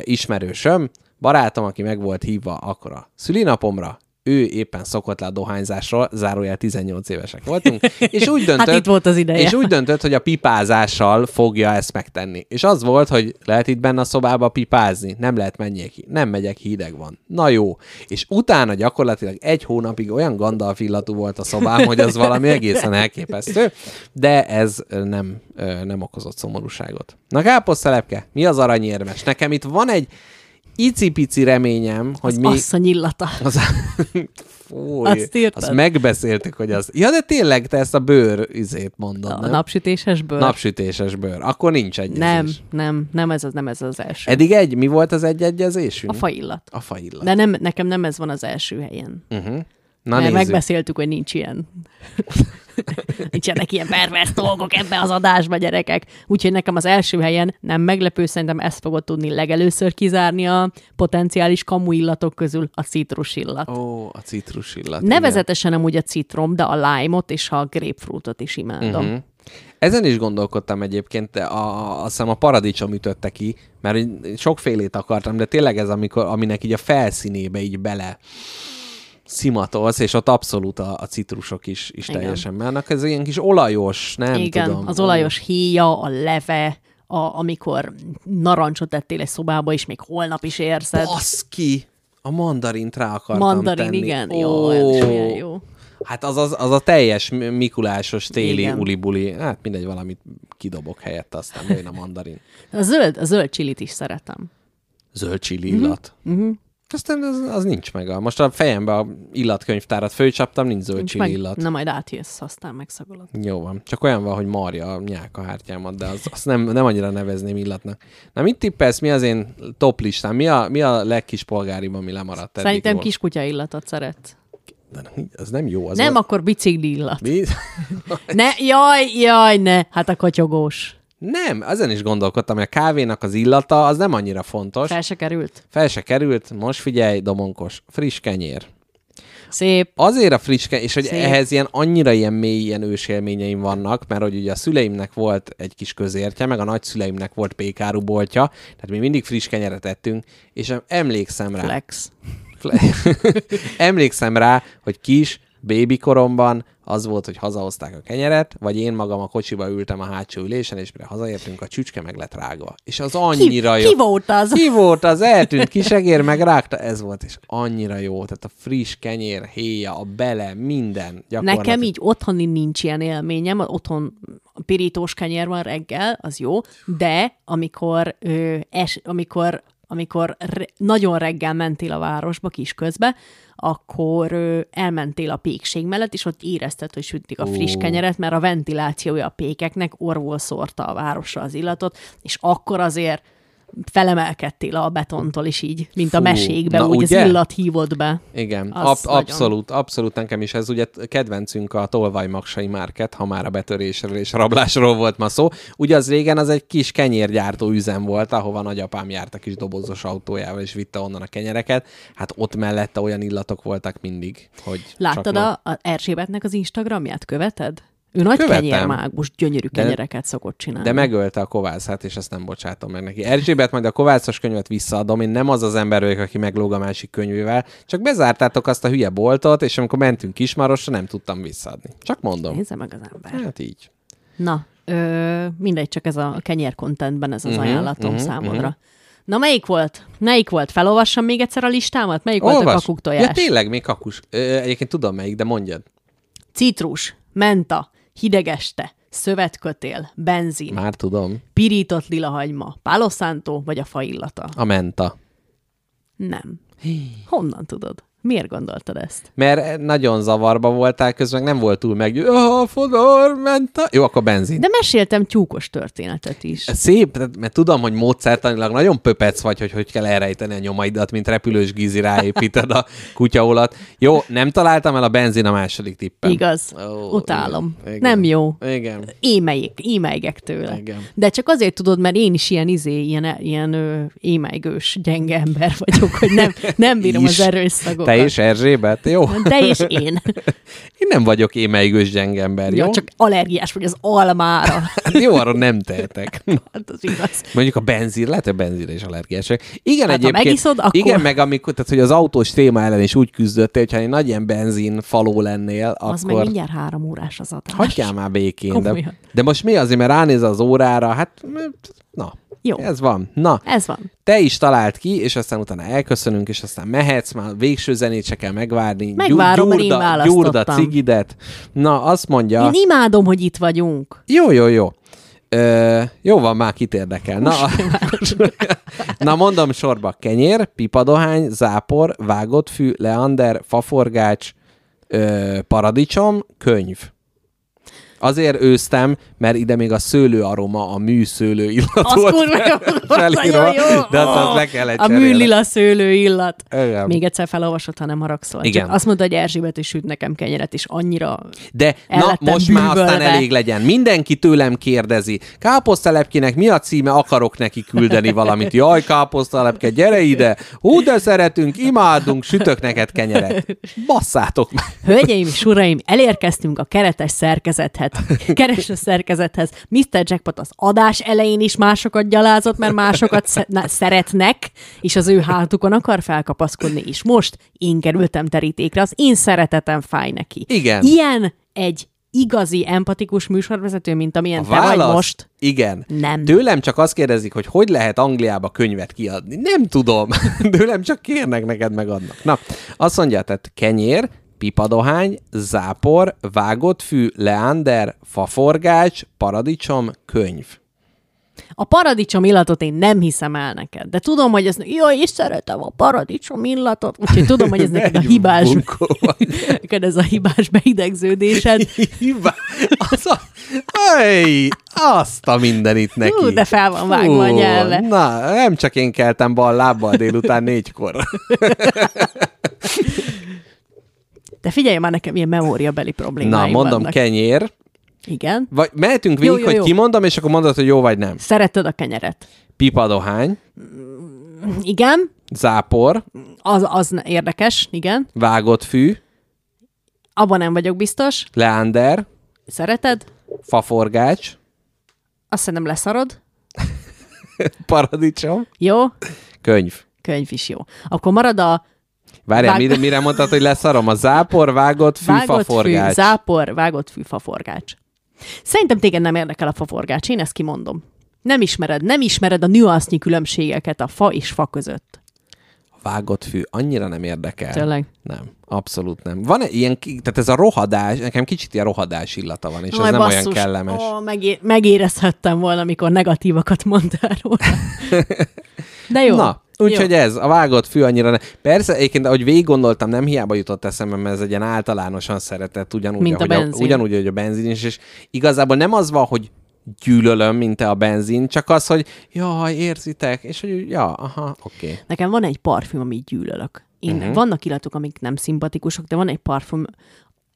ismerősöm, barátom, aki meg volt hívva akkor a szülinapomra, ő éppen szokott le a dohányzásról, zárójel 18 évesek voltunk, és úgy döntött, Hát itt volt az ideje. és úgy döntött, hogy a pipázással fogja ezt megtenni. És az volt, hogy lehet itt benne a szobába pipázni, nem lehet menjek, nem megyek, hideg van. Na jó. És utána gyakorlatilag egy hónapig olyan Gandalf illatú volt a szobám, hogy az valami egészen elképesztő, de ez nem, nem okozott szomorúságot. Na káposztelepke, mi az aranyérmes? Nekem itt van egy icipici reményem, hogy Az mi... asszony illata. Az, Fúj, Azt írtad? azt megbeszéltük, hogy az... Ja, de tényleg te ezt a bőr izét mondod, A nem? napsütéses bőr. Napsütéses bőr. Akkor nincs egyezés. nem, nem, nem ez az, nem ez az első. Eddig egy, mi volt az egy egyezésünk? A faillat. A faillat. De nem, nekem nem ez van az első helyen. Uh-huh. Na Na, nézzük. megbeszéltük, hogy nincs ilyen. Nincsenek ilyen pervers dolgok ebbe az adásba, gyerekek. Úgyhogy nekem az első helyen nem meglepő, szerintem ezt fogod tudni legelőször kizárni a potenciális kamu illatok közül a citrus illat. Ó, a citrus illat. Nevezetesen amúgy a citrom, de a lime-ot és a grapefruitot is imádom. Mhm. Ezen is gondolkodtam egyébként, a, azt hiszem a paradicsom ütötte ki, mert sokfélét akartam, de tényleg ez, amikor, aminek így a felszínébe így bele szimatolsz, és ott abszolút a, a citrusok is, is Igen. teljesen mennek. Ez ilyen kis olajos, nem Igen, tudom. az olajos héja, a leve, a, amikor narancsot tettél egy szobába, és még holnap is érzed. Baszki! A mandarint rá akartam Mandarin, tenni. igen. Jó, ez is olyan jó. Hát az, az, az a teljes mi- Mikulásos téli Igen. ulibuli. Hát mindegy, valamit kidobok helyette, aztán jön a mandarin. A zöld, a zöld csilit is szeretem. Zöld csili illat. Uh-huh. Aztán az, az nincs meg. A- Most a fejembe a illatkönyvtárat fölcsaptam, nincs zöld Nincs meg, illat. na majd átjössz, aztán megszagolod. Jó van. Csak olyan van, hogy marja a nyálkahártyámat, de az, azt nem, nem annyira nevezném illatnak. Na mit tippelsz, mi az én top listám? Mi a, mi a legkis polgáribb, ami lemaradt eddig Szerintem róla? kiskutya illatot szeret. De Az nem jó. Az Nem, a... akkor bicikli illat. Mi? Ne, jaj, jaj, ne, hát a kotyogós. Nem, ezen is gondolkodtam, hogy a kávénak az illata az nem annyira fontos. Fel se került? Fel se került, most figyelj, domonkos, friss kenyér. Szép. Azért a friss kenyér, és hogy Szép. ehhez ilyen annyira ilyen mély ilyen ősélményeim vannak, mert hogy ugye a szüleimnek volt egy kis közértje, meg a nagyszüleimnek volt pékáru boltja, tehát mi mindig friss kenyeret ettünk, és emlékszem rá, Flex. emlékszem rá, hogy kis, bébi koromban az volt, hogy hazahozták a kenyeret, vagy én magam a kocsiba ültem a hátsó ülésen, és mire hazaértünk, a csücske meg lett rágva. És az annyira ki, jó. ki volt az? Ki volt az? Eltűnt, kisegér, meg rágta. Ez volt, és annyira jó. Tehát a friss kenyér, héja, a bele, minden. Nekem így otthoni nincs ilyen élményem, otthon pirítós kenyér van reggel, az jó, de amikor, ö, es, amikor, amikor re, nagyon reggel mentél a városba kisközbe, akkor ö, elmentél a pékség mellett, és ott érezted, hogy sütik a friss kenyeret, mert a ventilációja a pékeknek orvul szórta a városra az illatot, és akkor azért felemelkedtél a betontól is így, mint a Fú, mesékbe, na úgy ugye? az illat hívott be. Igen, ab- nagyon. abszolút, abszolút nekem is ez ugye kedvencünk a tolvajmaksai márket, ha már a betörésről és rablásról volt ma szó. Ugye az régen az egy kis kenyérgyártó üzem volt, ahova nagyapám járt a kis dobozos autójával, és vitte onnan a kenyereket. Hát ott mellette olyan illatok voltak mindig, hogy Láttad a, a Erzsébetnek az Instagramját? Követed? Ő nagy Követem. kenyérmágus, gyönyörű De- kenyereket szokott csinálni. De megölte a kovászát, és ezt nem bocsátom meg neki. Erzsébet, majd a kovászos könyvet visszaadom, én nem az az ember vagyok, aki meglóg a másik könyvével, csak bezártátok azt a hülye boltot, és amikor mentünk Kismarosra, nem tudtam visszaadni. Csak mondom. Nézze meg az ember. Hát így. Na, ö, mindegy, csak ez a kenyér contentben ez az uh-huh, ajánlatom uh-huh, számodra. Uh-huh. Na, melyik volt? Melyik volt? Felolvassam még egyszer a listámat? Melyik volt a Olvas. kakuk tojás? Ja, tényleg, még kakus. Ö, egyébként tudom melyik, de mondjad. Citrus, menta, hidegeste, szövetkötél, benzin, Már tudom. pirított lilahagyma, palo santo vagy a faillata? A menta. Nem. Honnan tudod? Miért gondoltad ezt? Mert nagyon zavarba voltál, közben nem volt túl meg. Ah, fodor, menta. Jó, akkor benzin. De meséltem tyúkos történetet is. Szép, mert tudom, hogy módszertanilag nagyon pöpec vagy, hogy hogy kell elrejteni a nyomaidat, mint repülős gizi ráépíted a kutyaolat. Jó, nem találtam el a benzin a második tippem. Igaz. Ó, Utálom. igen. Nem jó. Igen. Émeljék, émeljek tőle. Igen. De csak azért tudod, mert én is ilyen izé, ilyen, ilyen émelygős, gyenge ember vagyok, hogy nem, nem bírom Is. az Te és Erzsébet? Jó. Te és én. Én nem vagyok émelygős gyenge ember, jó? Ja, csak allergiás vagy az almára. Hát jó, arról nem tehetek. Hát az igaz. Mondjuk a benzin, lehet, hogy benzin is allergiás. vagyok. Igen, Hát, egyébként. megiszod, akkor- Igen, meg amikor, tehát, hogy az autós téma ellen is úgy küzdöttél, hogyha egy nagy ilyen benzin faló lennél, Az meg akkor... mindjárt három órás az adás. Hagyjál már békén. De, Komolyan. de most mi azért, mert ránéz az órára, hát na, Jó. ez van. Na, Ez van. te is talált ki, és aztán utána elköszönünk, és aztán mehetsz, már végső zenét se kell megvárni. Megvárom, mert én választottam. gyúrd a cigidet. Na, azt mondja... Én imádom, hogy itt vagyunk. Jó, jó, jó. Ö, jó van, már kit érdekel. Na, na mondom sorba. Kenyér, pipadohány, zápor, vágott fű, leander, faforgács, ö, paradicsom, könyv. Azért őztem, mert ide még a szőlő aroma, a műszőlő illat Az volt kurva felírva, jó. de azt, azt le kellett A műlila szőlő illat. Igen. Még egyszer felolvasod, ha nem haragszol. Igen. Csak azt mondta, hogy Erzsébet is süt nekem kenyeret, és annyira... De na, most már aztán bűvölve. elég legyen. Mindenki tőlem kérdezi. Káposztelepkének mi a címe? Akarok neki küldeni valamit. Jaj, káposztelepke, gyere ide! Hú, de szeretünk, imádunk, sütök neked kenyeret. Basszátok meg! Hölgyeim és uraim, elérkeztünk a keretes szerkezethez. Keretes szerkezethez. Mr. Jackpot az adás elején is másokat gyalázott, mert másokat szeretnek, és az ő hátukon akar felkapaszkodni. És most én kerültem terítékre, az én szeretetem fáj neki. Igen. Ilyen egy igazi, empatikus műsorvezető, mint amilyen A te vagy válasz? most. Igen. Nem. Tőlem csak azt kérdezik, hogy hogy lehet Angliába könyvet kiadni. Nem tudom. Tőlem csak kérnek, neked megadnak. Na, azt mondja, tehát kenyér, pipadohány, zápor, vágott fű, leander, faforgács, paradicsom, könyv. A paradicsom illatot én nem hiszem el neked, de tudom, hogy ez, jaj, és szeretem a paradicsom illatot, úgyhogy tudom, hogy ez neked a hibás, neked ez a hibás beidegződésed. Hibá. Az a... Hey, azt a mindenit neki. Hú, de fel van vágva a Fú, nyelve. Na, nem csak én keltem bal lábbal délután négykor. De figyelj már nekem, milyen memóriabeli Na, problémáim mondom, vannak. kenyér. Igen. Vagy mehetünk Jó, végig, jó, hogy jó. kimondom, és akkor mondod, hogy jó vagy nem. Szereted a kenyeret. Pipadohány, Igen. zápor, Az, az érdekes, igen. vágott fű, Abban nem vagyok biztos. leander, Szereted? faforgács, Azt szerintem leszarod. paradicsom, Jó? könyv. Könyv is jó. Akkor marad a Várjál, Vág- mire, mire mondtad, hogy leszarom? A zápor, vágott fű, vágott fű, zápor, vágott fű, faforgács. Szerintem téged nem érdekel a faforgács, én ezt kimondom. Nem ismered, nem ismered a nüansznyi különbségeket a fa és fa között. Vágott fű, annyira nem érdekel. Tényleg? Nem, abszolút nem. Van ilyen, tehát ez a rohadás, nekem kicsit ilyen rohadás illata van, és ez Aj, nem olyan kellemes. Ó, megé- megérezhettem volna, amikor negatívakat mondtál róla. De jó. Na, úgyhogy ez, a vágott fű annyira nem. Persze, egyébként, ahogy végig gondoltam, nem hiába jutott eszembe, mert ez egy ilyen általánosan szeretett, ugyanúgy, Mint a ahogy benzin. ugyanúgy, hogy a benzin is, és igazából nem az van, hogy gyűlölöm, mint te a benzin, csak az, hogy jaj, érzitek, és hogy ja, aha, oké. Okay. Nekem van egy parfüm, amit gyűlölök. Én, uh-huh. Vannak illatok, amik nem szimpatikusok, de van egy parfüm,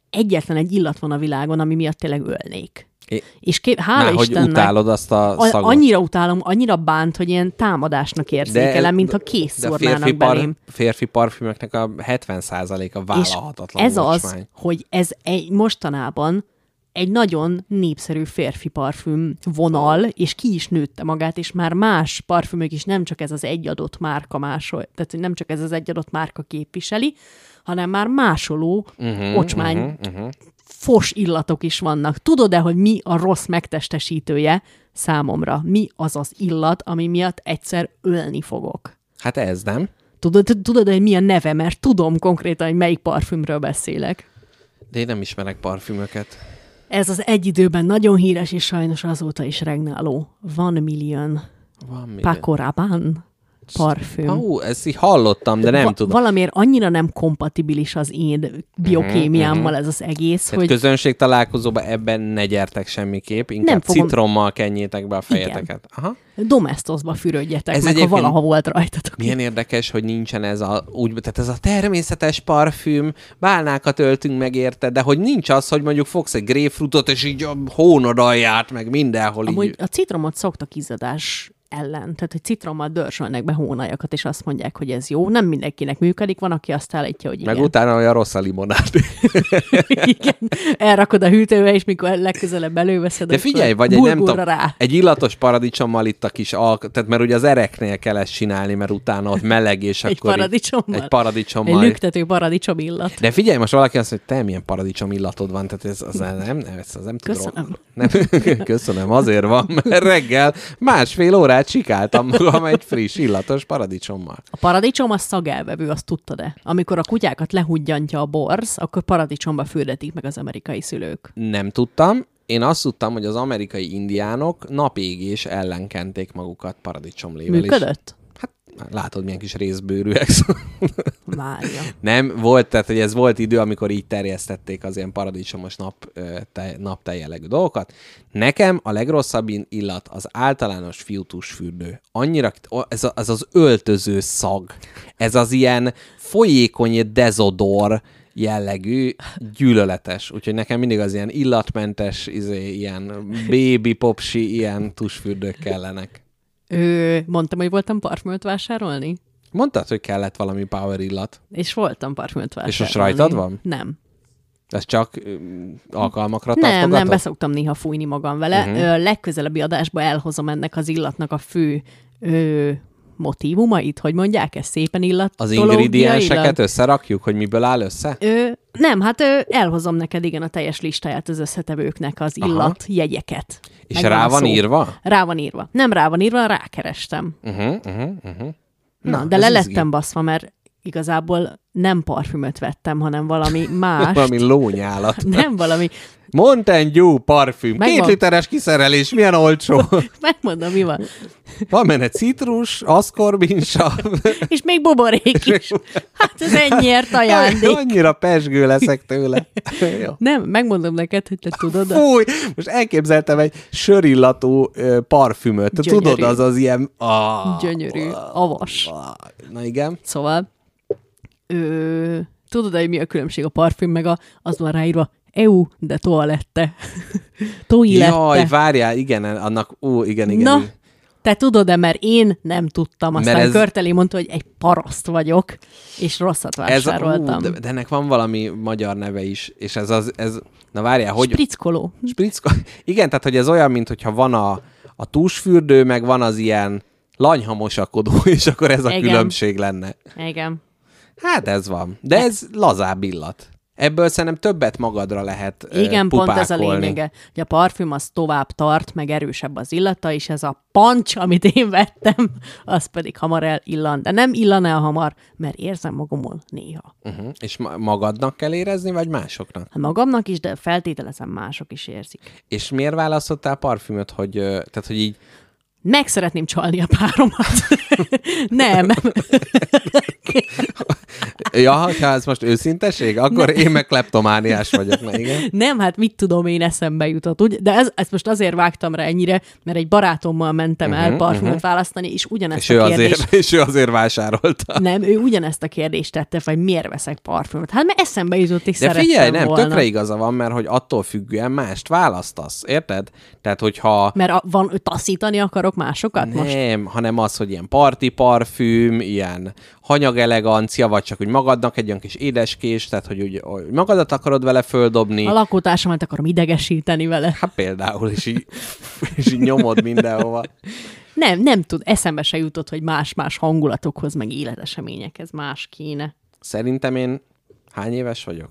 egyetlen egy illat van a világon, ami miatt tényleg ölnék. É- És ké- hála Már, hogy Istennek, utálod azt a szagot. annyira utálom, annyira bánt, hogy ilyen támadásnak érzékelem, mintha kész de férfi, belém. férfi parfümöknek a 70%-a És vállalhatatlan ez az, hogy ez egy mostanában egy nagyon népszerű férfi parfüm vonal, és ki is nőtte magát, és már más parfümök is nem csak ez az egy adott márka másol, tehát hogy nem csak ez az egy adott márka képviseli, hanem már másoló uh-huh, ocsmány uh-huh, uh-huh. Fos illatok is vannak. Tudod-e, hogy mi a rossz megtestesítője számomra? Mi az az illat, ami miatt egyszer ölni fogok? Hát ez nem. Tudod, tudod, hogy mi a neve, mert tudom konkrétan, hogy melyik parfümről beszélek. De én nem ismerek parfümöket. Ez az egy időben nagyon híres, és sajnos azóta is regnáló. Van Million Van mi? Paco Rabanne parfüm. Ó, ezt így hallottam, de nem Va- tudom. Valamiért annyira nem kompatibilis az én biokémiámmal ez az egész, Tehát hogy közönség találkozóban ebben ne gyertek semmiképp, inkább Nem fogom- citrommal kenjétek be a fejeteket. Aha. domestosba fürödjetek Ez meg, ha valaha volt rajtatok. Milyen érdekes, hogy nincsen ez a, úgy, tehát ez a természetes parfüm, bálnákat öltünk meg érte, de hogy nincs az, hogy mondjuk fogsz egy grapefruitot, és így a hónod alját, meg mindenhol Amúgy így. a citromot szoktak izzadás ellen, tehát hogy citrommal dörzsölnek be hónajakat, és azt mondják, hogy ez jó. Nem mindenkinek működik, van, aki azt állítja, hogy Meg igen. utána olyan rossz a limonád. igen. Elrakod a hűtőbe, és mikor legközelebb előveszed, De figyelj, vagy egy nem tudom, rá. egy illatos paradicsommal itt a kis alk... Tehát mert ugye az ereknél kell ezt csinálni, mert utána ott meleg, és Egy akkor paradicsommal? Egy paradicsommal. Egy lüktető paradicsom illat. De figyelj, most valaki azt mondja, hogy te milyen paradicsom illatod van, tehát ez az nem, nem, ez az nem tud Köszönöm. Nem, köszönöm, azért van, mert reggel másfél órát csikáltam magam egy friss illatos paradicsommal. A paradicsom az szagelvevő, azt tudtad-e? Amikor a kutyákat lehudjantja a borz, akkor paradicsomba fürdetik meg az amerikai szülők. Nem tudtam, én azt tudtam, hogy az amerikai indiánok napégés ellen kenték magukat paradicsomlével. Működött? Hát látod, milyen kis részbőrűek. Várja. Nem, volt, tehát hogy ez volt idő, amikor így terjesztették az ilyen paradicsomos nap, te, naptej jellegű dolgokat. Nekem a legrosszabb illat az általános fiútusfürdő. Annyira, ez, a, ez az öltöző szag. Ez az ilyen folyékony dezodor jellegű, gyűlöletes. Úgyhogy nekem mindig az ilyen illatmentes, izé, ilyen baby popsi, ilyen tusfürdők kellenek. Ö, mondtam, hogy voltam parfümöt vásárolni? Mondtad, hogy kellett valami power illat. És voltam parfümöt vásárolni. És most rajtad van? Nem. Ez csak öm, alkalmakra Nem, nem, beszoktam néha fújni magam vele. Uh-huh. Ö, legközelebbi adásba elhozom ennek az illatnak a fő ö, motivumait, hogy mondják ezt szépen illat. Az ingredienseket összerakjuk, hogy miből áll össze? Ö, nem, hát ö, elhozom neked igen a teljes listáját az összetevőknek, az Aha. illat jegyeket. És rá van szó. írva? Rá van írva. Nem rá van írva, rákerestem. Uh-huh, uh-huh, uh-huh. Na, Na, de ez le izgi. lettem baszva, mert igazából nem parfümöt vettem, hanem valami más. Valami lónyálat. nem valami. Mountain Dew parfüm. Megvan. Két literes kiszerelés, milyen olcsó. Megmondom, mi van. Van benne citrus, aszkorbinsav. És még buborék is. Hát ez ennyiért ajándék. Annyira pesgő leszek tőle. Jó. Nem, megmondom neked, hogy te tudod. a- Fúj, most elképzeltem egy sörillatú parfümöt. Gyönyörű. Tudod, az az ilyen... Ah, Gyönyörű, avas. ah, Na igen. Szóval, ö, tudod, hogy mi a különbség a parfüm, meg a, az van ráírva, EU, de toalette. Toilette. Jaj, várjál, igen, annak, ú, igen, igen. Na, te tudod-e, mert én nem tudtam, aztán Mert ez... ez- Körteli mondta, hogy egy paraszt vagyok, és rosszat Ez vásároltam. ú, de, de ennek van valami magyar neve is, és ez az, ez, na várjál, hogy... Sprickoló. Spritzko... Igen, tehát hogy ez olyan, mint hogyha van a, a túsfürdő, meg van az ilyen lanyhamosakodó, és akkor ez a Igen. különbség lenne. Igen. Hát ez van. De ez lazább illat. Ebből szerintem többet magadra lehet Igen, pont ez a pupákolni. lényege, hogy a parfüm az tovább tart, meg erősebb az illata, és ez a pancs, amit én vettem, az pedig hamar elillan. De nem illan el hamar, mert érzem magamon néha. Uh-huh. És ma- magadnak kell érezni, vagy másoknak? Hát magamnak is, de feltételezem mások is érzik. És miért választottál parfümöt, hogy, tehát, hogy így Meg szeretném csalni a páromat. nem. Ja, ha ez most őszinteség, akkor én meg kleptomániás vagyok. Na, igen. Nem, hát mit tudom, én eszembe jutott. Úgy? De ez, ezt most azért vágtam rá ennyire, mert egy barátommal mentem uh-huh, el parfümöt uh-huh. választani, és ugyanezt Mhm, És a kérdést... azért, és ő azért vásárolta. Nem, ő ugyanezt a kérdést tette, hogy miért veszek parfümöt. Hát mert eszembe jutott, és De figyelj, nem, volna. tökre igaza van, mert hogy attól függően mást választasz, érted? Tehát, hogyha Mert a, van, taszítani akarok másokat most? nem, hanem az, hogy ilyen parti parfüm, ilyen hanyag elegancia, vagy csak úgy magadnak egy olyan kis édeskés, tehát, hogy úgy hogy magadat akarod vele földobni. A lakótársamat akarom idegesíteni vele. Hát például, és így, és így nyomod mindenhova. Nem, nem tud, eszembe se jutott, hogy más-más hangulatokhoz, meg életeseményekhez más kéne. Szerintem én hány éves vagyok?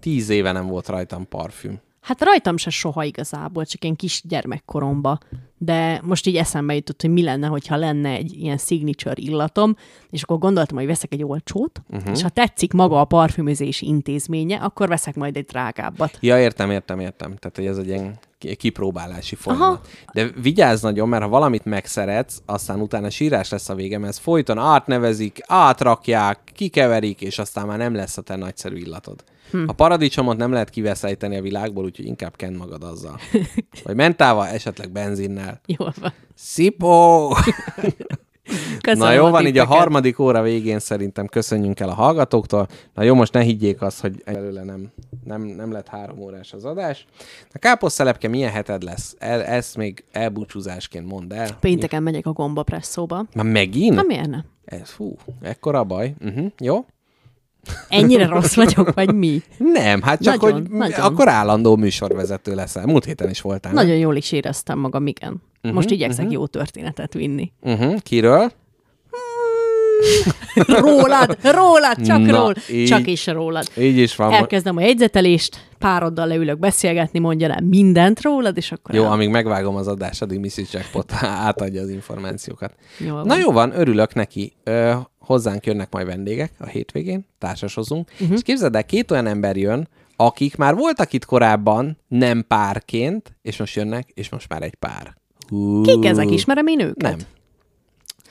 Tíz éve nem volt rajtam parfüm. Hát rajtam se soha igazából, csak ilyen kis gyermekkoromba. De most így eszembe jutott, hogy mi lenne, hogyha lenne egy ilyen signature illatom, és akkor gondoltam, hogy veszek egy olcsót, uh-huh. és ha tetszik maga a parfümözési intézménye, akkor veszek majd egy drágábbat. Ja, értem, értem, értem. Tehát, hogy ez egy ilyen ki- kipróbálási folyamat. Aha. De vigyázz nagyon, mert ha valamit megszeretsz, aztán utána sírás lesz a vége, mert ez folyton átnevezik, átrakják, kikeverik, és aztán már nem lesz a te nagyszerű illatod. Hm. A paradicsomot nem lehet kiveszejteni a világból, úgyhogy inkább kend magad azzal. Vagy mentával, esetleg benzinnel. Jól van. Szipó! Köszönöm Na jó van, így a harmadik óra végén szerintem köszönjünk el a hallgatóktól. Na jó, most ne higgyék azt, hogy előle nem, nem, nem lett három órás az adás. A káposztelepke milyen heted lesz? El, ezt még elbúcsúzásként mondd el. Pénteken megyek a gombapresszóba. Már megint? Na miért nem? Ez, fú, ekkora baj. Uh-huh, jó? Ennyire rossz vagyok, vagy mi? Nem, hát csak, Nagyon, hogy nagyon. akkor állandó műsorvezető leszel. Múlt héten is voltál. Nagyon jól is éreztem magam, igen. Most igyekszek jó történetet vinni. Uh-huh, kiről? Rólad, rólad, csak Na, ról, így- csak is rólad. Így is van. Elkezdem a jegyzetelést, pároddal leülök beszélgetni, mondja el mindent rólad, és akkor Jó, el... amíg megvágom az adást, addig Mrs. Jackpot átadja az információkat. Jól van. Na jó van, örülök neki. Ö, hozzánk jönnek majd vendégek a hétvégén, társasozunk. Uh-huh. És képzeld el, két olyan ember jön, akik már voltak itt korábban, nem párként, és most jönnek, és most már egy pár. Hú. Kik ezek? Ismerem én őket? Nem.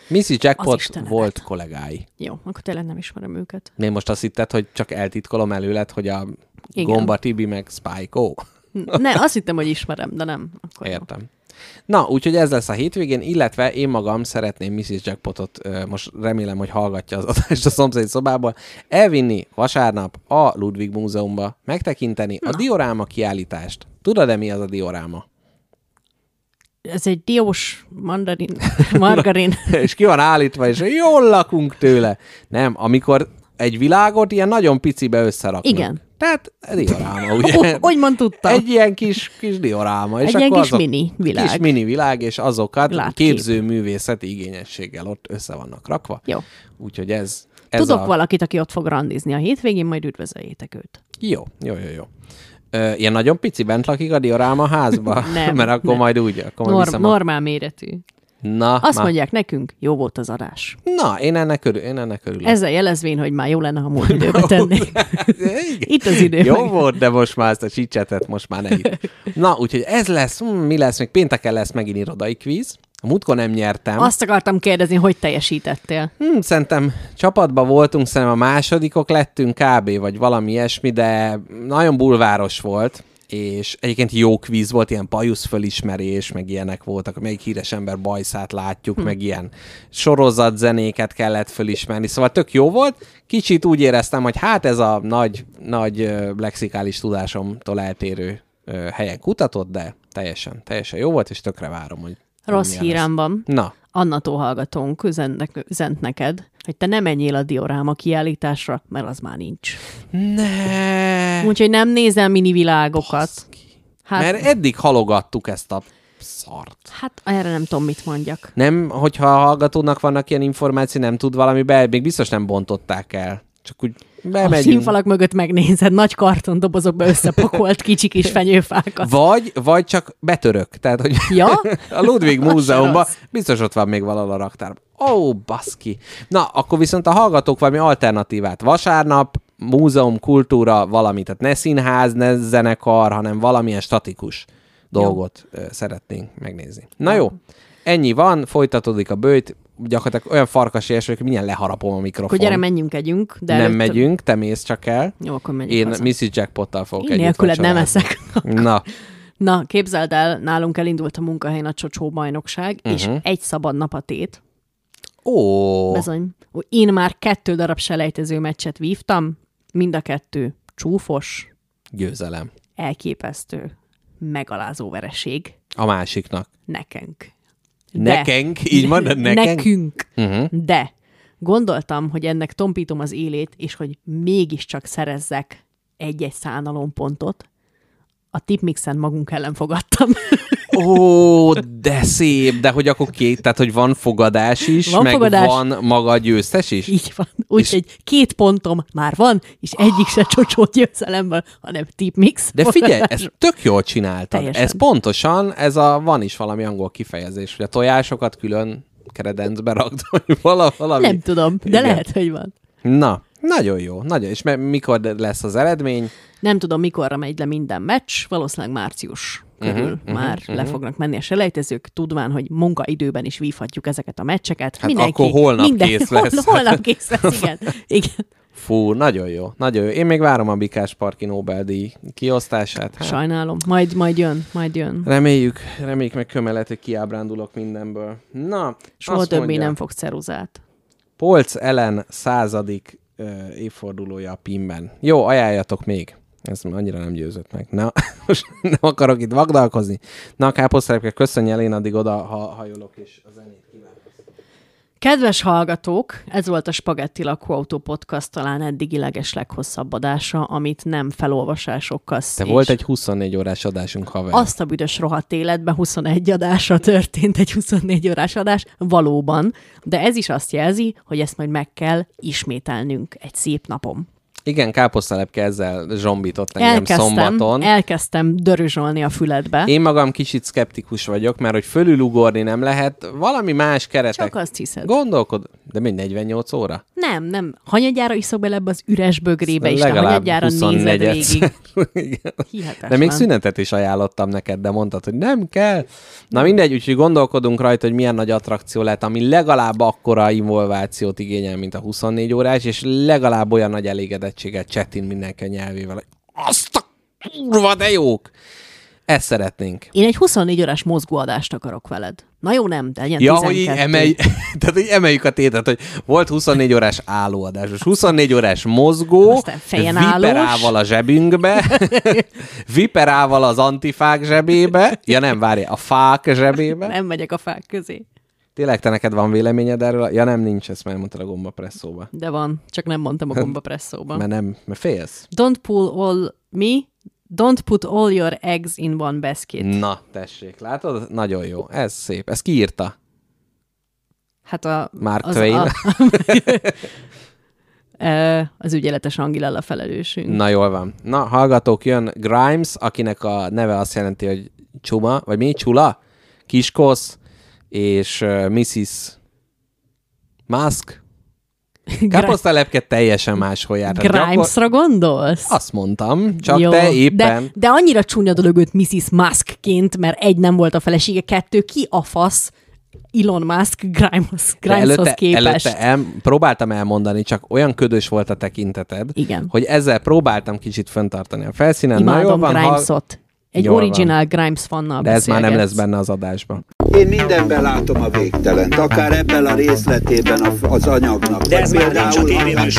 Missy Jackpot volt kollégái. Jó, akkor tényleg nem ismerem őket. Én most azt hitted, hogy csak eltitkolom előled, hogy a Igen. Gomba Tibi meg Spike O. Ne, azt hittem, hogy ismerem, de nem. Akkor jó. Értem. Na, úgyhogy ez lesz a hétvégén, illetve én magam szeretném Mrs. Jackpotot, most remélem, hogy hallgatja az adást a szomszéd szobából, elvinni vasárnap a Ludwig Múzeumba, megtekinteni a dioráma kiállítást. Tudod-e, mi az a dioráma? Ez egy diós mandarin, margarin. és ki van állítva, és jól lakunk tőle. Nem, amikor egy világot ilyen nagyon picibe összeraknak. Igen. Tehát dioráma, ugye? Hogy mond tudtam? Egy ilyen kis, kis dioráma. És Egy ilyen kis mini világ. Kis mini világ, és azokat Látkép. képzőművészeti igényességgel ott össze vannak rakva. Jó. Úgyhogy ez, ez Tudok a... valakit, aki ott fog randizni a hétvégén, majd üdvözöljétek őt. Jó, jó, jó, jó. Ö, ilyen nagyon pici bent lakik a dioráma házba? Nem, Mert akkor nem. majd úgy, akkor majd Norm, normál méretű. Na, Azt már- mondják nekünk, jó volt az adás. Na, én ennek, örül, én ennek örülök. Ezzel jelezvén, hogy már jó lenne, ha múlt időbe tennék. Itt az idő. Jó meg. volt, de most már ezt a csicsetet most már ne itt. Na, úgyhogy ez lesz, hm, mi lesz, még pénteken lesz megint irodai kvíz. A múltkor nem nyertem. Azt akartam kérdezni, hogy teljesítettél. Hm, szerintem csapatban voltunk, szerintem a másodikok lettünk kb. vagy valami ilyesmi, de nagyon bulváros volt, és egyébként jó kvíz volt, ilyen bajusz fölismerés, meg ilyenek voltak, melyik híres ember bajszát látjuk, hm. meg ilyen sorozatzenéket kellett fölismerni, szóval tök jó volt. Kicsit úgy éreztem, hogy hát ez a nagy, nagy lexikális tudásomtól eltérő helyen kutatott, de teljesen, teljesen jó volt, és tökre várom, hogy Rossz hírem van. Na, Annató hallgatónk üzent, üzent neked, hogy te nem menjél a dioráma kiállításra, mert az már nincs. ne! Úgyhogy nem nézel mini világokat. Hát, Mert eddig halogattuk ezt a szart. hát erre nem tudom, mit mondjak. Nem, hogyha a hallgatónak vannak ilyen információ, nem tud valami be, még biztos nem bontották el. Csak úgy A bemegyünk. színfalak mögött megnézed, nagy kartondobozokba összepakolt kicsi kis fenyőfákat. Vagy, vagy csak betörök. Tehát, hogy Ja? a Ludwig Múzeumban biztos ott van még valahol a raktárban. Ó, oh, baszki. Na, akkor viszont a hallgatók valami alternatívát. Vasárnap, múzeum, kultúra, valami. Tehát ne színház, ne zenekar, hanem valamilyen statikus dolgot ö, szeretnénk megnézni. Na jó, ennyi van, folytatódik a bőjt, gyakorlatilag olyan farkas érső, hogy milyen leharapom a mikrofon. Akkor gyere, menjünk, együnk. De nem előtt- megyünk, te mész csak el. Jó, akkor megyünk Én haza. Mrs. Jackpottal fogok Én nélküled nem eszek. Na, Na, képzeld el, nálunk elindult a munkahelyen a csocsó bajnokság, Mhm. és egy szabad nap a tét. ó, Bizony. Én már kettő darab selejtező meccset vívtam, mind a kettő csúfos, győzelem. elképesztő, megalázó vereség. A másiknak. Nekünk. Nekünk? Így mondod, nekünk? Nekünk. Uh-huh. De gondoltam, hogy ennek tompítom az élét, és hogy mégiscsak szerezzek egy-egy szánalompontot. A tipmixen magunk ellen fogadtam. Ó, de szép, de hogy akkor két, tehát hogy van fogadás is, Van meg fogadás. van maga a győztes is? Így van. Úgyhogy két pontom már van, és egyik se csocsó győzelemből, hanem tipmix. De figyelj, ezt tök jól csináltad. Teljesen. Ez pontosan, ez a, van is valami angol kifejezés, hogy a tojásokat külön kredencbe rakd, vagy vala, valami. Nem tudom, de Igen. lehet, hogy van. Na, nagyon jó, nagyon. És mikor lesz az eredmény? Nem tudom, mikorra megy le minden meccs, valószínűleg március körül Mhm, uh-huh, már uh-huh, le fognak menni a selejtezők, tudván, hogy munkaidőben is vívhatjuk ezeket a meccseket. Hát akkor holnap kész lesz. Hol, holnap kész lesz, igen. igen. Fú, nagyon jó, nagyon jó. Én még várom a Bikás Parki Nobel-díj kiosztását. Hát, Sajnálom. Majd, majd jön, majd jön. reméljük, reméljük meg kömelet, hogy kiábrándulok mindenből. Na, Soha többé mondja, nem fog ceruzát. Polc Ellen századik ö, évfordulója a PIM-ben. Jó, ajánljatok még. Ez annyira nem győzött meg. Na, most nem akarok itt vagdalkozni. Na, káposztelepke, köszönj el, én addig oda ha, hajolok, és a zenét. Kedves hallgatók, ez volt a Spagetti Lakóautó Podcast talán eddigi leges leghosszabb adása, amit nem felolvasásokkal Te volt egy 24 órás adásunk, haver. Azt a büdös rohadt életben 21 adásra történt egy 24 órás adás, valóban, de ez is azt jelzi, hogy ezt majd meg kell ismételnünk egy szép napon. Igen, káposztalepke ezzel zsombított engem Elkezdtem, szombaton. elkezdtem dörözsolni a füledbe. Én magam kicsit szkeptikus vagyok, mert hogy fölülugorni nem lehet, valami más keretek. Csak azt hiszed. Gondolkod, de még 48 óra? Nem, nem. Hanyadjára iszok bele ebbe az üres bögrébe, te Legalább hanyadjára nézed 24 végig. Hihetetlen. De még szünetet is ajánlottam neked, de mondtad, hogy nem kell. Na mindegy, úgyhogy gondolkodunk rajta, hogy milyen nagy attrakció lehet, ami legalább akkora involvációt igényel, mint a 24 órás, és legalább olyan nagy elégedettséget csetin mindenki a nyelvével, azt a kurva, de jók! Ezt szeretnénk. Én egy 24 órás mozgóadást akarok veled. Na jó, nem, de legyen Ja, 12. hogy így emelj, tehát, hogy emeljük a tétet, hogy volt 24 órás állóadás, most 24 órás mozgó, Aztán fejen viperával a zsebünkbe, viperával az antifák zsebébe, ja nem, várj, a fák zsebébe. Nem megyek a fák közé. Tényleg te neked van véleményed erről? Ja nem, nincs, ezt már mondtad a gomba presszóba. De van, csak nem mondtam a gomba presszóba. Mert nem, mert félsz. Don't pull all me, don't put all your eggs in one basket. Na, tessék, látod? Nagyon jó. Ez szép. Ez kiírta. Hát a... Mark az, Twain. A, az ügyeletes Angilella felelősünk. Na jól van. Na, hallgatók, jön Grimes, akinek a neve azt jelenti, hogy csuma, vagy mi? Csula? Kiskosz, és uh, Mrs. Musk. Káposztalepke teljesen máshol járt. Tehát gyakor- Grimesra gondolsz? Azt mondtam, csak Jó, te éppen... De, de annyira csúnya dolog őt Mrs. Muskként, mert egy nem volt a felesége, kettő ki a fasz Elon Musk Grimes, Grimeshoz képest. előtte el, próbáltam elmondani, csak olyan ködös volt a tekinteted, Igen. hogy ezzel próbáltam kicsit föntartani a felszínen. Imádom jól van, ha- Grimesot. Egy Jól van. original Grimes fannal De ez már nem lesz benne az adásban. Én mindenben látom a végtelent, akár ebben a részletében az anyagnak. De ez már nincs a tévében